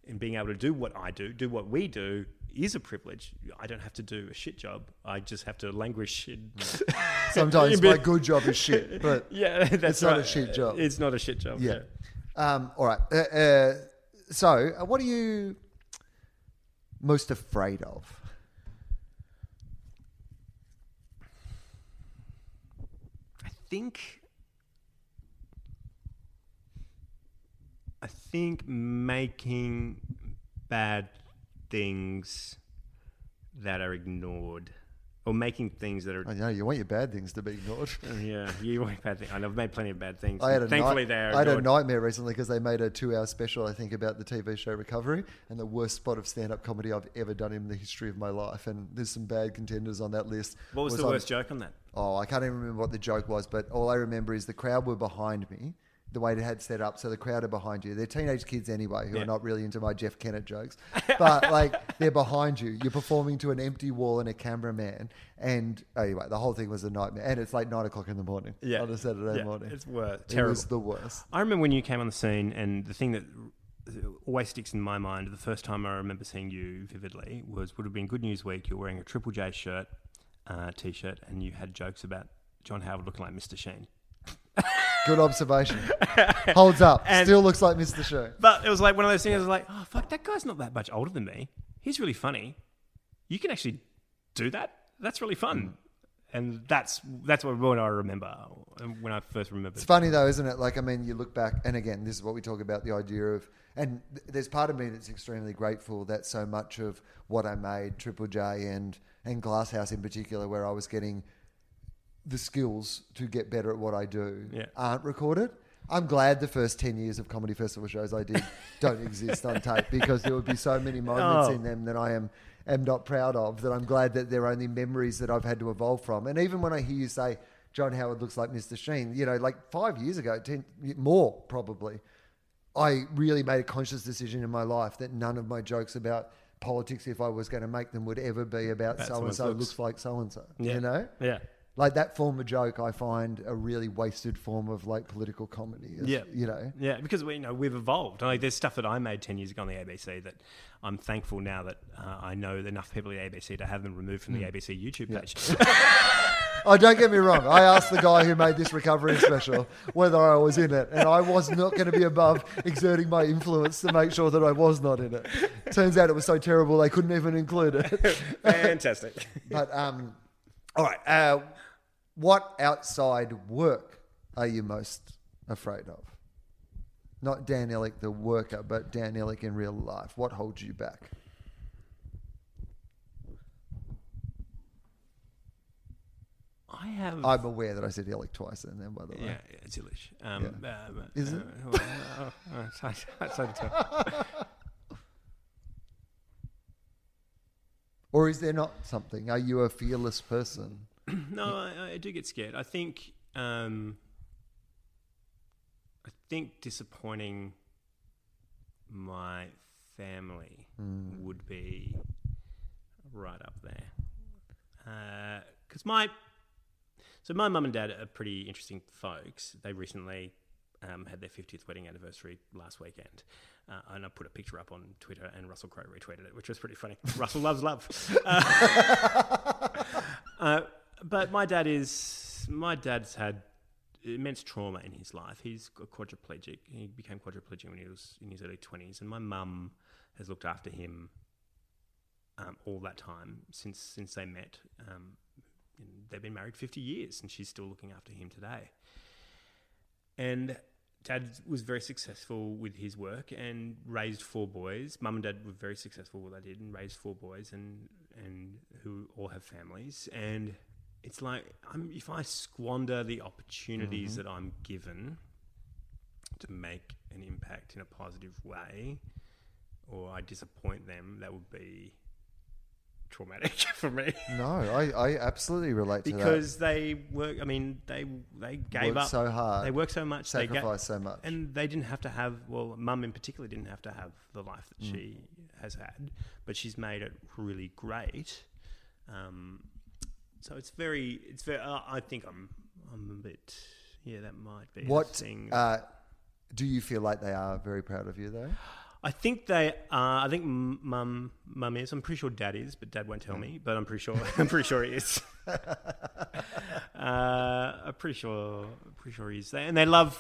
and being able to do what I do, do what we do, is a privilege. I don't have to do a shit job. I just have to languish in. Sometimes in my bit- good job is shit, but Yeah, that's It's not a shit job. It's not a shit job. yeah. Um, all right. Uh, uh, so, uh, what are you most afraid of? I think I think making bad things that are ignored or making things that are I know you want your bad things to be ignored. yeah you want bad things. I've made plenty of bad things. I had a Thankfully, night- they are I had a nightmare recently because they made a two-hour special, I think, about the TV show Recovery, and the worst spot of stand-up comedy I've ever done in the history of my life. And there's some bad contenders on that list. What was, the on- worst joke on that? Oh, I can't even remember what the joke was, but all I remember is the crowd were behind me. The way it had set up, so the crowd are behind you. They're teenage kids anyway, who Yeah. are not really into my Jeff Kennett jokes, but like they're behind you. You're performing to an empty wall and a cameraman, and anyway, the whole thing was a nightmare. And it's like nine o'clock in the morning yeah. on a Saturday yeah, morning. It's worse. It Terrible. was the worst. I remember when you came on the scene, and the thing that always sticks in my mind, the first time I remember seeing you vividly was would have been Good News Week. You're wearing a Triple J shirt, uh, t-shirt, and you had jokes about John Howard looking like Mr. Sheen. Good observation. Holds up. And- Still looks like Mr. Show. But it was like one of those things. I was like, oh fuck, that guy's not that much older than me. He's really funny. You can actually do that. That's really fun. Mm. And that's that's what, what I remember um, when I first remembered. It's funny though, isn't it? Like, I mean, you look back, and again, this is what we talk about the idea of, and th- there's part of me that's extremely grateful that so much of what I made, Triple J and and Glasshouse in particular, where I was getting the skills to get better at what I do, Yeah. aren't recorded. I'm glad the first 10 years of comedy festival shows I did don't exist on tape because there would be so many moments Oh. in them that I am am not proud of that I'm glad that they're only memories that I've had to evolve from. And even when I hear you say John Howard looks like Mr. Sheen, you know, like 5 years ago, 10 more probably, I really made a conscious decision in my life that none of my jokes about politics if I was going to make them would ever be about so and so looks. looks like so and so, you know? yeah. Like that form of joke i find a really wasted form of like political comedy is, Yeah. you know Yeah, because we you know we've evolved. Like there's stuff that I made ten years ago on the ABC that I'm thankful now that uh, I know enough people at the ABC to have them removed from the ABC YouTube page. oh don't get me wrong i asked the guy who made this recovery special whether i was in it and i was not going to be above exerting my influence to make sure that i was not in it turns out it was so terrible they couldn't even include it Fantastic. but um all right uh what outside work are you most afraid of not dan Ellick, the worker but dan Ellick in real life what holds you back I have. I'm aware that I said Ellick twice in there, by the way. yeah, it's Ilic. Um, Yeah. um, Is uh, it? well, oh, oh, it's hard- it's hard to tell. Or is there not something? Are you a fearless person? no, I, I do get scared. I think um, I think disappointing my family would be right up there. Because my so my mum and dad are pretty interesting folks. They recently um, had their 50th wedding anniversary last weekend. Uh, and I put a picture up on Twitter, and Russell Crowe retweeted it, which was pretty funny. Russell loves love. Uh, uh, but my dad is my dad's had immense trauma in his life. He's quadriplegic. He became quadriplegic when he was in his early twenties, and my mum has looked after him um, all that time since since they met. Um, they've been married fifty years, and she's still looking after him today. And dad was very successful with his work and raised four boys. Mum and dad were very successful with what they did and raised four boys and and who all have families. And it's like I'm, if I squander the opportunities that I'm given to make an impact in a positive way, or I disappoint them, that would be traumatic for me. No, I, I absolutely relate to that. because they work. I mean, they they gave Worked up so hard, They work so much. They ga- sacrifice so much. and they didn't have to have. Well, mum in particular didn't have to have the life that Mm. she has had, but she's made it really great. Um, so it's very. It's very. Uh, I think I'm. I'm a bit. Yeah, that might be what thing. uh, do you feel like they are very proud of you, though? I think they are. I think mum mum is. I'm pretty sure dad is, but dad won't tell me. But I'm pretty sure. I'm pretty sure he is. uh, I'm pretty sure. I'm Pretty sure he is. And they love.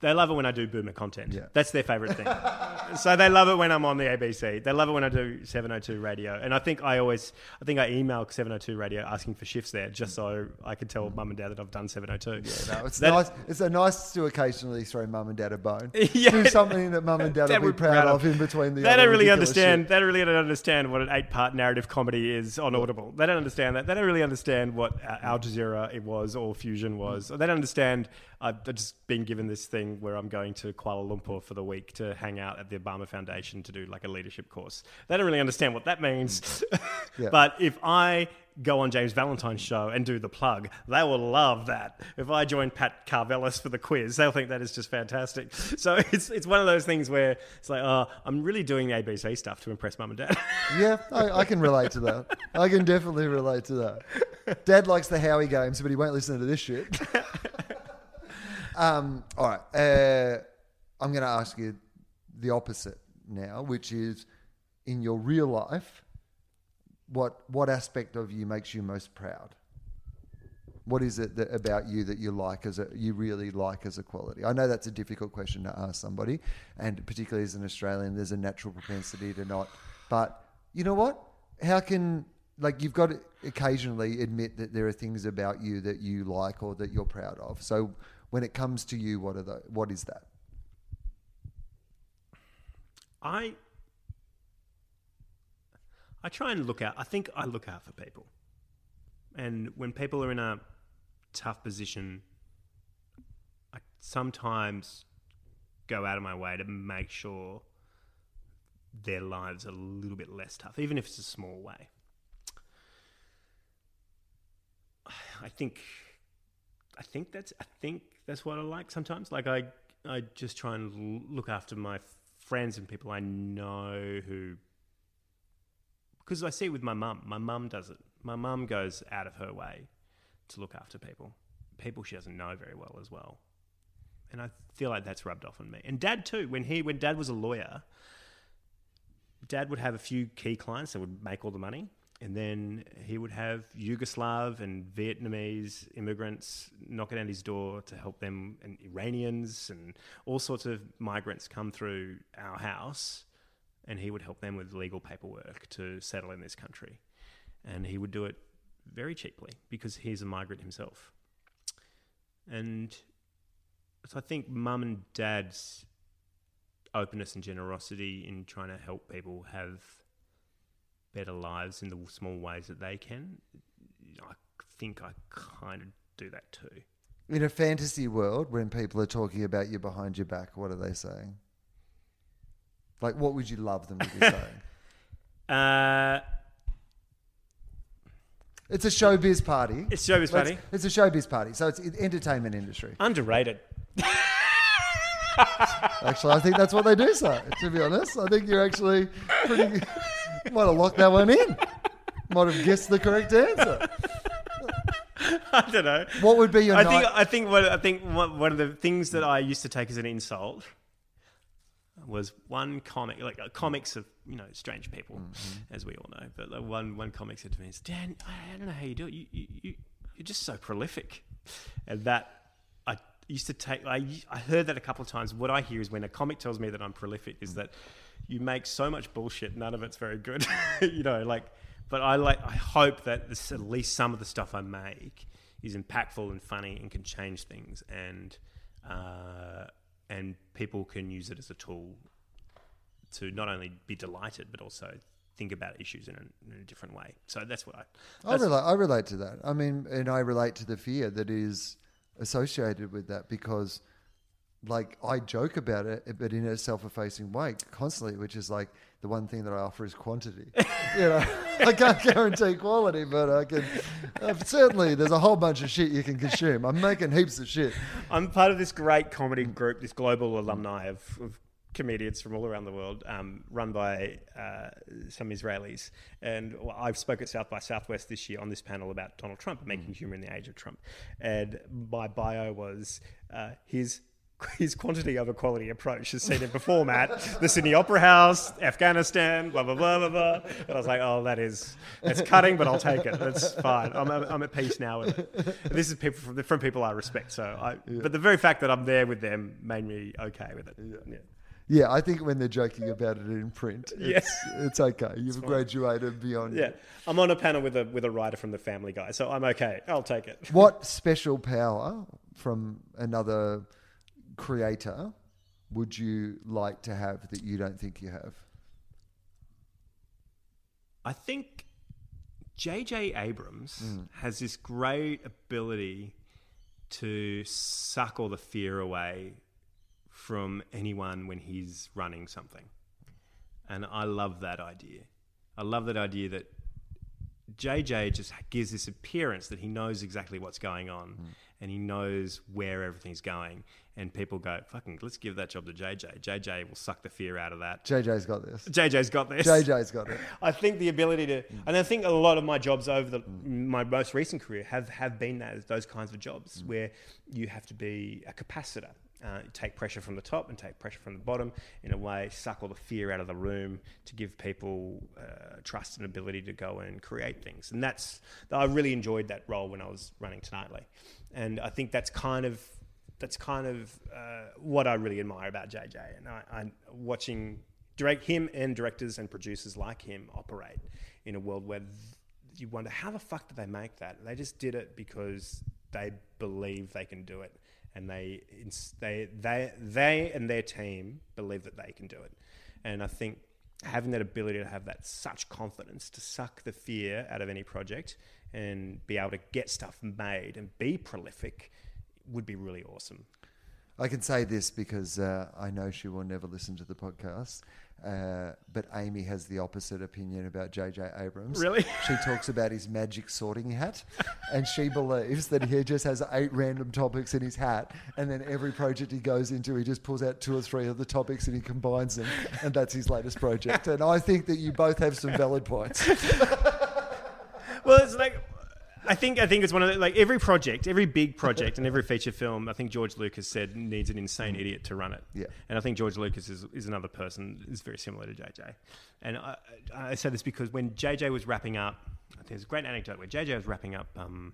They love it when I do boomer content. Yeah. That's their favorite thing. so they love it when I'm on the ABC. They love it when I do 702 radio. And I think I always, I think I email 702 radio asking for shifts there just so I could tell mum and dad that I've done 702. Yeah, no, it's That- nice. It's so nice to occasionally throw mum and dad a bone. Yeah. Do something that mum and dad will be proud, of in between the. They don't really understand. shit. They really don't understand what an eight-part narrative comedy is on Audible. They don't understand that. They don't really understand what uh, Al Jazeera it was or Fusion was. They don't understand. I've just been given this thing where I'm going to Kuala Lumpur for the week to hang out at the Obama Foundation to do like a leadership course. They don't really understand what that means. Mm. Yeah. but if I go on James Valentine's show and do the plug, they will love that. If I join Pat Karvelas for the quiz, they'll think that is just fantastic. So it's it's one of those things where it's like, oh, I'm really doing the ABC stuff to impress mum and dad. Yeah, I, I can relate to that. I can definitely relate to that. Dad likes the Howie games, but he won't listen to this shit. Um, all right. Uh, I'm going to ask you the opposite now, which is in your real life, what what aspect of you makes you most proud? What is it that, about you that you like as a you really like as a quality? I know that's a difficult question to ask somebody, and particularly as an Australian, there's a natural propensity to not. But you know what? How can like you've got to occasionally admit that there are things about you that you like or that you're proud of. So when it comes to you, what are the what is that? I I try and look out. I think I look out for people, and when people are in a tough position, I sometimes go out of my way to make sure their lives are a little bit less tough, even if it's a small way. I think, I think that's, I think that's what I like sometimes. Like I, I just try and look after my friends and people I know who, because I see it with my mum. My mum does it. My mum goes out of her way to look after people, people she doesn't know very well as well. And I feel like that's rubbed off on me. And dad too. When he, when dad was a lawyer, dad would have a few key clients that would make all the money. And then he would have Yugoslav and Vietnamese immigrants knocking at his door to help them, and Iranians and all sorts of migrants come through our house. And he would help them with legal paperwork to settle in this country. And he would do it very cheaply because he's a migrant himself. And so I think mum and dad's openness and generosity in trying to help people have better lives in the small ways that they can, I think I kind of do that too. In a fantasy world, when people are talking about you behind your back, what are they saying? Like, what would you love them to be saying? Uh, It's a showbiz party. it's a showbiz party. It's a showbiz party, so it's entertainment industry. Underrated. Actually, I think that's what they do say. To be honest, I think you're actually pretty. Might have locked that one in. Might have guessed the correct answer. I don't know. What would be your I night? think I think what I think one one of the things that I used to take as an insult was one comic like uh, comics of you know strange people Mm-hmm. as we all know but like, one one comic said to me Dan I don't know how you do it you, you, you you're just so prolific and that I used to take I, I heard that a couple of times what I hear is when a comic tells me that I'm prolific is that you make so much bullshit none of it's very good you know like but I like I hope that this, at least some of the stuff I make is impactful and funny and can change things and uh, and people can use it as a tool to not only be delighted but also think about issues in a, in a different way. So that's what I. I relate. I relate to that. I mean, and I relate to the fear that is associated with that because, like, I joke about it, but in a self-effacing way constantly, which is like the one thing that I offer is quantity. you know, I can't guarantee quality, but I can. Uh, certainly, there's a whole bunch of shit you can consume. I'm making heaps of shit. I'm part of this great comedy group, this global alumni of, of comedians from all around the world, um, run by uh, some Israelis. And well, I've spoke at South by Southwest this year on this panel about Donald Trump, making humour in the age of Trump. And my bio was uh, his his quantity over quality approach has seen him perform at the Sydney Opera House, Afghanistan, blah blah blah blah blah. And I was like, oh, that is that's cutting, but I'll take it. That's fine. I'm, I'm at peace now with it. And this is people from, from people I respect. So, I, but the very fact that I'm there with them made me okay with it. Yeah. Yeah, I think when they're joking about it in print, Yeah. it's, it's okay. You've graduated beyond. Yeah, I'm on a panel with a with a writer from the Family Guy, so I'm okay. I'll take it. What special power from another creator would you like to have that you don't think you have? I think J.J. Abrams hmm. has this great ability to suck all the fear away from anyone when he's running something. And I love that idea. I love that idea that JJ just gives this appearance that he knows exactly what's going on hmm. And he knows where everything's going. And people go, fucking, let's give that job to JJ. JJ will suck the fear out of that. JJ's got this. JJ's got this. JJ's got it. I think the ability to, and I think a lot of my jobs over the my most recent career have have been that those kinds of jobs mm. where you have to be a capacitor uh, take pressure from the top and take pressure from the bottom in a way, suck all the fear out of the room to give people uh, trust and ability to go and create things. And that's, I really enjoyed that role when I was running Tonightly. And I think that's kind of, that's kind of uh, what I really admire about JJ. And I, I watching direct him and directors and producers like him operate in a world where you wonder how the fuck did they make that? They just did it because they believe they can do it and they they they they and their team believe that they can do it. And I think having that ability to have that such confidence to suck the fear out of any project and be able to get stuff made and be prolific would be really awesome. I can say this because uh, I know she will never listen to the podcast. Uh, but Amy has the opposite opinion about J.J. Abrams. Really? She talks about his magic sorting hat, and she believes that he just has eight random topics in his hat, and then every project he goes into, he just pulls out two or three of the topics and he combines them, and that's his latest project. And I think that you both have some valid points. well, it's like I think I think it's one of the, like every project, every big project, and every feature film. I think George Lucas said needs an insane idiot to run it. Yeah, and I think George Lucas is, is another person is very similar to JJ. And I, I say this because when JJ was wrapping up, there's a great anecdote where JJ was wrapping up. Um,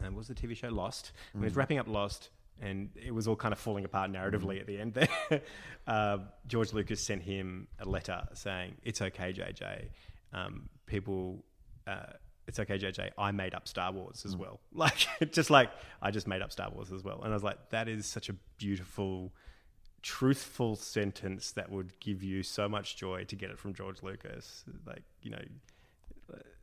uh, what was the TV show Lost? When he was mm. wrapping up Lost, and it was all kind of falling apart narratively mm. at the end there. uh, George Lucas sent him a letter saying, "It's okay, JJ. Um, people." Uh, it's okay, JJ. I made up Star Wars as mm. well. Like, just like I just made up Star Wars as well. And I was like, that is such a beautiful, truthful sentence that would give you so much joy to get it from George Lucas. Like, you know.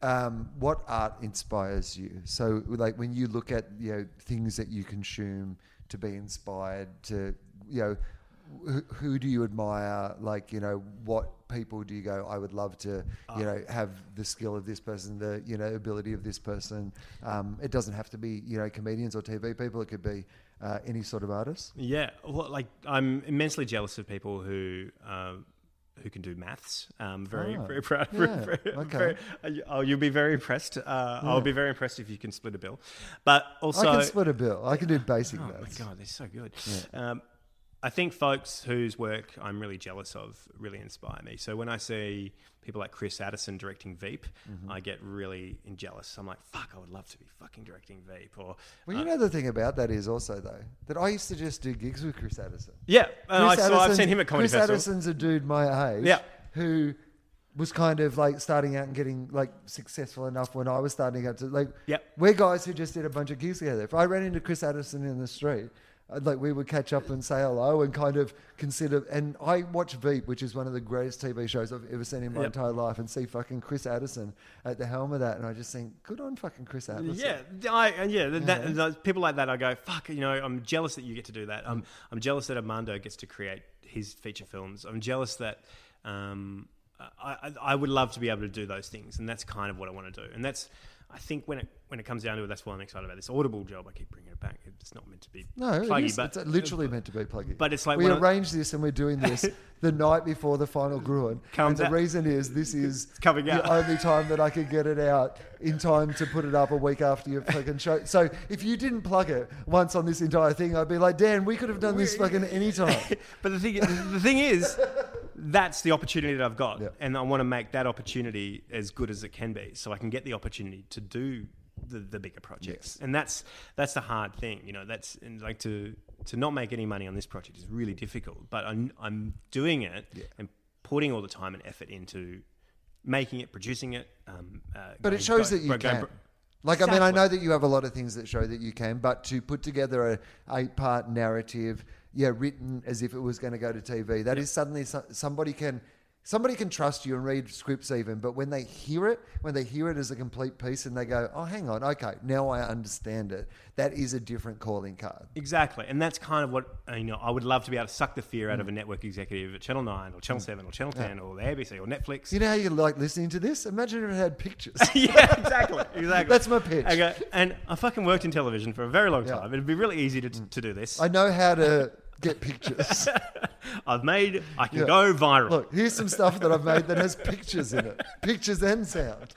Um, what art inspires you? So, like, when you look at you know things that you consume to be inspired to, you know, who, who do you admire? Like, you know, what people do you go, I would love to, you know, have the skill of this person, the, you know, ability of this person. Um, it doesn't have to be, you know, comedians or TV people. It could be uh, any sort of artist. Yeah. Well, like, I'm immensely jealous of people who, uh, who can do maths. Um, very, oh, very proud. Yeah, very, okay. Very, uh, oh, you'll be very impressed. Uh, yeah. I'll be very impressed if you can split a bill. But also, I can split a bill. I can do basic oh maths. my god, they're so good. Yeah. Um, I think folks whose work I'm really jealous of really inspire me. So when I see people like Chris Addison directing Veep, mm-hmm. I get really jealous. I'm like, fuck, I would love to be fucking directing Veep. Or well, you uh, know the thing about that is also though that I used to just do gigs with Chris Addison. Yeah, uh, I, so I've seen him at comedy Chris Festival. Addison's a dude my age. Yeah. who was kind of like starting out and getting like successful enough when I was starting out to like. Yep. We're guys who just did a bunch of gigs together. If I ran into Chris Addison in the street like we would catch up and say hello and kind of consider. And I watch Veep, which is one of the greatest TV shows I've ever seen in my yep. entire life, and see fucking Chris Addison at the helm of that, and I just think, good on fucking Chris Addison. Yeah, I yeah, that, that, people like that, I go, fuck, you know, I'm jealous that you get to do that. I'm I'm jealous that Armando gets to create his feature films. I'm jealous that. Um, I, I would love to be able to do those things, and that's kind of what I want to do. And that's, I think, when it when it comes down to it, that's why I'm excited about this Audible job. I keep bringing it back. It's not meant to be no, pluggy, it is, but it's uh, literally meant to be pluggy. But it's like we arranged this and we're doing this the night before the final Gruen. And the out. reason is this is coming out. the only time that I could get it out in time to put it up a week after your fucking show. So if you didn't plug it once on this entire thing, I'd be like, Dan, we could have done this fucking any time. but the thing, the thing is, that's the opportunity that I've got, yeah. and I want to make that opportunity as good as it can be, so I can get the opportunity to do the, the bigger projects, yes. and that's that's the hard thing. You know, that's and like to to not make any money on this project is really difficult. But I'm I'm doing it yeah. and putting all the time and effort into making it, producing it. Um, uh, but it shows go, that you go, can. Go, like, exactly. I mean, I know that you have a lot of things that show that you can, but to put together a eight part narrative, yeah, written as if it was going to go to TV, that yep. is suddenly so- somebody can somebody can trust you and read scripts even, but when they hear it, when they hear it as a complete piece and they go, oh, hang on, okay, now I understand it, that is a different calling card. Exactly. And that's kind of what, uh, you know, I would love to be able to suck the fear out mm. of a network executive at Channel 9 or Channel mm. 7 or Channel 10 yeah. or the ABC or Netflix. You know how you like listening to this? Imagine if it had pictures. yeah, exactly. Exactly. that's my pitch. Okay. And I fucking worked in television for a very long time. Yeah. It'd be really easy to, mm. to do this. I know how to get pictures. I've made. I can Yeah. go viral, Look, here's some stuff that I've made that has pictures in it, pictures and sound.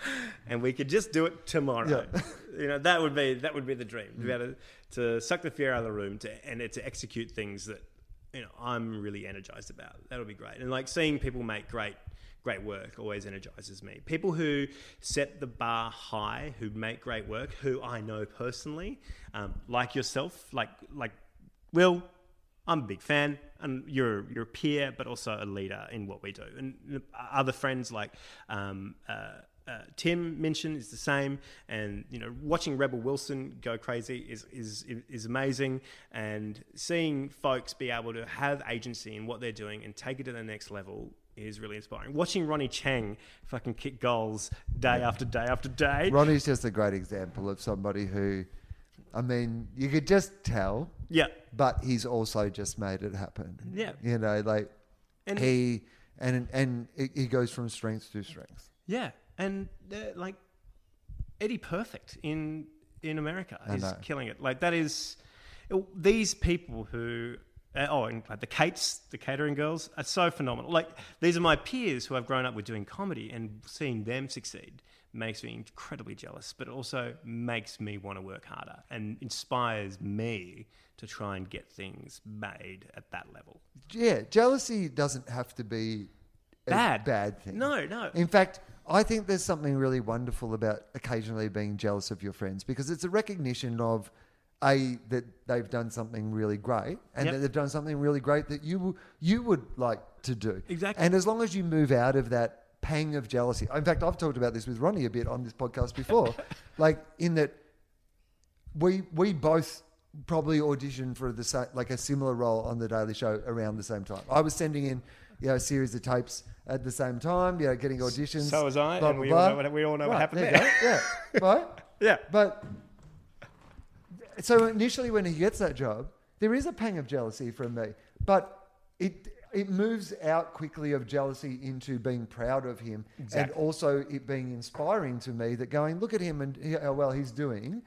and we could just do it tomorrow. Yeah. you know that would be that would be the dream to be able to, to suck the fear out of the room to and to execute things that you know I'm really energized about. That would be great. And like seeing people make great great work always energizes me. People who set the bar high, who make great work, who I know personally, um, like yourself, like like Wil. I'm a big fan, and you're you're a peer, but also a leader in what we do. And other friends like um, uh, uh, Tim Minchin is the same, and you know, watching Rebel Wilson go crazy is is is amazing, and seeing folks be able to have agency in what they're doing and take it to the next level is really inspiring. Watching Ronny Chieng fucking kick goals day after day after day. Ronny's just a great example of somebody who, I mean, you could just tell, Yeah, but he's also just made it happen. Yeah. You know, like And- he and and he goes from strength to strength. Yeah, and uh, like Eddie Perfect in in America I is know. killing it. Like that is these people who. Uh, oh, and like the Kates, the Katering girls, are so phenomenal. Like these are my peers who I've grown up with doing comedy, and seeing them succeed makes me incredibly jealous. But also makes me want to work harder and inspires me to try and get things made at that level. Yeah, jealousy doesn't have to be a Bad, bad thing. No, no. In fact, I think there's something really wonderful about occasionally being jealous of your friends because it's a recognition of a that they've done something really great and Yep. that they've done something really great that you you would like to do. Exactly. And as long as you move out of that pang of jealousy. In fact, I've talked about this with Ronny a bit on this podcast before. like in that we we both probably auditioned for the sa- like a similar role on the Daily Show around the same time. I was sending in you know a series of tapes at the same time, you know, getting auditions. So was I, blah, and blah, we all know what- we all know what happened there. there. Yeah, right. Yeah. But so initially, when he gets that job, there is a pang of jealousy from me, but it it moves out quickly of jealousy into being proud of him, and also it being inspiring to me that going, look at him and how well he's doing.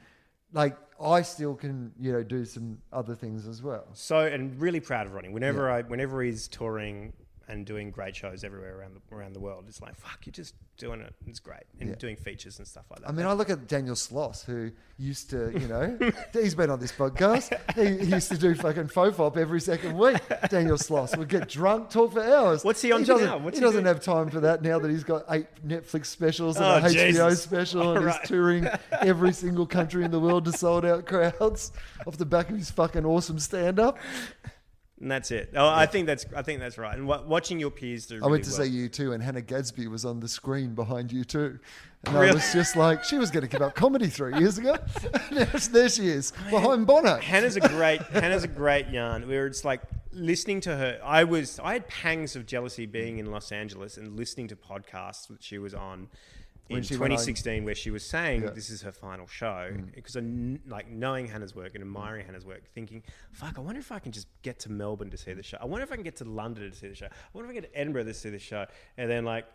Like I still can, you know, do some other things as well. So and really proud of Ronny. Whenever I whenever he's touring and doing great shows everywhere around the, around the world, it's like fuck, you're just doing it. It's great and Yeah. doing features and stuff like that. I mean, I look at Daniel Sloss, who used to, you know, he's been on this podcast. He, he used to do fucking fofop every second week. Daniel Sloss would get drunk, talk for hours. What's he on to doesn't, now? What's he he doesn't doing? have time for that now that he's got eight Netflix specials and Oh, a HBO Jesus. special, and All right. he's touring every single country in the world to sold out crowds off the back of his fucking awesome stand up. And that's it. Oh, I think that's I think that's right. And wa watching your peers do. I really went to well. see you too, and Hannah Gadsby was on the screen behind you too. And I was just like, she was going to give up comedy three years ago. There she is, behind Bono. Hannah's a great Hannah's a great yarn. Where it's like listening to her. I was I had pangs of jealousy being in Los Angeles and listening to podcasts that she was on in she went on- 2016, where she was saying Yeah. Mm. this is her final show. Because I kn- like knowing Hannah's work and admiring Hannah's work, thinking, "Fuck, I wonder if I can just get to Melbourne to see the show. I wonder if I can get to London to see the show. I wonder if I can get to Edinburgh to see the show." And then like.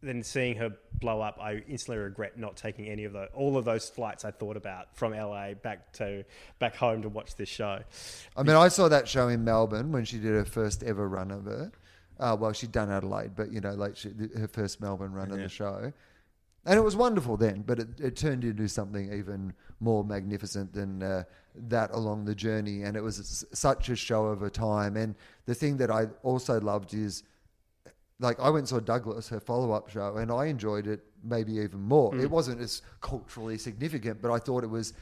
Then seeing her blow up, I instantly regret not taking any of the all of those flights I thought about from LA back to back home to watch this show. I mean, I saw that show in Melbourne when she did her first ever run of it. Uh, well, she'd done Adelaide, but you know, like she, her first Melbourne run of the show, and it was wonderful then. But it, it turned into something even more magnificent than uh, that along the journey, and it was such a show of a time. And the thing that I also loved is like I went and saw Douglas, her follow up show, and I enjoyed it maybe even more. It wasn't as culturally significant, but I thought it was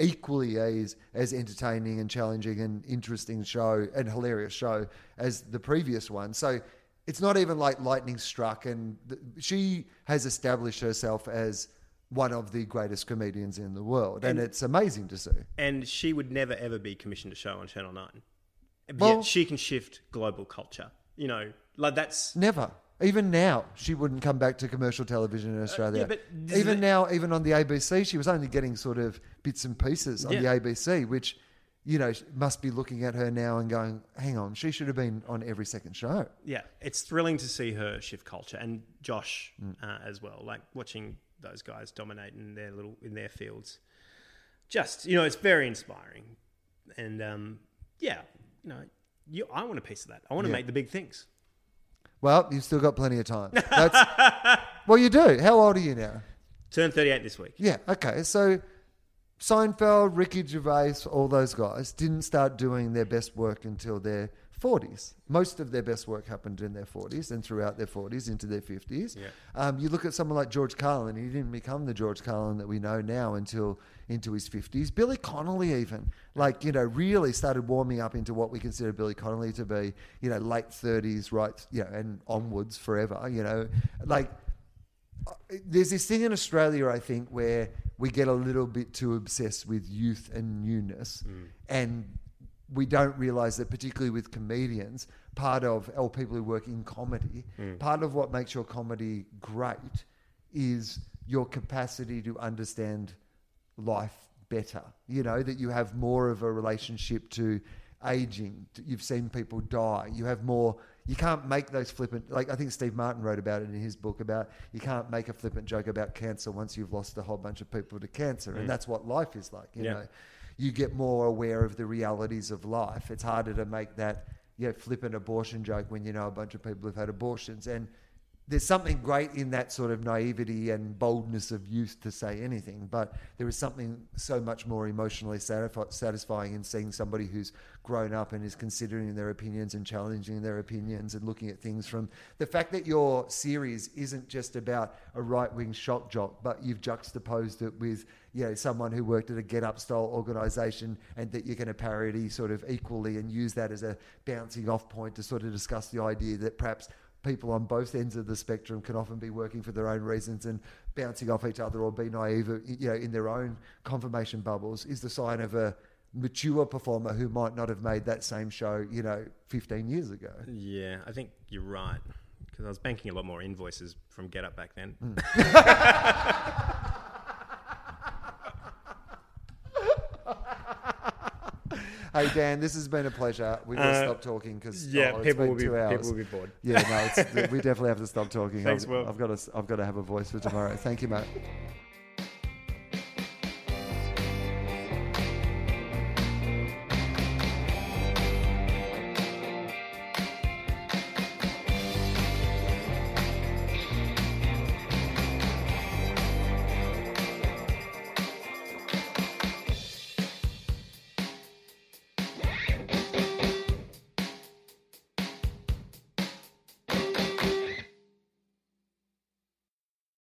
equally as as entertaining and challenging and interesting show and hilarious show as the previous one. So it's not even like lightning struck, and th- she has established herself as one of the greatest comedians in the world, and, And- it's amazing to see. and she would never ever be commissioned a show on Channel Nine. Well- yet she can shift global culture. You know, like that's Never. Even now, she wouldn't come back to commercial television in Australia. Uh, but even is- now, even on the ABC, she was only getting sort of bits and pieces on the ABC, which, you know, must be looking at her now and going, hang on, she should have been on every second show. yeah, it's thrilling to see her shift culture and Josh Mm. uh, as well. Like watching those guys dominate in their little in their fields. Just you know, it's very inspiring, and um, yeah, you know, you, I want a piece of that. I want to Yeah. make the big things. Well, you've still got plenty of time. That's, well, you do. How old are you now? Turn 38 this week. Yeah, okay. So Seinfeld, Ricky Gervais, all those guys didn't start doing their best work until their 40s. Most of their best work happened in their 40s and throughout their 40s into their 50s. Yeah. Um, you look at someone like George Carlin, he didn't become the George Carlin that we know now until into his 50s. Billy Connolly, even, like, you know, really started warming up into what we consider Billy Connolly to be, you know, late 30s, right, you know, and onwards forever, you know. Like, there's this thing in Australia, I think, where we get a little bit too obsessed with youth and newness, mm. and we don't realize that, particularly with comedians, part of or people who work in comedy, mm. part of what makes your comedy great is your capacity to understand life better. You know that you have more of a relationship to aging. You've seen people die. You have more. You can't make those flippant. Like I think Steve Martin wrote about it in his book about you can't make a flippant joke about cancer once you've lost a whole bunch of people to cancer, and mm. that's what life is like. You Yeah. know, you get more aware of the realities of life. It's harder to make that you know, flippant abortion joke when you know a bunch of people have had abortions and there's something great in that sort of naivety and boldness of youth to say anything, but there is something so much more emotionally satisfying in seeing somebody who's grown up and is considering their opinions and challenging their opinions and looking at things from the fact that your series isn't just about a right wing shock jock, but you've juxtaposed it with you know someone who worked at a GetUp style organization and that you're going to parody sort of equally and use that as a bouncing off point to sort of discuss the idea that perhaps people on both ends of the spectrum can often be working for their own reasons and bouncing off each other or be naive, uh, you know, in their own confirmation bubbles is the sign of a mature performer who might not have made that same show, you know, 15 years ago. Yeah, I think you're right. Because I was banking a lot more invoices from GetUp back then. Hmm. Hey Dan, this has been a pleasure. We've got to Uh, stop talking because Yeah, it's people been will be two hours. people will be bored. Yeah, no, it's, we definitely have to stop talking. Thanks, I've, Wil. I've got to, I've got to have a voice for tomorrow. Thank you, mate.